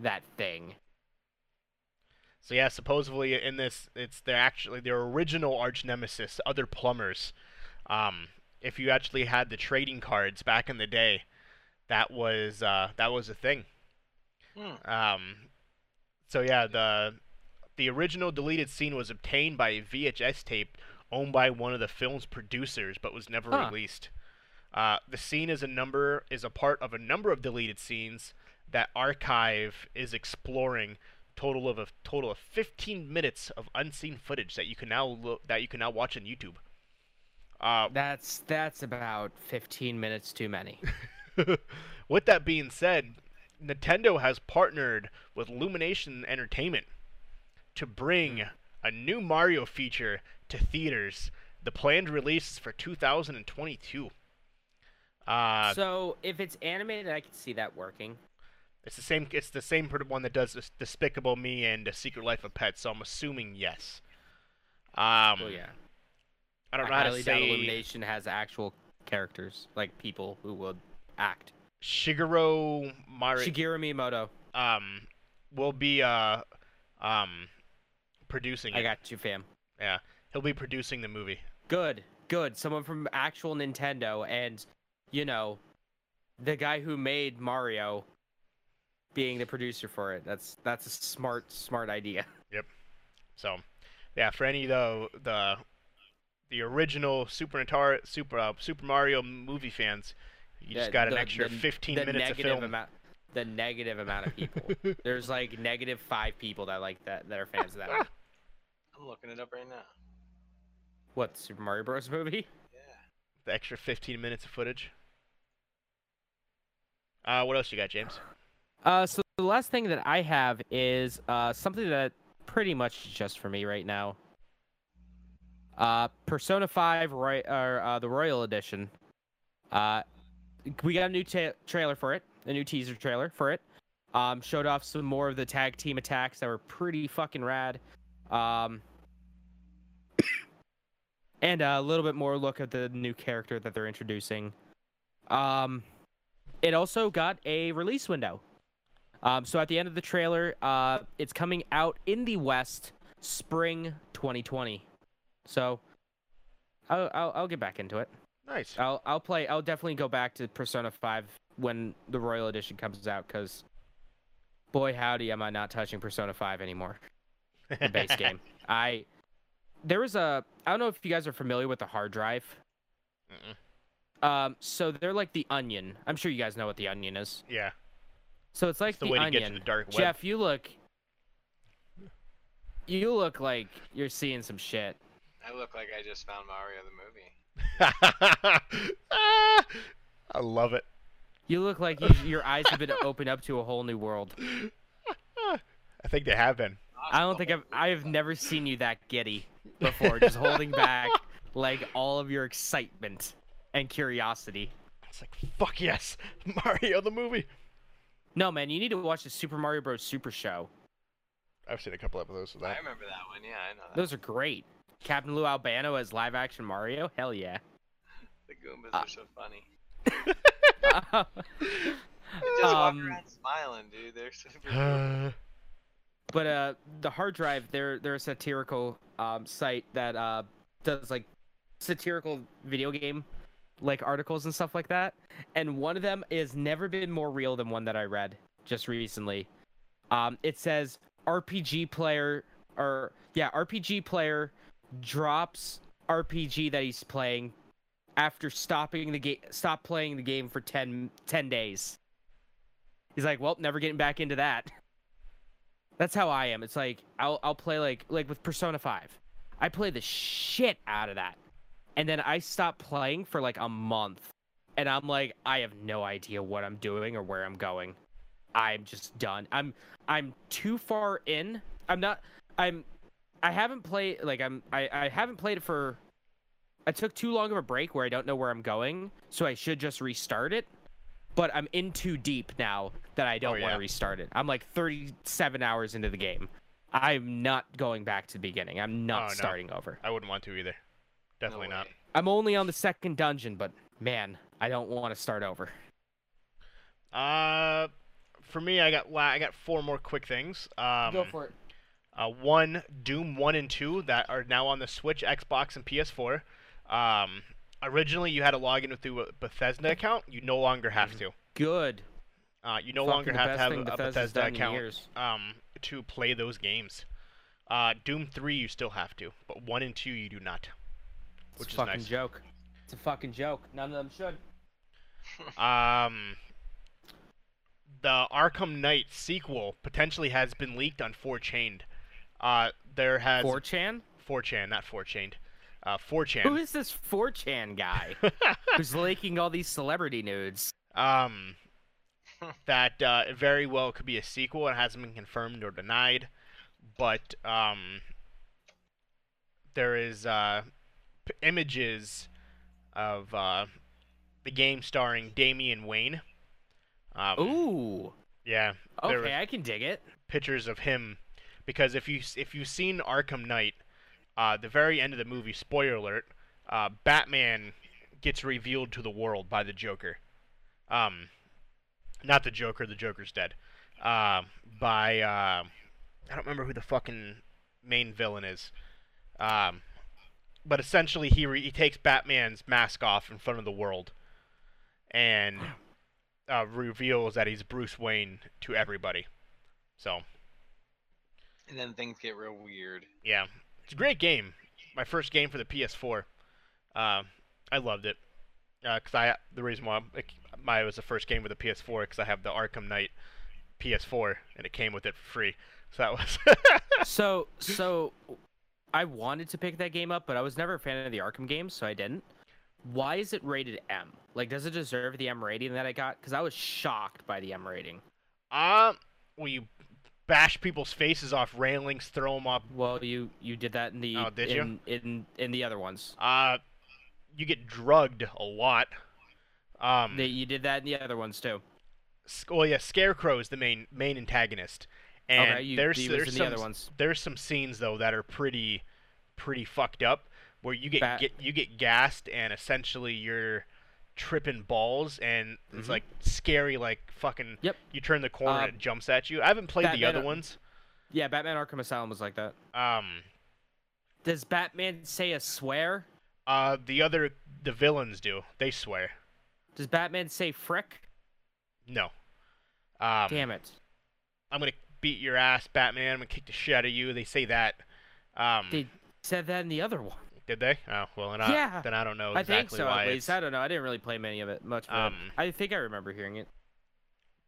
that thing. So yeah, supposedly in this, it's their actually their original arch nemesis, other plumbers. Um, if you actually had the trading cards back in the day, that was uh, that was a thing. Hmm. Um, so yeah, the the original deleted scene was obtained by a VHS tape owned by one of the film's producers, but was never Huh. released. Uh, the scene is a number is a part of a number of deleted scenes that Archive is exploring. Total of a total of 15 minutes of unseen footage that you can now lo- that you can now watch on YouTube. Uh, That's that's about 15 minutes too many. With that being said, Nintendo has partnered with Illumination Entertainment to bring a new Mario feature to theaters. The planned release is for 2022. Uh, so if it's animated, I can see that working. it's the same. It's the same one that does Despicable Me and The Secret Life of Pets. So I'm assuming yes. Um, Well, yeah. I don't I know how to say. Illumination has actual characters, like people who would act. Shigeru Mari. Shigeru Miyamoto. um, will be uh, um, producing it. I got you, fam. Yeah, he'll be producing the movie. Good, good. Someone from actual Nintendo, and you know, the guy who made Mario, being the producer for it. That's that's a smart, smart idea. Yep. So, yeah, for any though the the original Super Nintendo Super uh, Super Mario movie fans, you just Yeah, got an the- extra the- 15 the minutes of negative film. amount, the negative amount of people. There's like negative five people that like that that are fans of that. I'm looking it up right now. What Super Mario Bros. movie? Yeah. the extra 15 minutes of footage. Uh, what else you got, James? Uh, so the last thing that I have is uh, something that pretty much just for me right now. Uh, Persona 5 Roy- or uh, the Royal Edition. Uh, we got a new ta- trailer for it, a new teaser trailer for it. Um, showed off some more of the tag team attacks that were pretty fucking rad. Um, and a little bit more look at the new character that they're introducing. Um, it also got a release window. Um, so at the end of the trailer, uh, it's coming out in the West, spring 2020. So I'll, I'll I'll get back into it. Nice. I'll I'll play. I'll definitely go back to Persona Five when the Royal Edition comes out, because boy howdy, am I not touching Persona Five anymore. The base game. I there was a I don't know if you guys are familiar with the hard drive. Mm-mm. Um, so they're like the onion. I'm sure you guys know what the onion is. Yeah. So it's like It's the the, way to onion. get to the dark web. Jeff, you look. You look like you're seeing some shit. I look like I just found Mario the movie. Ah, I love it. You look like you, your eyes have been opened up to a whole new world. I think they have been. I don't think I've I have never seen you that giddy before, just holding back like all of your excitement and curiosity. It's like fuck yes, Mario the movie. No, man, you need to watch the Super Mario Bros. Super Show. I've seen a couple episodes of that. I remember that one. Yeah, I know that. Those are great. Captain Lou Albano as live action Mario. Hell yeah. The Goombas Uh, are so funny. They just walk Um, around smiling, dude. They're super. cool. But uh, the hard drive, they're they're a satirical um, site that uh, does like satirical video game like articles and stuff like that. And one of them is never been more real than one that I read just recently. Um, it says RPG player or yeah, RPG player drops RPG that he's playing after stopping the game stop playing the game for 10, 10 days. He's like, "Well, never getting back into that." That's how I am. It's like I'll I'll play like like with Persona 5. I play the shit out of that. And then I stop playing for like a month. And I'm like I have no idea what I'm doing or where I'm going. I'm just done. I'm I'm too far in. I'm not I'm I haven't played like I'm I, I haven't played it for I took too long of a break where I don't know where I'm going, so I should just restart it. But I'm in too deep now that I don't oh, want yeah. to restart it. I'm like 37 hours into the game. I'm not going back to the beginning. I'm not Oh, no. starting over. I wouldn't want to either. No Definitely not. I'm only on the second dungeon, but man, I don't want to start over. Uh, for me, I got la- I got four more quick things. Um, Go for it. Uh, one, Doom one and two that are now on the Switch, Xbox, and PS4. Um, originally you had to log in through a Bethesda account. You no longer have to. Good. Uh, you no Fucking longer have to have a Bethesda's Bethesda account um, to play those games. Uh, Doom three you still have to, but one and two you do not, It's which a is fucking nice. joke. It's a fucking joke. None of them should. Um, the Arkham Knight sequel potentially has been leaked on 4chained. Uh, there has 4chan? 4chan, not 4chained. Uh, 4chan. Who is this 4chan guy who's leaking all these celebrity nudes? um, that uh, very well could be a sequel. It hasn't been confirmed or denied, but um, there is uh, p- images of uh, the game starring Damian Wayne. Um, Ooh. yeah. Okay, I can dig it. pictures of him because if you if you've seen Arkham Knight, uh, the very end of the movie, spoiler alert, uh, Batman gets revealed to the world by the Joker. Um, not the Joker. The Joker's dead. Uh, by uh, I don't remember who the fucking main villain is. Um, but essentially, he re- he takes Batman's mask off in front of the world, and uh, reveals that he's Bruce Wayne to everybody. So and then things get real weird. yeah, it's a great game. My first game for the PS4. Uh, I loved it because I the reason why it, my it was the first game with the PS4 because I have the Arkham Knight PS4 and it came with it for free. So that was So, so I wanted to pick that game up, but I was never a fan of the Arkham games, so I didn't. Why is it rated M? Like, does it deserve the M rating that I got? Because I was shocked by the M rating. um. Well, you bash people's faces off railings, throw them up. Well, you you did that in the Oh, did you? in, in in the other ones. Uh, you get drugged a lot. Um, you did that in the other ones too. Well, yeah, Scarecrow is the main main antagonist, and okay, you, there's there's some the other ones. there's some scenes though that are pretty pretty fucked up where you get, Bat- get you get gassed and essentially you're tripping balls and it's Mhm. like scary like fucking Yep. you turn the corner and Um, it jumps at you. I haven't played the other ones. Yeah, Batman Arkham Asylum was like that. Um Does Batman say a swear? Uh, the other the villains do. They swear. Does Batman say frick? No. Um, Damn it. I'm gonna beat your ass, Batman. I'm gonna kick the shit out of you. They say that. Um, They said that in the other one. did they? Oh well, then I, Yeah. then I don't know I exactly think so, why. at least. I don't know. I didn't really play many of it much. Um, I think I remember hearing it.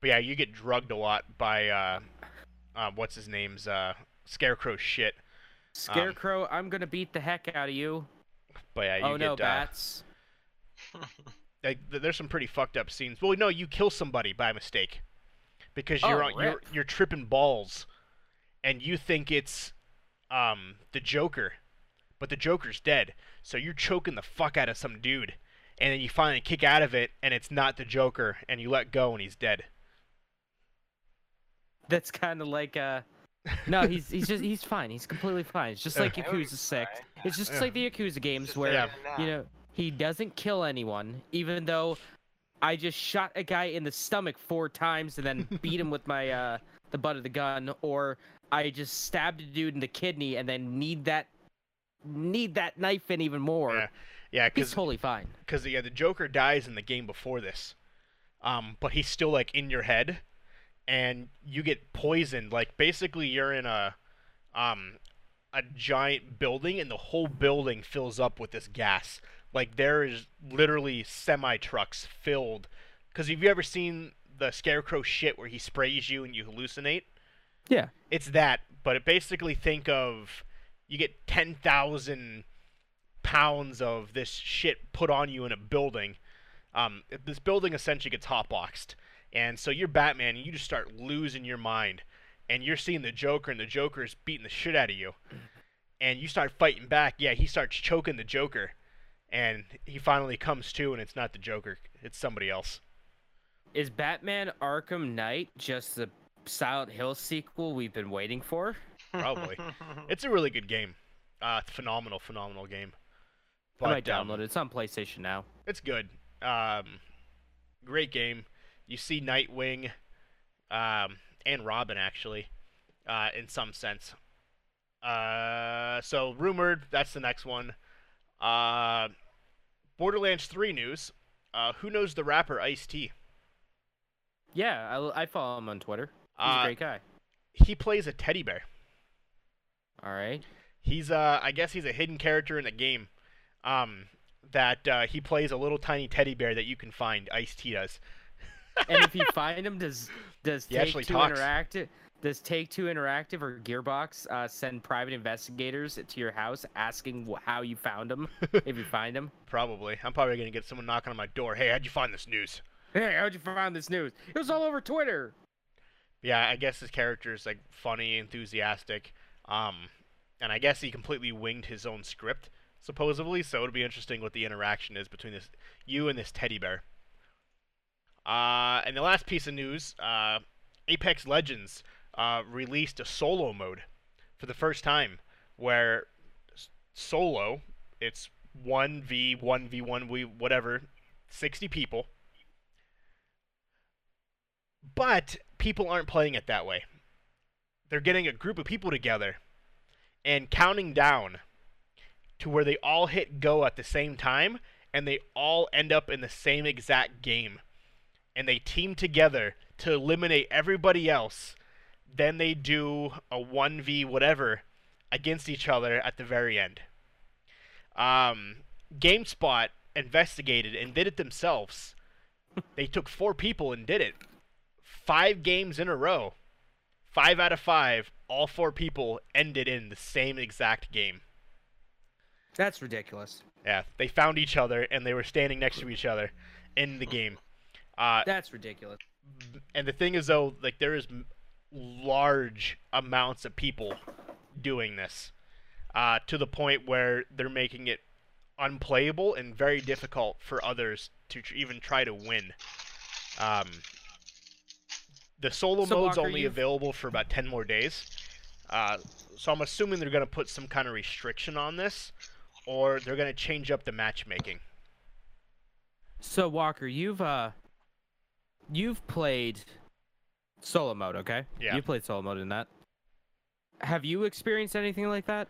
But yeah, you get drugged a lot by uh, uh what's his name's uh, Scarecrow shit. Scarecrow, I'm gonna beat the heck out of you. But yeah, you oh get no, uh, bats. like, there's some pretty fucked up scenes. Well, no, you kill somebody by mistake because Oh, you're on, you're you're tripping balls, and you think it's um the Joker, but the Joker's dead. So you're choking the fuck out of some dude, and then you finally kick out of it, and it's not the Joker, and you let go, and he's dead. That's kind of like uh. No, he's he's just he's fine. He's completely fine. It's just like I would Yakuza Six. It's just Yeah. like the Yakuza games where Yeah. you know he doesn't kill anyone, even though I just shot a guy in the stomach four times and then beat him with my uh the butt of the gun, or I just stabbed a dude in the kidney and then need that need that knife in even more. Yeah, yeah, He's because totally fine. because yeah, the Joker dies in the game before this, um, but he's still like in your head, and you get poisoned. Like basically, you're in a, um, a giant building, and the whole building fills up with this gas. Like there is literally semi trucks filled. Because have you ever seen the Scarecrow shit where he sprays you and you hallucinate? Yeah. It's that, but it basically think of you get ten thousand pounds of this shit put on you in a building. Um, this building essentially gets hotboxed, and so you're Batman, and you just start losing your mind, and you're seeing the Joker, and the Joker's beating the shit out of you, and you start fighting back. Yeah, he starts choking the Joker, and he finally comes to, and it's not the Joker, it's somebody else. Is Batman Arkham Knight just the Silent Hill sequel we've been waiting for? Probably. It's a really good game. Uh, phenomenal, phenomenal game. I might But, um, it. It's on PlayStation now. It's good. Um, great game. You see Nightwing, um, and Robin actually, uh, in some sense. Uh, so rumored. That's the next one. Uh, Borderlands 3 news. Uh, who knows the rapper Ice T? Yeah, I, I follow him on Twitter. He's Uh, a great guy. He plays a teddy bear. All right. He's uh, I guess he's a hidden character in the game. Um, that uh, he plays a little tiny teddy bear that you can find. Ice T does. and if you find him, does does He Take Two talks. Interactive does Take Two Interactive or Gearbox uh, send private investigators to your house asking how you found them if you find them? Probably. I'm probably gonna get someone knocking on my door. Hey, how'd you find this news? Hey, how'd you find this news? It was all over Twitter. Yeah, I guess his character is like funny, enthusiastic, um, and I guess he completely winged his own script, supposedly. So it'll be interesting what the interaction is between this you and this teddy bear. Uh, and the last piece of news: uh, Apex Legends uh, released a solo mode for the first time, where solo it's one v one v one v whatever, sixty people. But people aren't playing it that way. They're getting a group of people together and counting down to where they all hit go at the same time and they all end up in the same exact game. And they team together to eliminate everybody else. Then they do a 1v whatever against each other at the very end. Um, GameSpot investigated and did it themselves. they took four people and did it five games in a row, five out of five, all four people ended in the same exact game. That's ridiculous. Yeah, they found each other and they were standing next to each other in the game. Uh, That's ridiculous. and the thing is, though, like there is large amounts of people doing this, uh, to the point where they're making it unplayable and very difficult for others to tr- even try to win. Um, the solo So, mode's only you've- available for about 10 more days. Uh, so I'm assuming they're going to put some kind of restriction on this, or they're going to change up the matchmaking. So Walker, you've uh, you've played solo mode, okay? Yeah. You played solo mode in that. Have you experienced anything like that?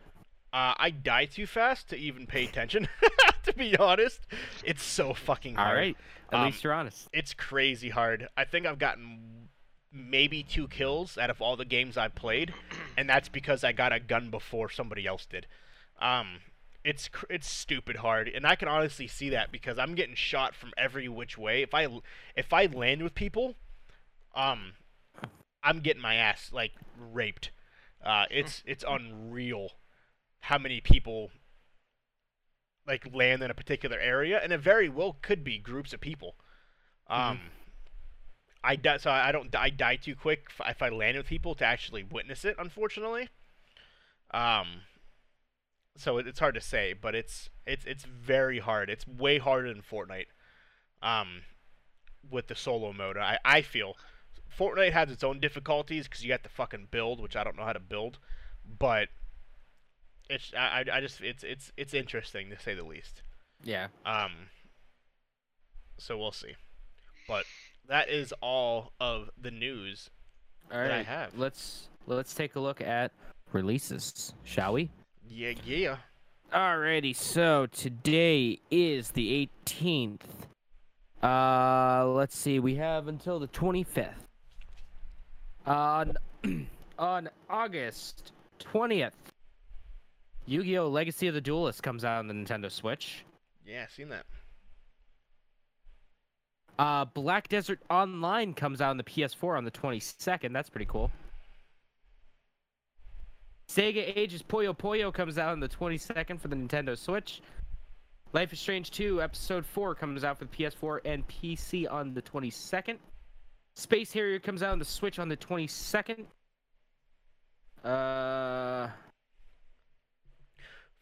Uh, I die too fast to even pay attention, to be honest, it's so fucking hard. right. At Um, least you're honest. It's crazy hard. I think I've gotten maybe two kills out of all the games I've played, and that's because I got a gun before somebody else did. Um, it's cr- it's stupid hard, and I can honestly see that because I'm getting shot from every which way. If I if I land with people, um, I'm getting my ass like raped. Uh, it's it's unreal how many people like land in a particular area, and it very well could be groups of people. Um, I die, so I don't I die too quick if- if I land with people to actually witness it. Unfortunately, um, so it, it's hard to say, but it's it's it's very hard. It's way harder than Fortnite. Um, with the solo mode, I I feel Fortnite has its own difficulties because you have to fucking build, which I don't know how to build, but it's I I- just it's it's it's interesting to say the least. Yeah. Um, so we'll see. But that is all of the news. all right, that I have. Let's let's take a look at releases, shall we? Yeah, yeah. Alrighty, so today is the 18th. Uh, let's see, we have until the 25th. On on August 20th, Yu-Gi-Oh! Legacy of the Duelist comes out on the Nintendo Switch. Yeah, seen that. Uh, Black Desert Online comes out on the PS4 on the 22nd. That's pretty cool. Sega Ages Puyo Puyo comes out on the 22nd for the Nintendo Switch. Life is Strange 2 Episode 4 comes out for the PS4 and PC on the 22nd. Space Harrier comes out on the Switch on the 22nd. Uh,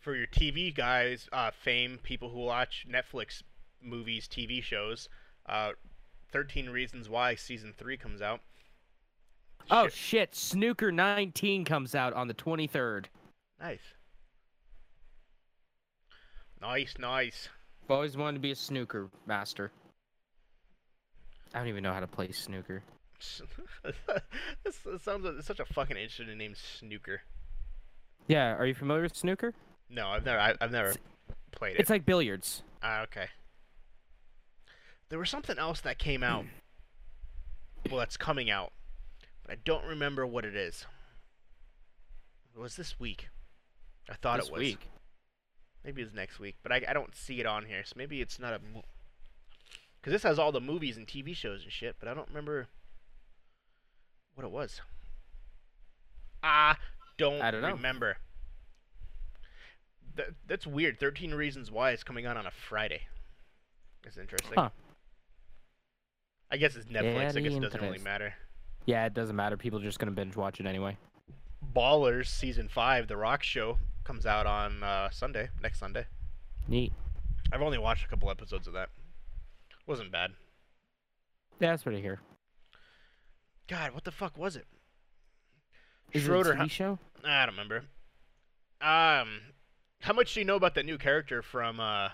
For your TV guys, uh, fame, people who watch Netflix movies, TV shows, uh, 13 Reasons Why Season 3 comes out. oh Shit. shit, Snooker 19 comes out on the 23rd. Nice. Nice, nice. I've always wanted to be a snooker master. I don't even know how to play snooker. this, this sounds like such a fucking interesting name, Snooker. Yeah, are you familiar with snooker? No, I've never, I, I've never It's- played it. It's like billiards. Ah, okay. There was something else that came out. well, that's coming out, but I don't remember what it is. It was this week. I thought this it was. week. Maybe it's next week, but I, I don't see it on here, so maybe it's not a. Because this has all the movies and TV shows and shit, but I don't remember what it was. I don't, I don't remember. That, that's weird. 13 Reasons Why is coming out on a Friday. That's interesting. Huh. I guess it's Netflix. I guess it doesn't really matter. Yeah, it doesn't matter. People are just gonna binge watch it anyway. Ballers season five, The Rock Show, comes out on uh, Sunday, next Sunday. Neat. I've only watched a couple episodes of that. Wasn't bad. Yeah, that's what I hear. God, what the fuck was it? Is Schroeder. it a how- TV show? I don't remember. Um, how much do you know about that new character from? uh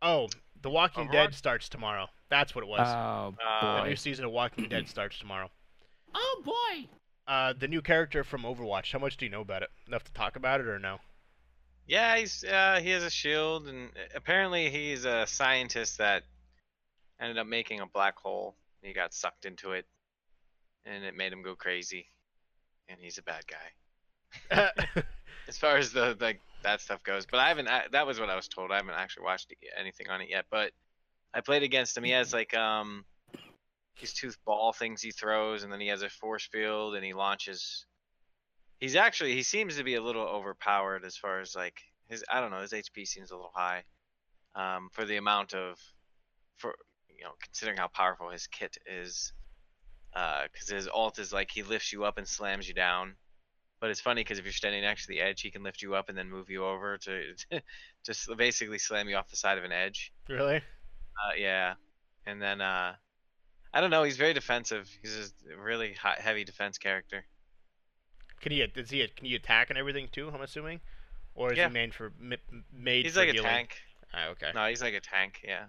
Oh, The Walking Dead starts tomorrow. That's what it was. Oh Uh, the boy. new season of Walking Dead starts tomorrow. oh boy. Uh, the new character from Overwatch. How much do you know about it? Enough to talk about it or no? Yeah, he's uh, he has a shield, and apparently he's a scientist that ended up making a black hole. He got sucked into it, and it made him go crazy. And he's a bad guy as far as the like that stuff goes. But I haven't. I, that was what I was told. I haven't actually watched anything on it yet. But I played against him. He has like um these tooth ball things he throws, and then he has a force field, and he launches. He's actually he seems to be a little overpowered as far as like his I don't know his HP seems a little high, um, for the amount of, for you know considering how powerful his kit is, because his alt is like he lifts you up and slams you down, but it's funny because if you're standing next to the edge, he can lift you up and then move you over to just basically slam you off the side of an edge. really? Uh, yeah, and then uh, I don't know. He's very defensive. He's a really heavy defense character. Can he? Does he? Can he attack and everything too? I'm assuming, or is Yeah. he made for m- made He's for like a tank. Ah, okay. No, he's like a tank. Yeah.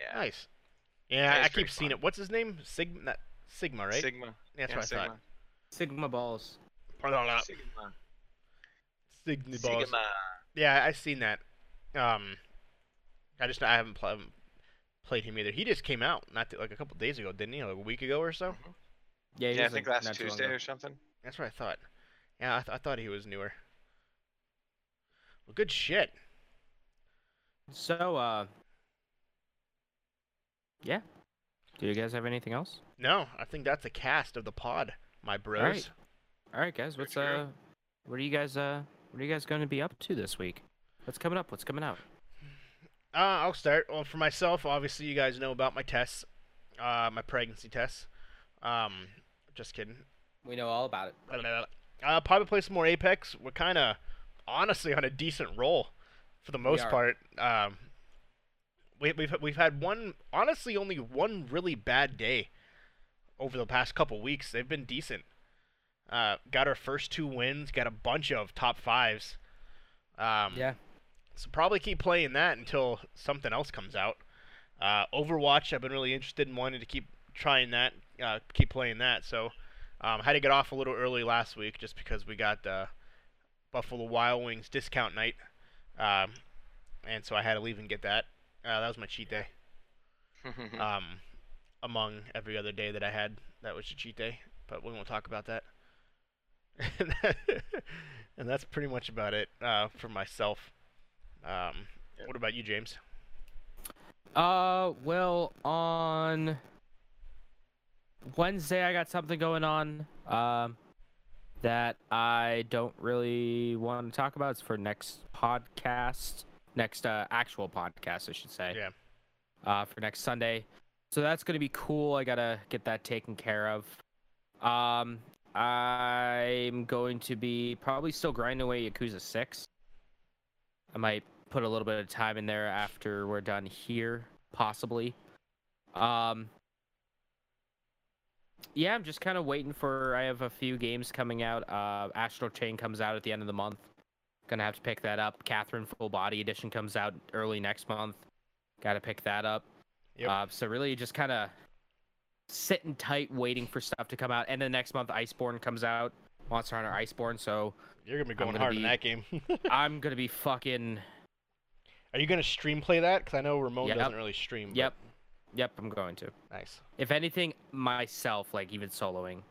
Yeah. Nice. Yeah, Yeah, I keep seeing fun. it. What's his name? Sigma. Not, Sigma, right? Sigma. That's yeah, what I thought. Sigma balls. Pardon, Sigma. Sigma. boss. Sigma. Yeah, I seen that. Um, I just I haven't, pl- played him either. He just came out not th- like a couple days ago, didn't he? Like a week ago or so. Yeah, he Yeah, I was, think like, last not too long Tuesday or something. That's what I thought. Yeah, I, th- I thought he was newer. Well, good shit. So, uh, yeah. Do you guys have anything else? No, I think that's a cast of the pod, my bros. right. All right, guys. What's Good uh, what are you guys uh, what are you guys going to be up to this week? What's coming up? What's coming out? Uh, I'll start. Well, for myself, obviously, you guys know about my tests, uh, my pregnancy tests. Um, just kidding. We know all about it. Uh, probably play some more Apex. We're kind of, honestly, on a decent roll, for the most part. Um, we, we've we've had one, honestly, only one really bad day over the past couple weeks. They've been decent. Uh, got our first two wins. Got a bunch of top fives. Um, Yeah. so probably keep playing that until something else comes out. Uh, Overwatch, I've been really interested in wanting to keep trying that, uh, keep playing that. So um, had to get off a little early last week just because we got uh, Buffalo Wild Wings discount night, um, and so I had to leave and get that. Uh, that was my cheat day. Um, among every other day that I had, that was a cheat day. But we won't talk about that. and that's pretty much about it uh, for myself. Um, what about you, James? Uh, well, on Wednesday I got something going on. Um, that I don't really want to talk about. It's for next podcast, next uh, actual podcast, I should say. Yeah. Uh, for next Sunday. So that's gonna be cool. I gotta get that taken care of. Um, I'm going to be probably still grinding away Yakuza Six. I might put a little bit of time in there after we're done here, possibly. Um, yeah, I'm just kind of waiting for. I have a few games coming out. Uh, Astral Chain comes out at the end of the month. Gonna have to pick that up. Catherine Full Body Edition comes out early next month. Got to pick that up. Yep. Uh, so really, just kind of sitting tight, waiting for stuff to come out. And then next month, Iceborne comes out. Monster Hunter Iceborne. So You're gonna be going gonna hard be- in that game. I'm gonna be fucking. Are you gonna stream play that? Because I know Ramon Yep. doesn't really stream. but- Yep. Yep, I'm going to. Nice. If anything, myself, like even soloing,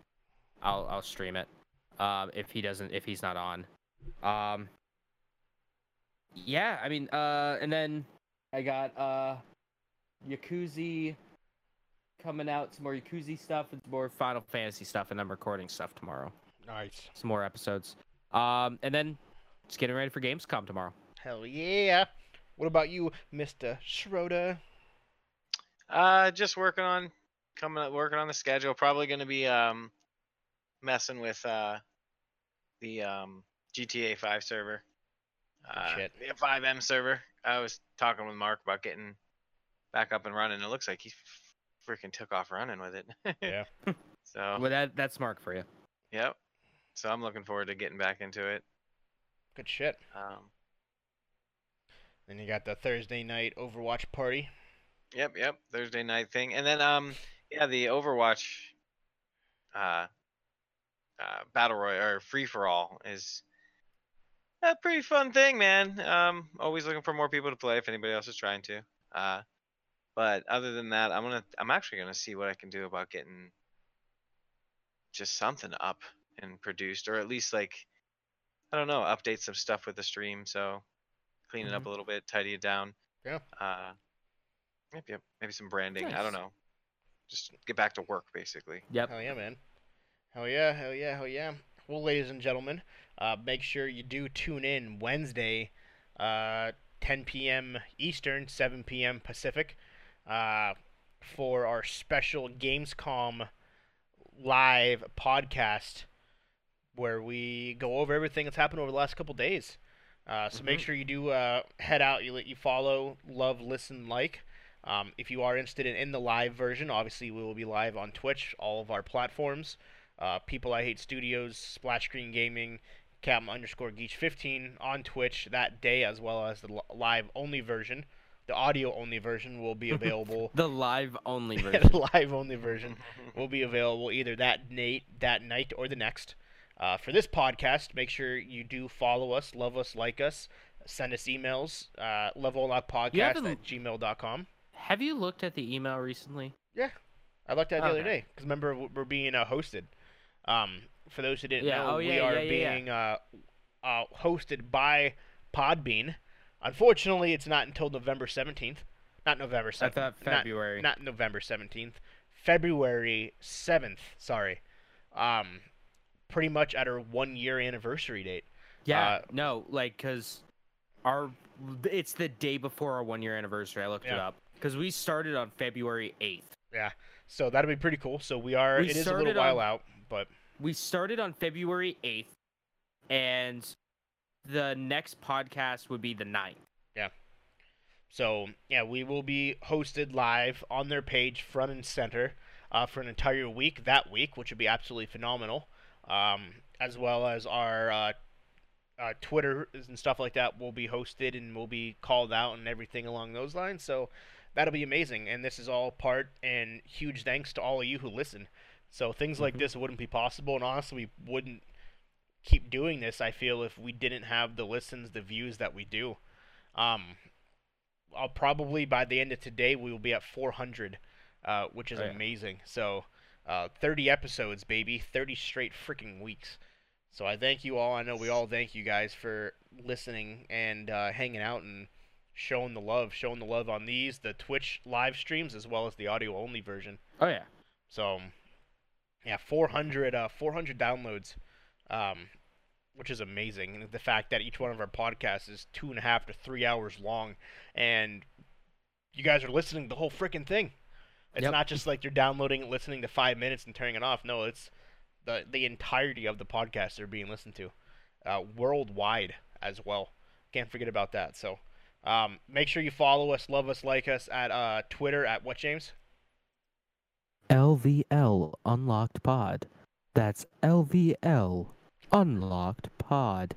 I'll I'll stream it. Um, if he doesn't, if he's not on. Um. Yeah, I mean, uh, and then I got uh, Yakuza coming out. Some more Yakuza stuff and some more Final Fantasy stuff, and I'm recording stuff tomorrow. Nice. Some more episodes. Um, and then just getting ready for Gamescom tomorrow. Hell yeah. What about you, Mister Schroeder? Uh, just working on coming up, working on the schedule. Probably going to be um messing with uh the um GTA 5 server. Uh, shit. the FiveM server. I was talking with Mark about getting back up and running. It looks like he freaking took off running with it. Yeah. so, Well, that that's Mark for you. yep. So I'm looking forward to getting back into it. Good shit. Um, Then you got the Thursday night Overwatch party. Yep, yep. Thursday night thing, and then um, yeah, the Overwatch, uh, uh, battle royale or free for all is a pretty fun thing, man. Um, always looking for more people to play if anybody else is trying to. Uh, but other than that, I'm gonna, I'm actually gonna see what I can do about getting just something up and produced, or at least like, I don't know, update some stuff with the stream. So clean it up a little bit, tidy it down. Yeah. Uh, Yep, yep. Maybe some branding. I don't know. Just get back to work, basically. Yep. Hell yeah, man. Hell yeah, hell yeah, hell yeah. Well, ladies and gentlemen, uh, make sure you do tune in Wednesday, uh, 10 p.m. Eastern, 7 p.m. Pacific, uh, for our special Gamescom live podcast where we go over everything that's happened over the last couple days. Uh, so make Mhm. sure you do uh, head out, you, you follow, love, listen, like. Um, if you are interested in, in the live version, obviously we will be live on Twitch, all of our platforms. Uh, People I Hate Studios, Splash Screen Gaming, Captain underscore Geach 15 on Twitch that day, as well as the live only version. The audio only version will be available. The live only version. the live only version will be available either that night, that night, or the next. Uh, for this podcast, make sure you do follow us, love us, like us, send us emails. Uh, level unlock podcast haven't- at gmail.com. Have you looked at the email recently? Yeah, I looked at it the other day because remember we're being uh, hosted. Um, for those who didn't Yeah, know, oh, we are yeah, yeah, yeah. being uh, uh, hosted by Podbean. Unfortunately, it's not until November seventeenth. Not November thought February. Not, not November seventeenth. February seventh. Sorry. Um, pretty much at our one year anniversary date. yeah, uh, no, like because our it's the day before our one year anniversary. I looked it up because we started on February eighth. Yeah, So that'll be pretty cool. So we are. We it is a little while on- out, but We started on February eighth, and the next podcast would be the 9th. Yeah. So yeah, we will be hosted live on their page, front and center, uh, for an entire week that week, which would be absolutely phenomenal. Um, as well as our uh, uh, Twitter and stuff like that will be hosted and will be called out and everything along those lines. So that'll be amazing. And this is all part and huge thanks to all of you who listen. So things like Mhm. this wouldn't be possible, and honestly, we wouldn't keep doing this. I feel if we didn't have the listens, the views that we do. Um, I'll probably by the end of today we will be at 400, uh, which is Oh, yeah. amazing. So, uh, 30 episodes, baby, 30 straight freaking weeks. So I thank you all. I know we all thank you guys for listening and uh, hanging out and showing the love, showing the love on these, the Twitch live streams as well as the audio only version. Oh yeah, So, yeah, 400, uh, 400 downloads, um, which is amazing. And the fact that each one of our podcasts is two and a half to three hours long, and you guys are listening the whole freaking thing. It's Yep. not just like you're downloading it, listening to five minutes, and turning it off. No, it's the the entirety of the podcast are being listened to, uh, worldwide as well. Can't forget about that. So, um, make sure you follow us, love us, like us at uh, Twitter at what James? LVL Unlocked Pod. That's LVL Unlocked Pod.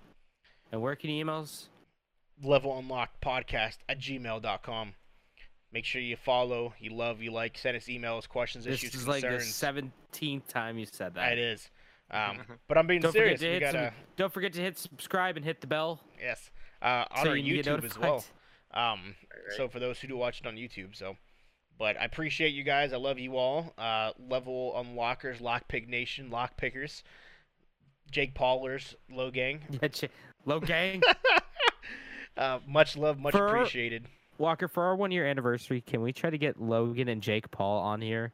And where can you email us? level unlocked podcast at gmail.com make sure you follow you love you like send us emails questions issues. concerns. This is like the seventeenth time you said that. it is um, but i'm being Don't serious forget we gotta some, Don't forget to hit subscribe and hit the bell. yes uh, on so our you youtube as well. um, Right, so for those who do watch it on youtube so but i appreciate you guys. I love you all. Uh, level unlockers lockpig nation lockpickers jake paulers low gang. Yeah, ch- Low gang. uh, much love much For- appreciated. Walker, for our one year anniversary, can we try to get Logan and Jake Paul on here?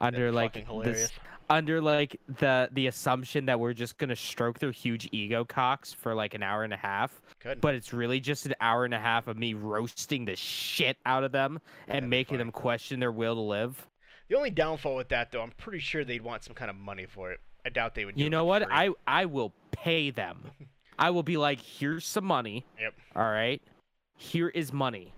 Under That'd be like fucking this, hilarious under like the the assumption that we're just gonna stroke their huge ego cocks for like an hour and a half, good but it's really just an hour and a half of me roasting the shit out of them That'd and making them question their will to live. The only downfall with that, though, I'm pretty sure they'd want some kind of money for it. I doubt they would. You know what? free. I I will pay them. I will be like, here's some money. Yep. All right. Here is money.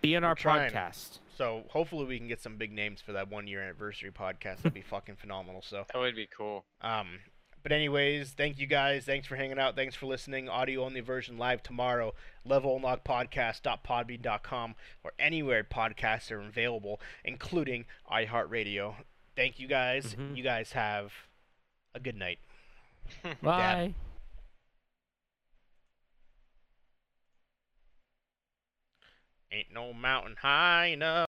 Be on We're our trying. podcast. So hopefully we can get some big names for that one year anniversary podcast. That'd be fucking phenomenal. So, That would be cool. um, but anyways, thank you guys. Thanks for hanging out. Thanks for listening. Audio only version live tomorrow. Level Unlock Podcast.podbean.com or anywhere podcasts are available, including iHeartRadio. Thank you guys. Mhm. You guys have a good night. Bye. Ain't no mountain high enough.